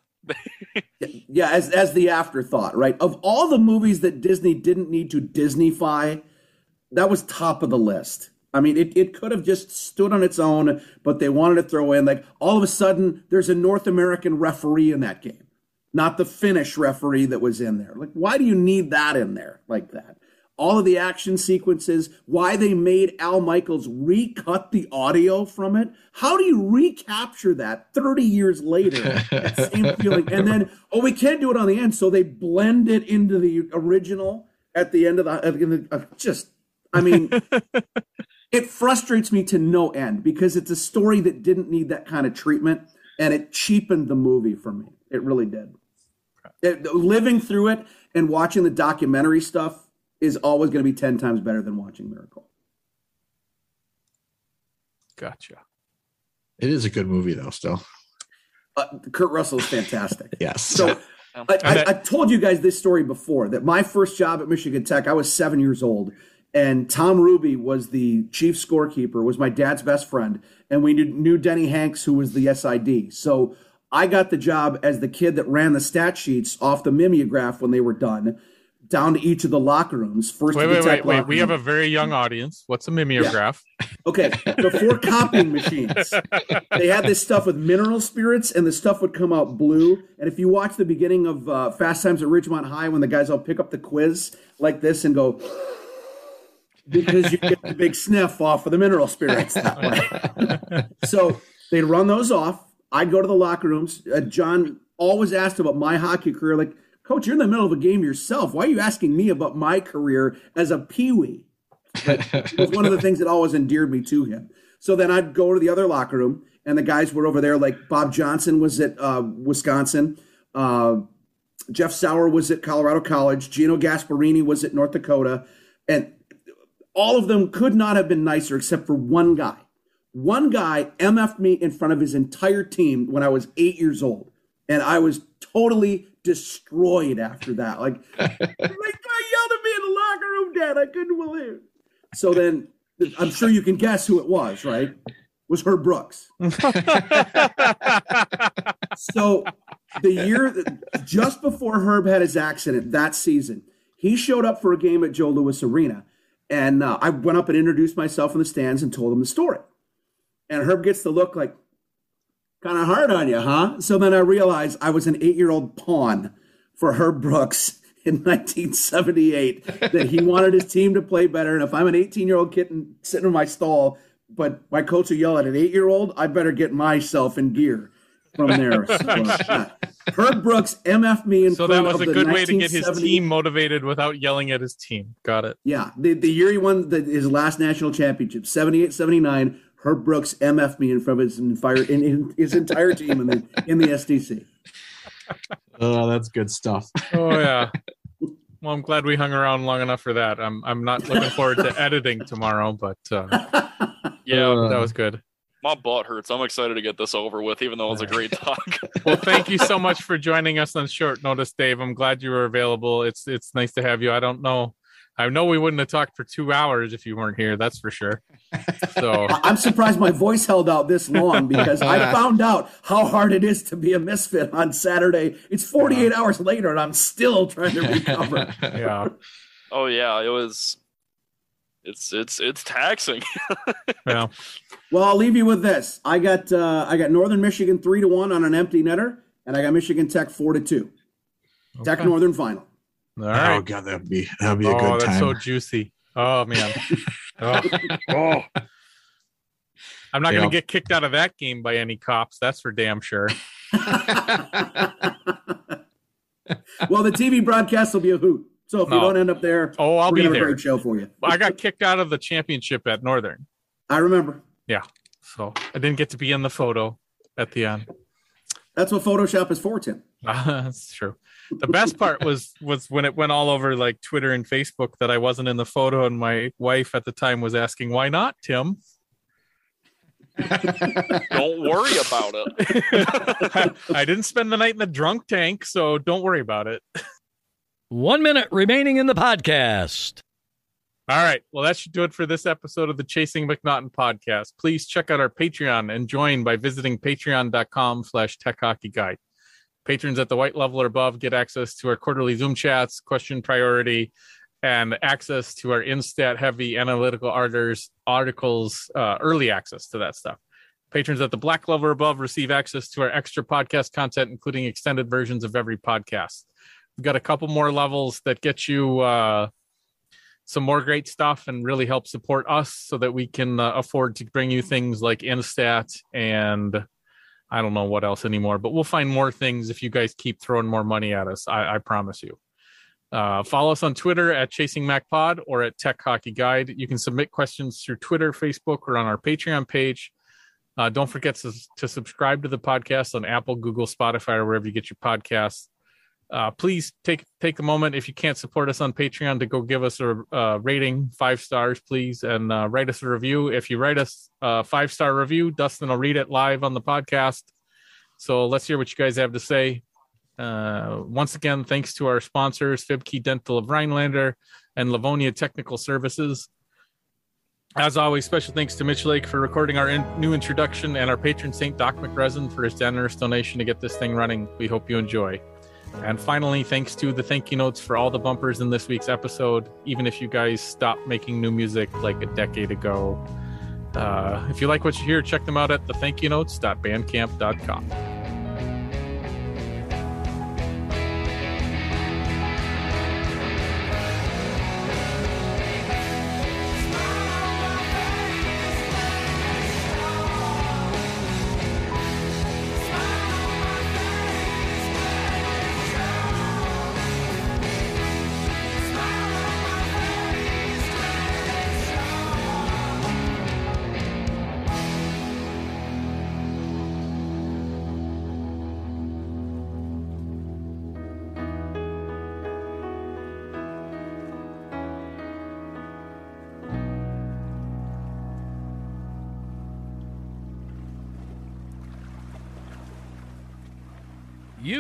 Yeah, as as the afterthought, right? Of all the movies that Disney didn't need to Disneyfy, that was top of the list. I mean, it, it could have just stood on its own, but they wanted to throw in like all of a sudden there's a North American referee in that game, not the Finnish referee that was in there. Like, why do you need that in there like that? All of the action sequences, why they made Al Michaels recut the audio from it. How do you recapture that 30 years later? that same feeling. And then, oh, we can't do it on the end. So they blend it into the original at the end of the, uh, just, I mean, it frustrates me to no end because it's a story that didn't need that kind of treatment and it cheapened the movie for me. It really did. It, living through it and watching the documentary stuff is always going to be 10 times better than watching Miracle. Gotcha. It is a good movie, though, still. Uh, Kurt Russell is fantastic. yes. So I, I, I, told you guys this story before that my first job at Michigan Tech, I was seven years old, and Tom Ruby was the chief scorekeeper, was my dad's best friend, and we knew, knew Denny Hanks, who was the SID. So I got the job as the kid that ran the stat sheets off the mimeograph when they were done down to each of the locker rooms. First, wait, wait, wait, wait. We have a very young audience. What's a mimeograph? Yeah. Okay, before copying machines, they had this stuff with mineral spirits, and the stuff would come out blue. And if you watch the beginning of uh, Fast Times at Ridgemont High, when the guys all pick up the quiz like this and go. because you get the big sniff off of the mineral spirits that way. so they'd run those off. I'd go to the locker rooms. Uh, John always asked about my hockey career. Like, Coach, you're in the middle of a game yourself. Why are you asking me about my career as a peewee? it was one of the things that always endeared me to him. So then I'd go to the other locker room, and the guys were over there. Like Bob Johnson was at uh, Wisconsin. Uh, Jeff Sauer was at Colorado College. Gino Gasparini was at North Dakota. And all of them could not have been nicer except for one guy. One guy MF'd me in front of his entire team when I was eight years old. And I was totally destroyed after that. Like, like I yelled at me in the locker room, Dad. I couldn't believe. It. So then, I'm sure you can guess who it was. Right? It was Herb Brooks. so the year just before Herb had his accident that season, he showed up for a game at Joe Louis Arena, and uh, I went up and introduced myself in the stands and told him the story. And Herb gets the look like, kind of hard on you, huh? So then I realized I was an eight year old pawn for Herb Brooks in 1978 that he wanted his team to play better. And if I'm an 18 year old kitten sitting in my stall, but my coach will yell at an eight year old, I better get myself in gear from there. So, uh, Herb Brooks MF me in so that was a good way to get his team motivated without yelling at his team. Got it. Yeah. The, the year he won the, his last national championship, 78 79, Herb Brooks MF me in front of his entire in, in his entire team in the in the SDC. Oh, that's good stuff. Oh yeah. Well, I'm glad we hung around long enough for that. I'm I'm not looking forward to editing tomorrow, but uh, yeah, that was good. My butt hurts. I'm excited to get this over with, even though it was a great talk. well, thank you so much for joining us on short notice, Dave. I'm glad you were available. It's it's nice to have you. I don't know I know we wouldn't have talked for two hours if you weren't here. That's for sure. So I'm surprised my voice held out this long because I found out how hard it is to be a misfit on Saturday. It's 48 hours later, and I'm still trying to recover. yeah. Oh yeah, it was. It's it's it's taxing. yeah. Well, I'll leave you with this. I got uh, I got Northern Michigan three to one on an empty netter, and I got Michigan Tech four to two. Okay. Tech Northern final. All right. Oh god, that'd be that'd be a oh, good time. Oh, that's so juicy. Oh man. oh. oh. I'm not going to get kicked out of that game by any cops. That's for damn sure. well, the TV broadcast will be a hoot. So if no. you don't end up there, oh, I'll be there. great show for you. I got kicked out of the championship at Northern. I remember. Yeah. So I didn't get to be in the photo at the end. That's what Photoshop is for, Tim. Uh, that's true. The best part was was when it went all over like Twitter and Facebook that I wasn't in the photo, and my wife at the time was asking, "Why not, Tim?" don't worry about it. I didn't spend the night in the drunk tank, so don't worry about it. One minute remaining in the podcast. All right. Well, that should do it for this episode of the Chasing MacNaughton podcast. Please check out our Patreon and join by visiting patreon.com slash tech hockey guide. Patrons at the white level or above get access to our quarterly Zoom chats, question priority, and access to our instat heavy analytical arters, articles, uh, early access to that stuff. Patrons at the black level or above receive access to our extra podcast content, including extended versions of every podcast. We've got a couple more levels that get you uh, some more great stuff and really help support us so that we can uh, afford to bring you things like Instat and I don't know what else anymore, but we'll find more things if you guys keep throwing more money at us. I, I promise you. Uh, follow us on Twitter at Chasing Mac Pod or at Tech Hockey Guide. You can submit questions through Twitter, Facebook, or on our Patreon page. Uh, don't forget to, to, subscribe to the podcast on Apple, Google, Spotify, or wherever you get your podcasts. Uh, please take take a moment if you can't support us on Patreon to go give us a uh, rating, five stars, please, and uh, write us a review. If you write us a five star review, Dustin will read it live on the podcast. So let's hear what you guys have to say. Uh, once again, thanks to our sponsors, Fibke Dental of Rhinelander and Livonia Technical Services. As always, special thanks to Mitch Lake for recording our in- new introduction and our patron saint, Doc McResin, for his generous donation to get this thing running. We hope you enjoy. And finally, thanks to the thank you notes for all the bumpers in this week's episode, even if you guys stopped making new music like a decade ago. Uh, if you like what you hear, check them out at the thank you thethankyounotes.bandcamp.com.